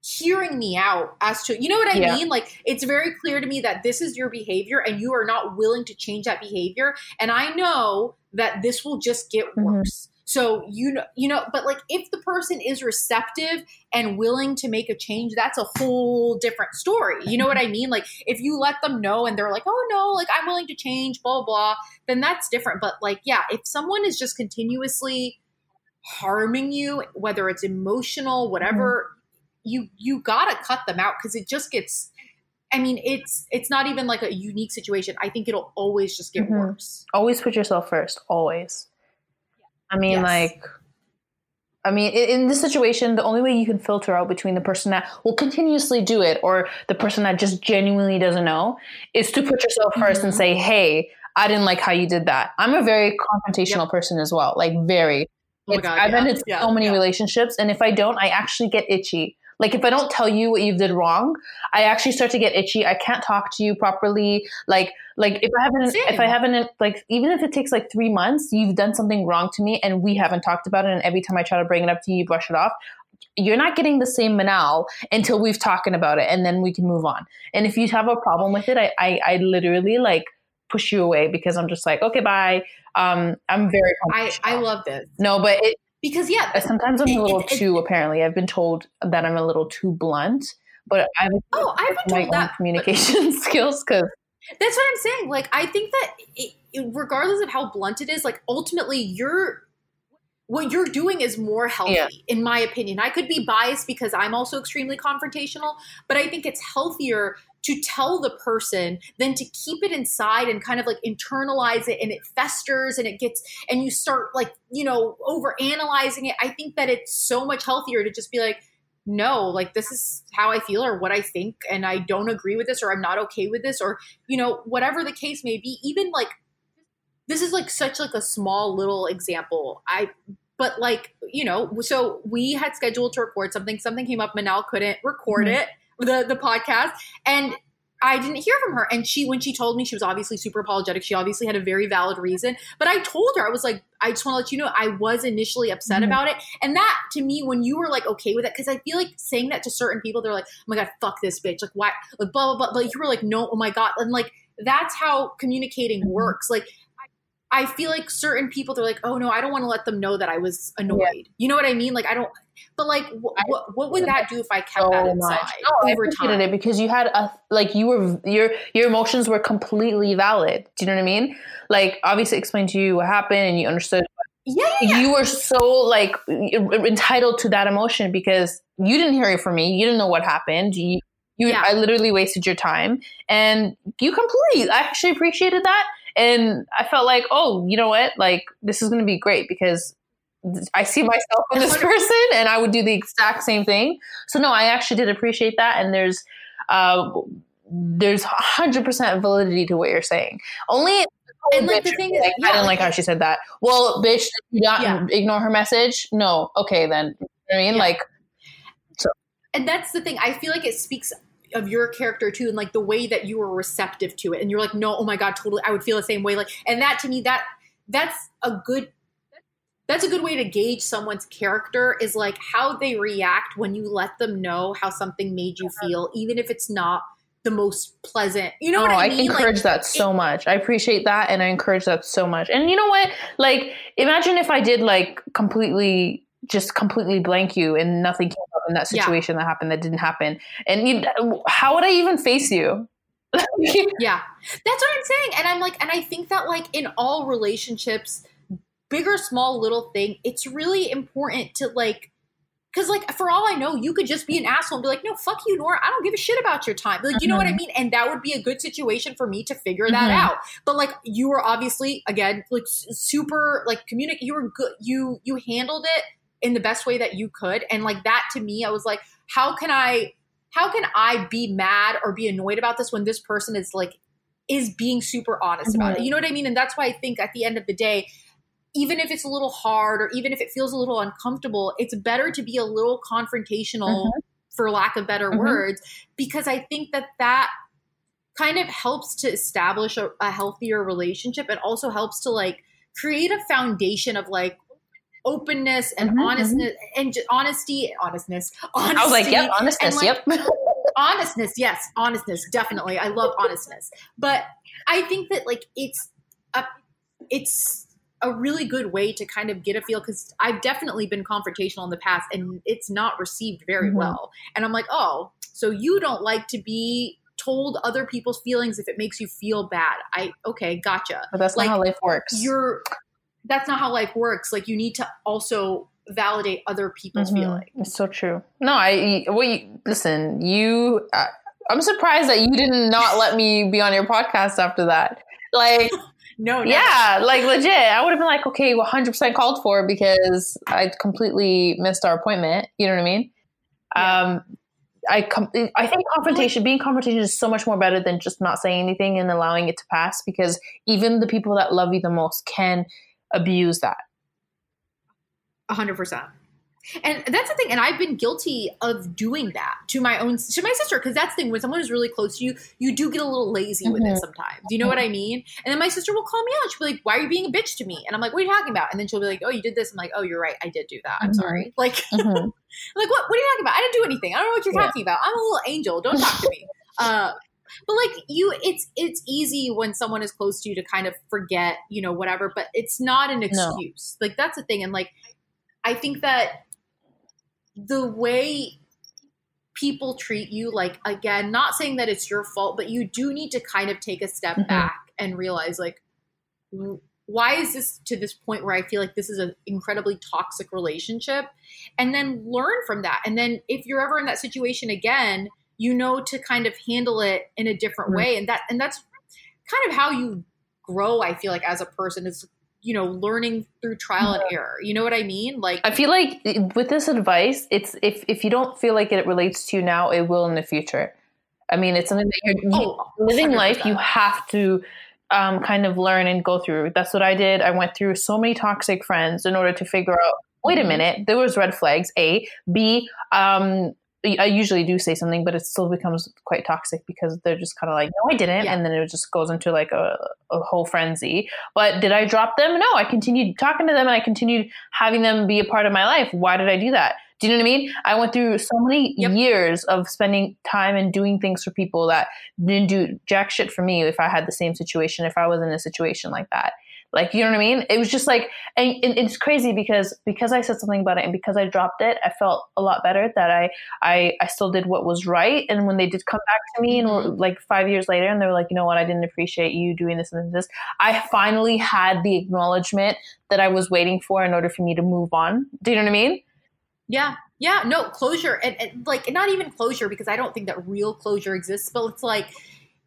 hearing me out as to, you know what I yeah. mean? Like, it's very clear to me that this is your behavior and you are not willing to change that behavior. And I know that this will just get mm-hmm. worse. So you know, you know, but like if the person is receptive and willing to make a change, that's a whole different story. You know what I mean? Like if you let them know and they're like, "Oh no, like I'm willing to change," blah blah, then that's different. But like, yeah, if someone is just continuously harming you, whether it's emotional, whatever, mm-hmm. you you gotta cut them out because it just gets. I mean, it's it's not even like a unique situation. I think it'll always just get mm-hmm. worse. Always put yourself first. Always. I mean, yes. like, I mean, in this situation, the only way you can filter out between the person that will continuously do it or the person that just genuinely doesn't know is to put yourself 1st mm-hmm. and say, hey, I didn't like how you did that. I'm a very confrontational yep. person as well, like, very. Oh God, I've yeah. ended yeah, so many yeah. relationships, and if I don't, I actually get itchy. Like if I don't tell you what you did wrong, I actually start to get itchy. I can't talk to you properly. Like like if I haven't Same. if I haven't like even if it takes like three months, you've done something wrong to me and we haven't talked about it. And every time I try to bring it up to you, you brush it off. You're not getting the same manal until we've talking about it, and then we can move on. And if you have a problem with it, I I, I literally like push you away because I'm just like, okay, bye. Um, I'm very. I I love this. No, but it because yeah, uh, sometimes I'm it, a little it, too. It, apparently, I've been told that I'm a little too blunt. But I've oh, I've been told my that, communication skills because that's what I'm saying. Like, I think that it, regardless of how blunt it is, like ultimately, you're what you're doing is more healthy, yeah. in my opinion. I could be biased because I'm also extremely confrontational, but I think it's healthier to tell the person than to keep it inside and kind of like internalize it and it festers and it gets and you start like you know over analyzing it i think that it's so much healthier to just be like no, like this is how I feel or what I think, and I don't agree with this or I'm not okay with this, or you know, whatever the case may be, even like this is like such like a small little example. I but like, you know, so we had scheduled to record something, something came up, Manel couldn't record mm-hmm. it, the the podcast, and I didn't hear from her. And she, when she told me, she was obviously super apologetic. She obviously had a very valid reason. But I told her, I was like, I just want to let you know, I was initially upset mm-hmm. about it. And that to me, when you were like okay with it, because I feel like saying that to certain people, they're like, oh my God, fuck this bitch. Like, why? Like, blah, blah, blah. But you were like, no, oh my God. And like, that's how communicating mm-hmm. works. Like, I feel like certain people they're like, oh no, I don't want to let them know that I was annoyed. Yeah. You know what I mean? Like I don't. But like, wh- what what would that do if I kept so that inside no, over time? It because you had a like you were your your emotions were completely valid. Do you know what I mean? Like obviously explained to you what happened and you understood. Yeah, yeah, you were so like entitled to that emotion because you didn't hear it from me. You didn't know what happened. You, you. I literally wasted your time, and you completely. I actually appreciated that and I felt like, oh, you know what? Like, this is going to be great because I see myself in this person and I would do the exact same thing. So, no, I actually did appreciate that. And there's, uh, there's 100% validity to what you're saying. Only and like the thing is, yeah, I didn't like how she said that. Well, bitch, you not yeah. ignore her message. No, okay then. You know I mean, yeah. like, so. And that's the thing. I feel like it speaks of your character too and like the way that you were receptive to it and you're like no oh my god totally i would feel the same way like and that to me that that's a good that's a good way to gauge someone's character is like how they react when you let them know how something made you feel even if it's not the most pleasant you know oh, what i mean? I encourage like, that so it, much. I appreciate that and i encourage that so much. And you know what? Like imagine if i did like completely just completely blank you and nothing came that situation yeah. that happened that didn't happen. And you, how would I even face you? yeah, that's what I'm saying. And I'm like, and I think that like in all relationships, big or small little thing, it's really important to like because, like, for all I know, you could just be an asshole and be like, no, fuck you, Noor. I don't give a shit about your time. Like, you know what I mm-hmm. mean? And that would be a good situation for me to figure that mm-hmm. out. But, like, you were obviously, again, like, super, like, communicate. You were good. You, you handled it in the best way that you could. And like that to me, I was like, how can I how can I be mad or be annoyed about this when this person is like is being super honest mm-hmm. about it? You know what I mean? And that's why I think at the end of the day, even if it's a little hard or even if it feels a little uncomfortable, it's better to be a little confrontational, mm-hmm. for lack of better mm-hmm. words, because I think that that kind of helps to establish a, a healthier relationship. It also helps to like create a foundation of like openness and mm-hmm, honestness mm-hmm. and honesty, honestness, honesty. I was like, yep, honestness, like, yep. honestness, yes, honestness, definitely. I love honestness, but I think that like it's a, it's a really good way to kind of get a feel because I've definitely been confrontational in the past and it's not received very mm-hmm. well. And I'm like, oh, so you don't like to be told other people's feelings if it makes you feel bad. I okay, gotcha. But that's like, not how life works. You're that's not how life works. Like you need to also validate other people's mm-hmm. feelings. It's so true. No, I wait. Listen, you. Uh, I'm surprised that you did not let me be on your podcast after that. Like. no, no, yeah, like legit. I would have been like, okay, 100 percent called for because I completely missed our appointment. You know what I mean? Yeah. Um, I com- I think confrontation, being confrontation, is so much more better than just not saying anything and allowing it to pass. Because even the people that love you the most can abuse that. A hundred percent. And that's the thing. And I've been guilty of doing that to my own, to my sister. Cause that's the thing. When someone is really close to you, you do get a little lazy mm-hmm. with it mm-hmm. sometimes. Do you know what I mean? And then my sister will call me out. She'll be like, why are you being a bitch to me? And I'm like, what are you talking about? And then she'll be like, oh, you did this. I'm like, oh, you're right. I did do that. I'm mm-hmm. sorry. Like, mm-hmm. like what, what are you talking about? I didn't do anything. I don't know what you're yeah. talking about. I'm a little angel. Don't talk to me. Uh, but like you it's it's easy when someone is close to you to kind of forget you know whatever but it's not an excuse no. like that's the thing and like i think that the way people treat you like again not saying that it's your fault but you do need to kind of take a step mm-hmm. back and realize like why is this to this point where i feel like this is an incredibly toxic relationship and then learn from that and then if you're ever in that situation again you know to kind of handle it in a different way. And that and that's kind of how you grow i feel like as a person is you know learning through trial and error. You know what i mean? Like i feel like with this advice it's if if you don't feel like it relates to you now it will in the future. I mean it's something that you're oh, living life you have to um, kind of learn and go through. That's what i did. I went through so many toxic friends in order to figure out wait a mm-hmm. minute there was red flags a b um, I usually do say something, but it still becomes quite toxic because they're just kind of like, no, I didn't. Yeah. And then it just goes into like a, a whole frenzy. But did I drop them? No, I continued talking to them and I continued having them be a part of my life. Why did I do that? Do you know what I mean? I went through so many yep. years of spending time and doing things for people that didn't do jack shit for me if I had the same situation, if I was in a situation like that. Like, you know what I mean? It was just like, and, and, it's crazy because because I said something about it and because I dropped it, I felt a lot better that I I I still did what was right. And when they did come back to me, and mm-hmm. like five years later, and they were like, you know what, I didn't appreciate you doing this and this. I finally had the acknowledgement that I was waiting for in order for me to move on. Do you know what I mean? Yeah, yeah, no closure, and, and like not even closure because I don't think that real closure exists. But it's like,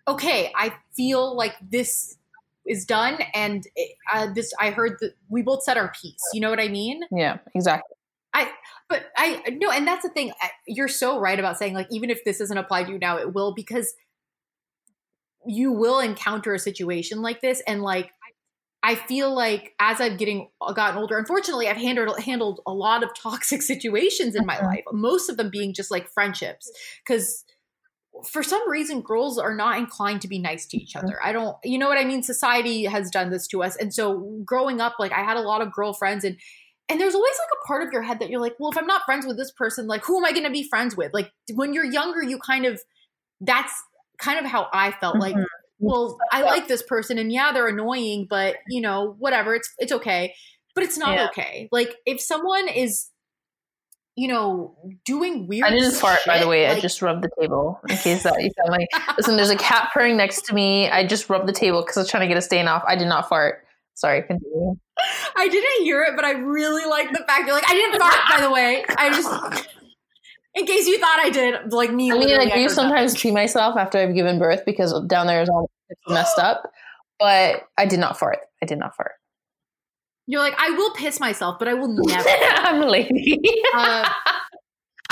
okay, I feel like this is done and uh, this i heard that we both said our piece you know what i mean yeah exactly i but i no and that's the thing you're so right about saying like even if this isn't applied to you now it will because you will encounter a situation like this and like I feel like as I'm getting gotten older, unfortunately, I've handled handled a lot of toxic situations in my mm-hmm. life. Most of them being just like friendships, because for some reason girls are not inclined to be nice to each mm-hmm. other. I don't you know what I mean? Society has done this to us. And so growing up, like I had a lot of girlfriends and and there's always like a part of your head that you're like, well, if I'm not friends with this person, like who am I gonna be friends with? Like when you're younger, you kind of that's kind of how I felt like mm-hmm. well, I like this person and yeah, they're annoying, but you know, whatever, it's it's okay. But it's not yeah. okay. Like if someone is you know, doing weird. I didn't fart, by the way. Like, I just rubbed the table in case that you sound like. Listen, there's a cat purring next to me. I just rubbed the table because I was trying to get a stain off. I did not fart. Sorry, continue. I didn't hear it, but I really like the fact you're like, I didn't fart, by the way. I just. In case you thought I did, like me. I mean, I do sometimes pee myself after I've given birth because down there is all messed up. But I did not fart. I did not fart. You're like, I will piss myself, but I will never. I'm a lady. uh,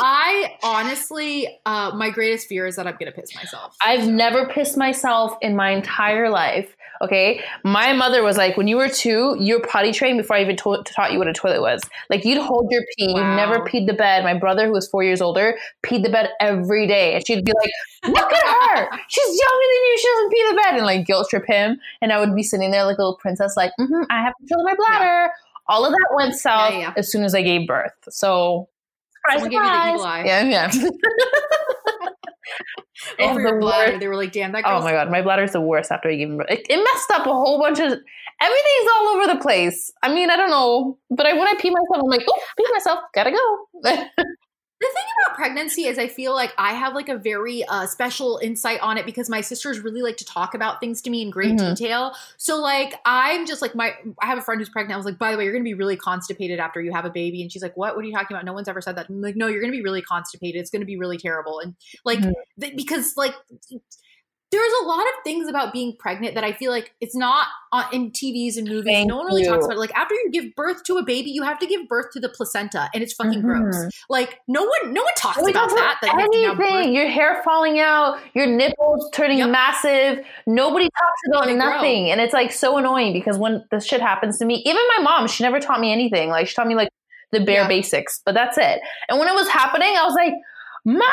I honestly, uh, my greatest fear is that I'm gonna piss myself. I've never pissed myself in my entire life. Okay, my mother was like, when you were two, you were potty trained before I even to- taught you what a toilet was. Like you'd hold your pee. Wow. You never peed the bed. My brother, who was four years older, peed the bed every day, and she'd be like, "Look at her, she's younger than you. She doesn't pee the bed," and like guilt trip him. And I would be sitting there like a little princess, like, mm-hmm, "I have control of my bladder." Yeah. All of that went south yeah, yeah. as soon as I gave birth. So surprise, surprise. Yeah, yeah. Over your bladder, they were like, "Damn, that." Oh my god, my bladder's the worst after I gave birth. It, it, messed up a whole bunch of. Everything's all over the place. I mean, I don't know, but I when I pee myself, I'm like, "Oh, pee myself, gotta go." the thing about pregnancy is I feel like I have like a very uh, special insight on it because my sisters really like to talk about things to me in great mm-hmm. detail. So like I'm just like my I have a friend who's pregnant. I was like, by the way, you're gonna be really constipated after you have a baby, and she's like, what? What are you talking about? No one's ever said that. I'm like, no, you're gonna be really constipated. It's gonna be really terrible, and like mm-hmm. th- because like there's a lot of things about being pregnant that I feel like it's not in TVs and movies. Thank no one really you. talks about it. Like after you give birth to a baby, you have to give birth to the placenta, and it's fucking mm-hmm. gross. Like no one, no one talks about that. that anything, your hair falling out, your nipples turning yep. massive. Nobody talks about nothing, grow. and it's like so annoying because when this shit happens to me, even my mom, she never taught me anything. Like she taught me like the bare yeah. basics, but that's it. And when it was happening, I was like, Ma,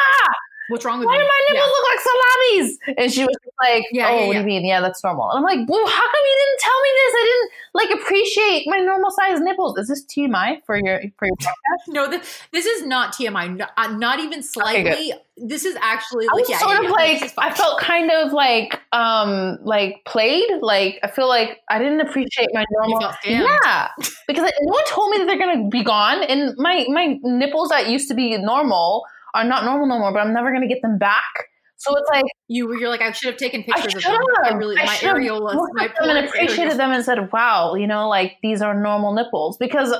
What's wrong with Why do my nipples Yeah. look like salamis? And she was like, Yeah, Oh, yeah, what do you mean? Yeah, that's normal. And I'm like, Well, how come you didn't tell me this? I didn't like appreciate my normal size nipples. Is this TMI for your for your podcast? No, this, this is not TMI. Not, uh, not even slightly. this is actually I like was yeah, sort of like this is fine. I felt kind of like um like played. Like I feel like I didn't appreciate my normal. Yeah, because I, no one told me that they're gonna be gone, and my my nipples that used to be normal are not normal no more. But I'm never gonna get them back. So it's like You were you're like I should have taken pictures of them. I really I my areolas, my them and appreciated areolas. them and said, "Wow, you know, like these are normal nipples." Because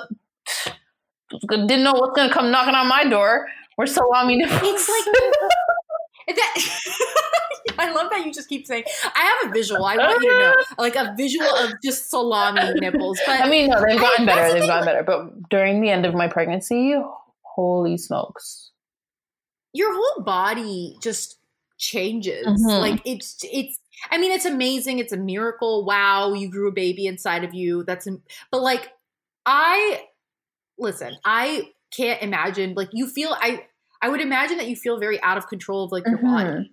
didn't know what's gonna come knocking on my door. We're salami nipples. It's like that. I love that you just keep saying. I have a visual. I want you to know, like a visual of just salami nipples. But I mean, no, they've gotten I- better. They've gotten better. But during the end of my pregnancy, holy smokes! Your whole body just changes. Mhm. Like it's it's. I mean, it's amazing. It's a miracle. Wow, you grew a baby inside of you. That's. But like, I listen. I can't imagine. Like, you feel. I. I would imagine that you feel very out of control of like your Mhm. body.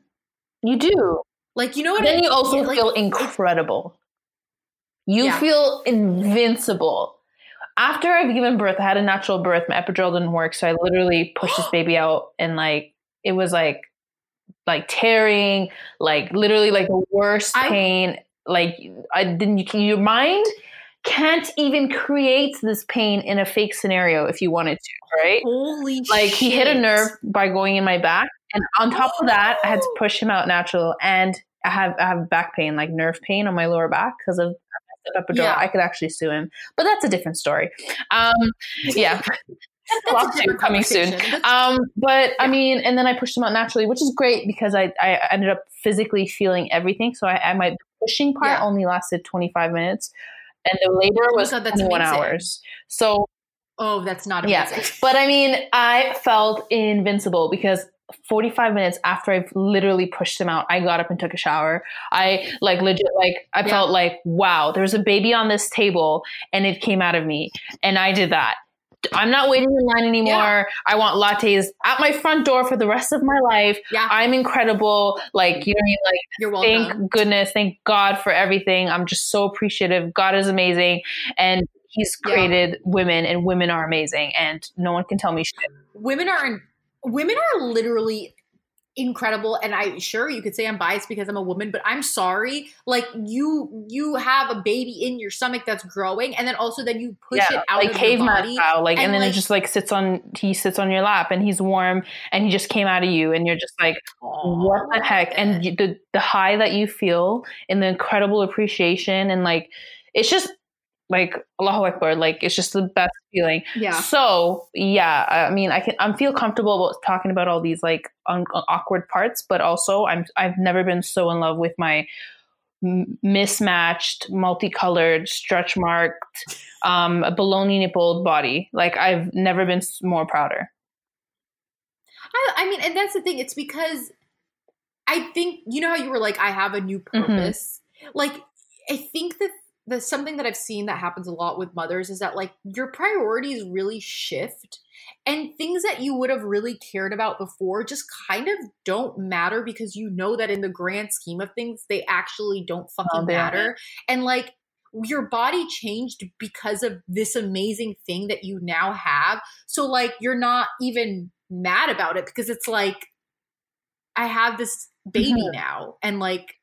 You do. Like you know what? Then I, you also like, feel it's- incredible. You Yeah. feel invincible. After I've given birth, I had a natural birth. My epidural didn't work, so I literally pushed this baby out, and like it was like like tearing, like literally like the worst I- pain. Like I didn't. You can, your mind can't even create this pain in a fake scenario if you wanted to, right? Holy like he hit a nerve by going in my back and on top of that i had to push him out natural and i have i have back pain like nerve pain on my lower back because of epidural Yeah. i could actually sue him but that's a different story um yeah lawsuit coming soon. um but i mean and then i pushed him out naturally which is great because i i ended up physically feeling everything so i, I my pushing part Yeah. only lasted 25 minutes and the labor Oh was God, that's 21 amazing. hours so oh, that's not Yeah. amazing. but I mean, I felt invincible because 45 minutes after I've literally pushed him out, I got up and took a shower. I like legit, like, I Yeah. felt like, wow, there's a baby on this table and it came out of me. And I did that. I'm not waiting in line anymore. I want lattes at my front door for the rest of my life. Yeah, I'm incredible. Like, you know what I mean? Like, you're welcome. thank goodness, thank God for everything. I'm just so appreciative. God is amazing. And He's Yeah. created women, and women are amazing, and no one can tell me shit. women are in, women are literally incredible and i sure you could say i'm biased because i'm a woman but i'm sorry like you you have a baby in your stomach that's growing and then also then you push it out like of your caveman body style, like, and, and, then like- it just like sits on. He sits on your lap, and he's warm, and he just came out of you, and you're just like, what the heck? And you, the the high that you feel, and the incredible appreciation, and like, it's just like Allahu Akbar, like it's just the best feeling. yeah So yeah, I mean, I can I'm feel comfortable about talking about all these like un- awkward parts, but also I'm I've never been so in love with my m- mismatched, multicolored, stretch marked, um, baloney nippled body. Like I've never been more prouder. I, I mean and that's the thing it's because i think you know how you were like i have a new Mm-hmm. purpose like i think that the something that i've seen that happens a lot with mothers is that like your priorities really shift and things that you would have really cared about before just kind of don't matter because you know that in the grand scheme of things they actually don't fucking don't. matter and like your body changed because of this amazing thing that you now have so like you're not even mad about it because it's like I have this baby Mhm. now and like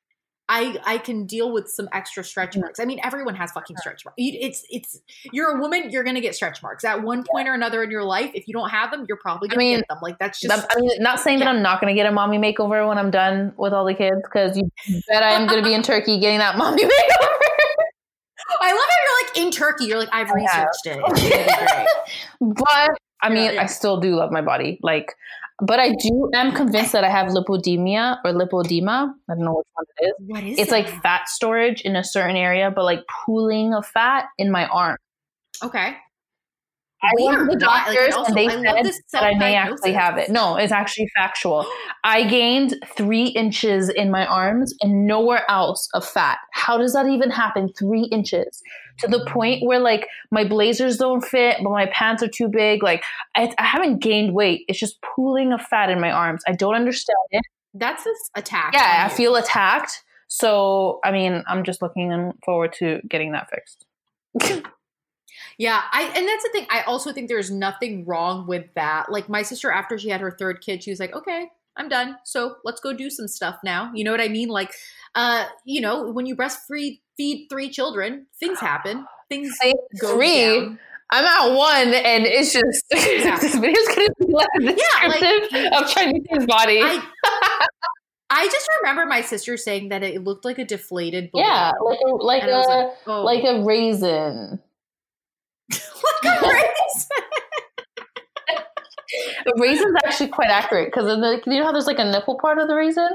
I I can deal with some extra stretch marks. I mean everyone has fucking stretch marks. It's it's you're a woman, you're going to get stretch marks. At one point or another in your life, if you don't have them, you're probably going to mean, get them. Like that's just I mean, not saying that I'm not going to get a mommy makeover when I'm done with all the kids, because you bet I am going to be in Turkey getting that mommy makeover. I love how you're like in Turkey. You're like I've I researched it. It's gonna be great. but I Yeah, mean, yeah. I still do love my body. Like, but I do am convinced that I have lipodemia or lipodema. I don't know which one it is. What is It's it? like fat storage in a certain area, but like pooling of fat in my arm. okay. I went to the doctors like, and they I said that I may actually have it. No, it's actually factual. I gained three inches in my arms and nowhere else of fat. How does that even happen? Three inches to the point where like my blazers don't fit, but my pants are too big. Like I, I haven't gained weight. It's just pooling of fat in my arms. I don't understand it. That's this attack. Yeah, I feel attacked. So I mean, I'm just looking forward to getting that fixed. Yeah, I and that's the thing. I also think there's nothing wrong with that. Like my sister, after she had her third kid, she was like, "Okay, I'm done. So let's go do some stuff now." You know what I mean? Like, uh, you know, when you breastfeed feed three children, things happen. Things go three. Down. I'm at one, and it's just yeah. this video's gonna be like descriptive yeah, like, of Chinese body. I, I just remember my sister saying that it looked like a deflated balloon. Yeah, like a like a like, oh. like a raisin like a raisin. the raisin's actually quite accurate because you know how there's like a nipple part of the raisin.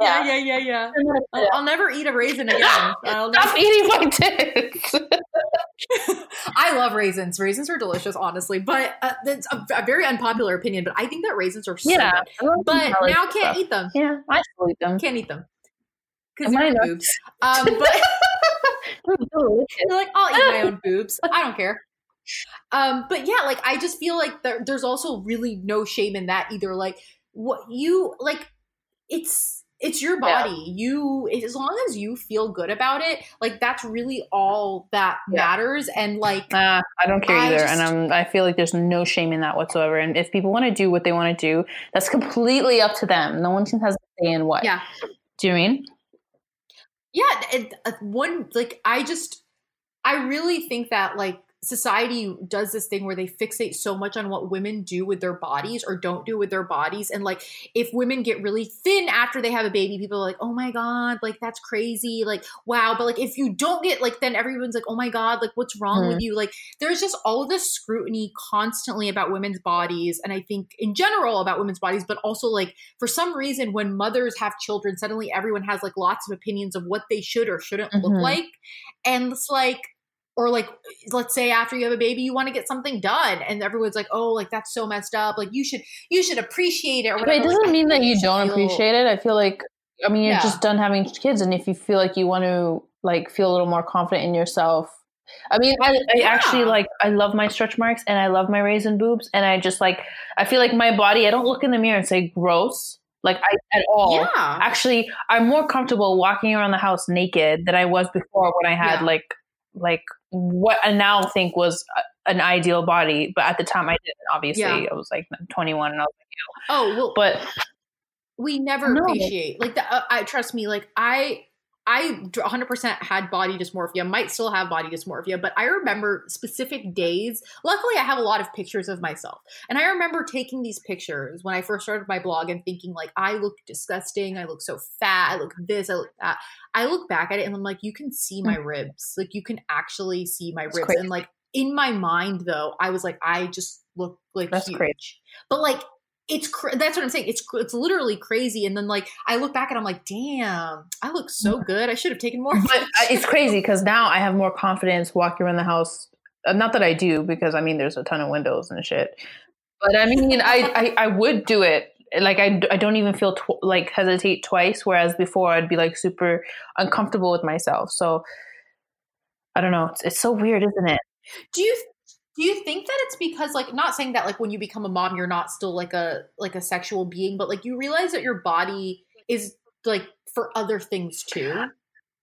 Yeah, yeah, yeah, yeah. yeah. I'll, I'll, never eat a raisin again. I'll Stop never... eating my tits. I love raisins. Raisins are delicious, honestly. But uh, that's a, a, very unpopular opinion. But I think that raisins are so yeah, good. But now can't stuff. eat them. Yeah, I still eat them. Can't eat them because you have boobs. Um, but You're like, I'll eat my own boobs. I don't care. Um, but yeah, like I just feel like there, there's also really no shame in that either. Like what you like, it's it's your body. Yeah. You as long as you feel good about it, like that's really all that yeah. matters. And like, uh, I don't care I either. Just, and I'm I feel like there's no shame in that whatsoever. And if people want to do what they want to do, that's completely up to them. No one has to say in what. Yeah. Do you mean? Yeah it, uh, one like i just i really think that like society does this thing where they fixate so much on what women do with their bodies or don't do with their bodies and like if women get really thin after they have a baby people are like oh my god like that's crazy like wow but like if you don't get like then everyone's like oh my god like what's wrong mm-hmm. with you like there's just all this scrutiny constantly about women's bodies and i think in general about women's bodies but also like for some reason when mothers have children suddenly everyone has like lots of opinions of what they should or shouldn't mm-hmm. look like and it's like or like let's say after you have a baby you want to get something done and everyone's like oh like that's so messed up like you should you should appreciate it or whatever. But it doesn't like, mean that you don't feel... appreciate it i feel like i mean you're yeah. just done having kids and if you feel like you want to like feel a little more confident in yourself I mean, I, I yeah. actually like, I love my stretch marks and I love my raisin boobs. And I just like, I feel like my body, I don't look in the mirror and say gross, like I at all. Yeah. Actually, I'm more comfortable walking around the house naked than I was before when I had yeah. like like what I now think was an ideal body, but at the time I didn't. Obviously, yeah. I was like 21, and I was like, oh, well, but we never appreciate like the. Uh, I trust me, like I I 100% had body dysmorphia, might still have body dysmorphia, but I remember specific days. Luckily, I have a lot of pictures of myself. And I remember taking these pictures when I first started my blog and thinking, like, I look disgusting. I look so fat. I look this. I look that. I look back at it and I'm like, you can see my mm. ribs. Like, you can actually see my ribs. And, like, in my mind, though, I was like, I just look like That's huge. Crazy. But, like, it's cr- that's what I'm saying. It's it's literally crazy. And then like I look back and I'm like, damn, I look so good. I should have taken more. But it's crazy because now I have more confidence walking around the house. Uh, not that I do because I mean there's a ton of windows and shit. But I mean I, I I would do it. Like I, I don't even feel tw- like hesitate twice. Whereas before I'd be like super uncomfortable with myself. So I don't know. It's, it's so weird, isn't it? Do you do you think that it's because like not saying that like when you become a mom you're not still like a like a sexual being but like you realize that your body is like for other things too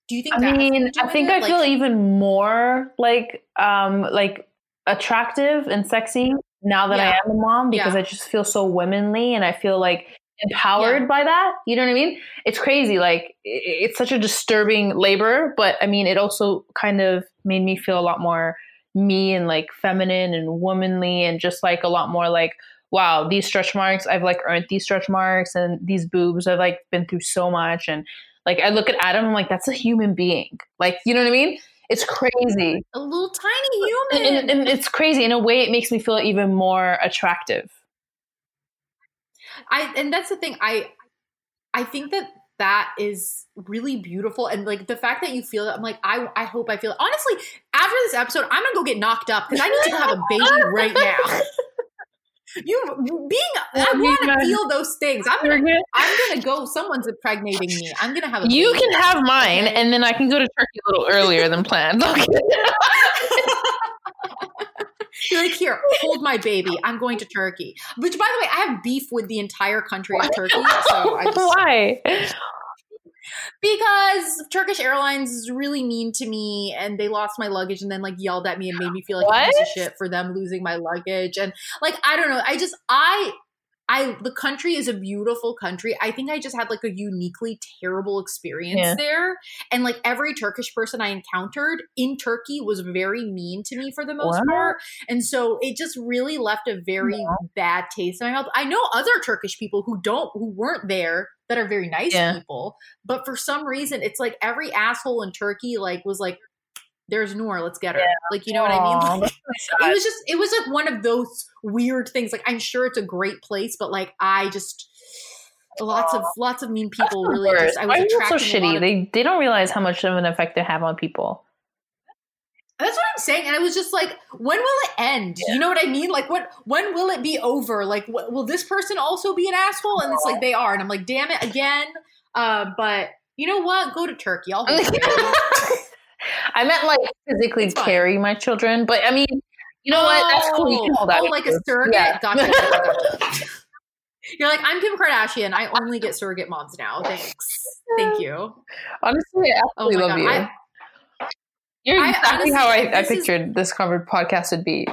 do you think i mean i think i like, feel even more like um like attractive and sexy now that yeah. i am a mom because yeah. i just feel so womanly and i feel like empowered yeah. by that you know what i mean it's crazy like it's such a disturbing labor but i mean it also kind of made me feel a lot more me and like feminine and womanly and just like a lot more like wow these stretch marks i've like earned these stretch marks and these boobs i've like been through so much and like i look at adam i'm like that's a human being. Like you know what i mean? It's crazy. A little tiny human. and, and it's crazy. In a way it makes me feel even more attractive. I and that's the thing. I i think that that is really beautiful and like the fact that you feel that i'm like i i hope i feel it. honestly after this episode, I'm gonna go get knocked up because I need to have a baby right now. You being, I want to feel those things. I'm gonna, I'm gonna go. Someone's impregnating me. I'm gonna have. a You can have mine, and then I can go to Turkey a little earlier than planned. You're like, here, hold my baby. I'm going to Turkey. Which, by the way, I have beef with the entire country of Turkey. So I just, why? because Turkish Airlines is really mean to me and they lost my luggage and then like yelled at me and made me feel like what? a piece of shit for them losing my luggage and like I don't know I just I I the country is a beautiful country. I think I just had like a uniquely terrible experience yeah. there. And like every Turkish person I encountered in Turkey was very mean to me for the most part. And so it just really left a very yeah. bad taste in my mouth. I know other Turkish people who don't who weren't there that are very nice yeah. people, but for some reason it's like every asshole in Turkey like was like there's Noor, let's get her. Yeah. Like, you know Aww, what I mean? Like, it was just, it was like one of those weird things. Like, I'm sure it's a great place, but like, I just, lots Aww. of, lots of mean people really just, I was Why so shitty? Of, they, they don't realize how much of an effect they have on people. That's what I'm saying. And I was just like, when will it end? Yeah. You know what I mean? Like, what, when will it be over? Like, what, will this person also be an asshole? And it's like, they are. And I'm like, damn it again. Uh, but you know what? Go to Turkey. I'll I meant like physically carry my children, but I mean, you know oh, what? That's cool. You oh, can hold. Oh, like a surrogate. Yeah. Gotcha. gotcha. You're like, I'm Kim Kardashian. I only get surrogate moms now. Thanks. Thank you. Honestly, I oh absolutely oh love God. you. I, You're exactly I, honestly, how I, I pictured is, this covered podcast would be.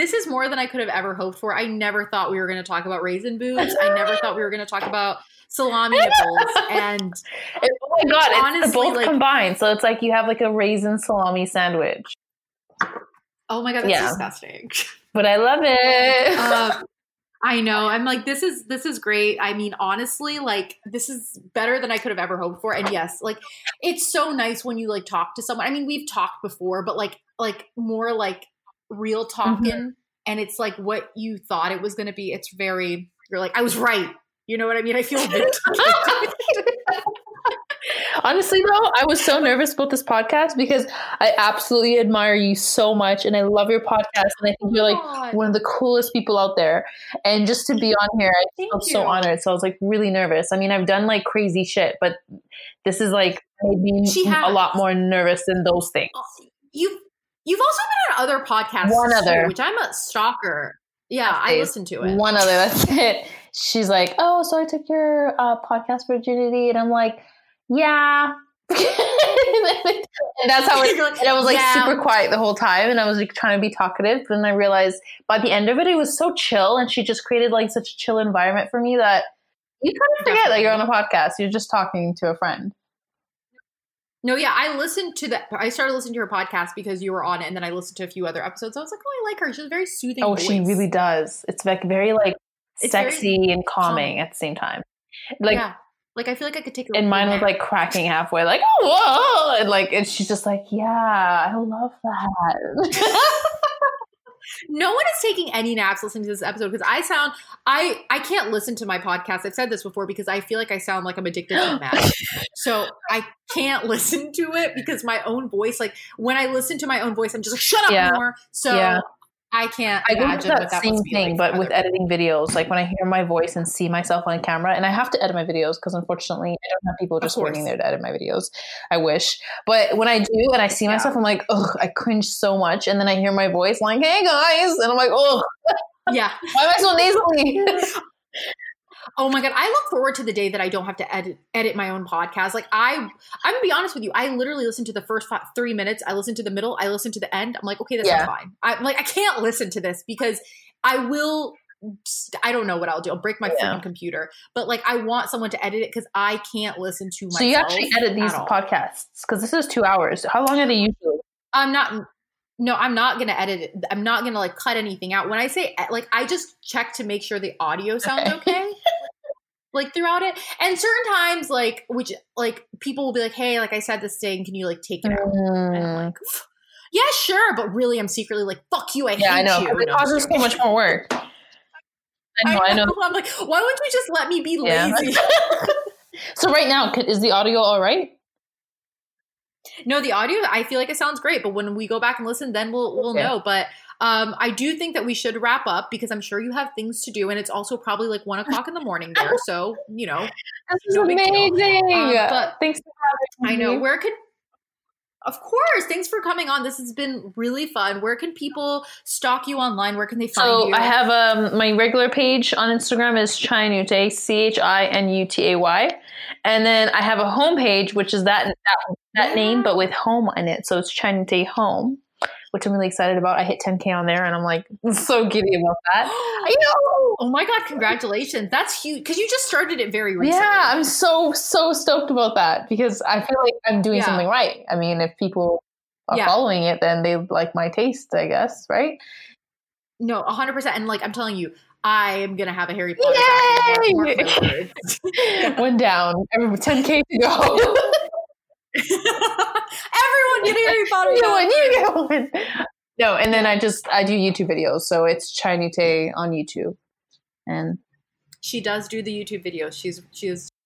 This is more than I could have ever hoped for. I never thought we were going to talk about raisin boots. I never thought we were going to talk about salami nipples and oh my god, honestly, it's both like, combined. So it's like you have like a raisin salami sandwich. Oh my god, that's yeah. disgusting. But I love it. Uh, I know. I'm like, this is this is great. I mean, honestly, like this is better than I could have ever hoped for. And yes, like it's so nice when you like talk to someone. I mean, we've talked before, but like like more like real talking. Mm-hmm. And it's like what you thought it was gonna be. It's very you're like, I was right. You know what I mean? I feel Honestly, though, I was so nervous about this podcast because I absolutely admire you so much and I love your podcast. And I think you're like one of the coolest people out there. And just to be on here, I Thank felt you. so honored. So I was like really nervous. I mean, I've done like crazy shit, but this is like made me a lot more nervous than those things. You You've also been on other podcasts, one other, too, which I'm a stalker. Yeah, I listened to it. One other. That's it she's like, "Oh, so I took your uh, podcast virginity," and I'm like, "Yeah." and that's how it, and I was like yeah. super quiet the whole time and I was like trying to be talkative but then I realized by the end of it it was so chill and she just created like such a chill environment for me that you kind of forget Definitely. that you're on a podcast you're just talking to a friend no, yeah, I listened to that. I started listening to her podcast because you were on it, and then I listened to a few other episodes. I was like, oh, I like her. She's very soothing. Oh, voice. she really does. It's like very like it's sexy and calming calm. at the same time. Like, yeah. like I feel like I could take. And mine was like cracking halfway, like oh, whoa, and like, and she's just like, yeah, I love that. no one is taking any naps listening to this episode because I sound I I can't listen to my podcast. I've said this before because I feel like I sound like I'm addicted to meth. so I can't listen to it because my own voice, like when I listen to my own voice, I'm just like, shut up yeah. more. So yeah. I can't I imagine that, that same thing, like but with editing videos, like when I hear my voice and see myself on camera, and I have to edit my videos because unfortunately I don't have people just waiting there to edit my videos. I wish, but when I do and I see myself, yeah. I'm like, oh, I cringe so much, and then I hear my voice like, hey guys, and I'm like, oh, yeah, why am I so nasally? Oh my god, I look forward to the day that I don't have to edit edit my own podcast. Like I, I'm gonna be honest with you. I literally listen to the first five, three minutes. I listen to the middle. I listen to the end. I'm like, okay, this yeah. is fine. I'm like I can't listen to this because I will. I don't know what I'll do. I'll break my yeah. freaking computer. But like, I want someone to edit it because I can't listen to myself. So you actually edit these podcasts because this is two hours. How long are they usually? I'm not no, I'm not gonna edit it. I'm not gonna like cut anything out. When I say like, I just check to make sure the audio sounds okay. okay like throughout it. And certain times, like which like people will be like, "Hey, like I said this thing, can you like take it out?" Mm. And I'm like, "Yeah, sure," but really, I'm secretly like, "Fuck you, I yeah, hate I know. you." It causes so much more work. I know, I know. I'm like, why wouldn't you just let me be lazy? Yeah. so right now, is the audio all right? No, the audio. I feel like it sounds great, but when we go back and listen, then we'll we'll Yeah. know. But um, I do think that we should wrap up because I'm sure you have things to do, and it's also probably like one o'clock in the morning there. So you know, This is No amazing. Um, but- Thanks for I know. Where could of course. Thanks for coming on. This has been really fun. Where can people stalk you online? Where can they find So you? I have um, my regular page on Instagram is Chinutay, C H I N U T A Y, and then I have a home page, which is that that, that name but with home in it. So it's Chinutay Home, which I'm really excited about. I hit 10k on there, and I'm like so giddy about that. I know. Oh my god! Congratulations. That's huge because you just started it very recently. Yeah, I'm so so stoked about that because I feel like I'm doing Yeah. something right. I mean, if people are Yeah. following it, then they like my taste, I guess, right? No, hundred percent. And like I'm telling you, I am gonna have a Harry Potter. Yay! Mark- mark my words. One down, every 10k to go. Everyone get a Harry Potter. you done. win, you get one. No, and then I just I do YouTube videos, so it's Chinute on YouTube, and She does do the YouTube videos. She's she is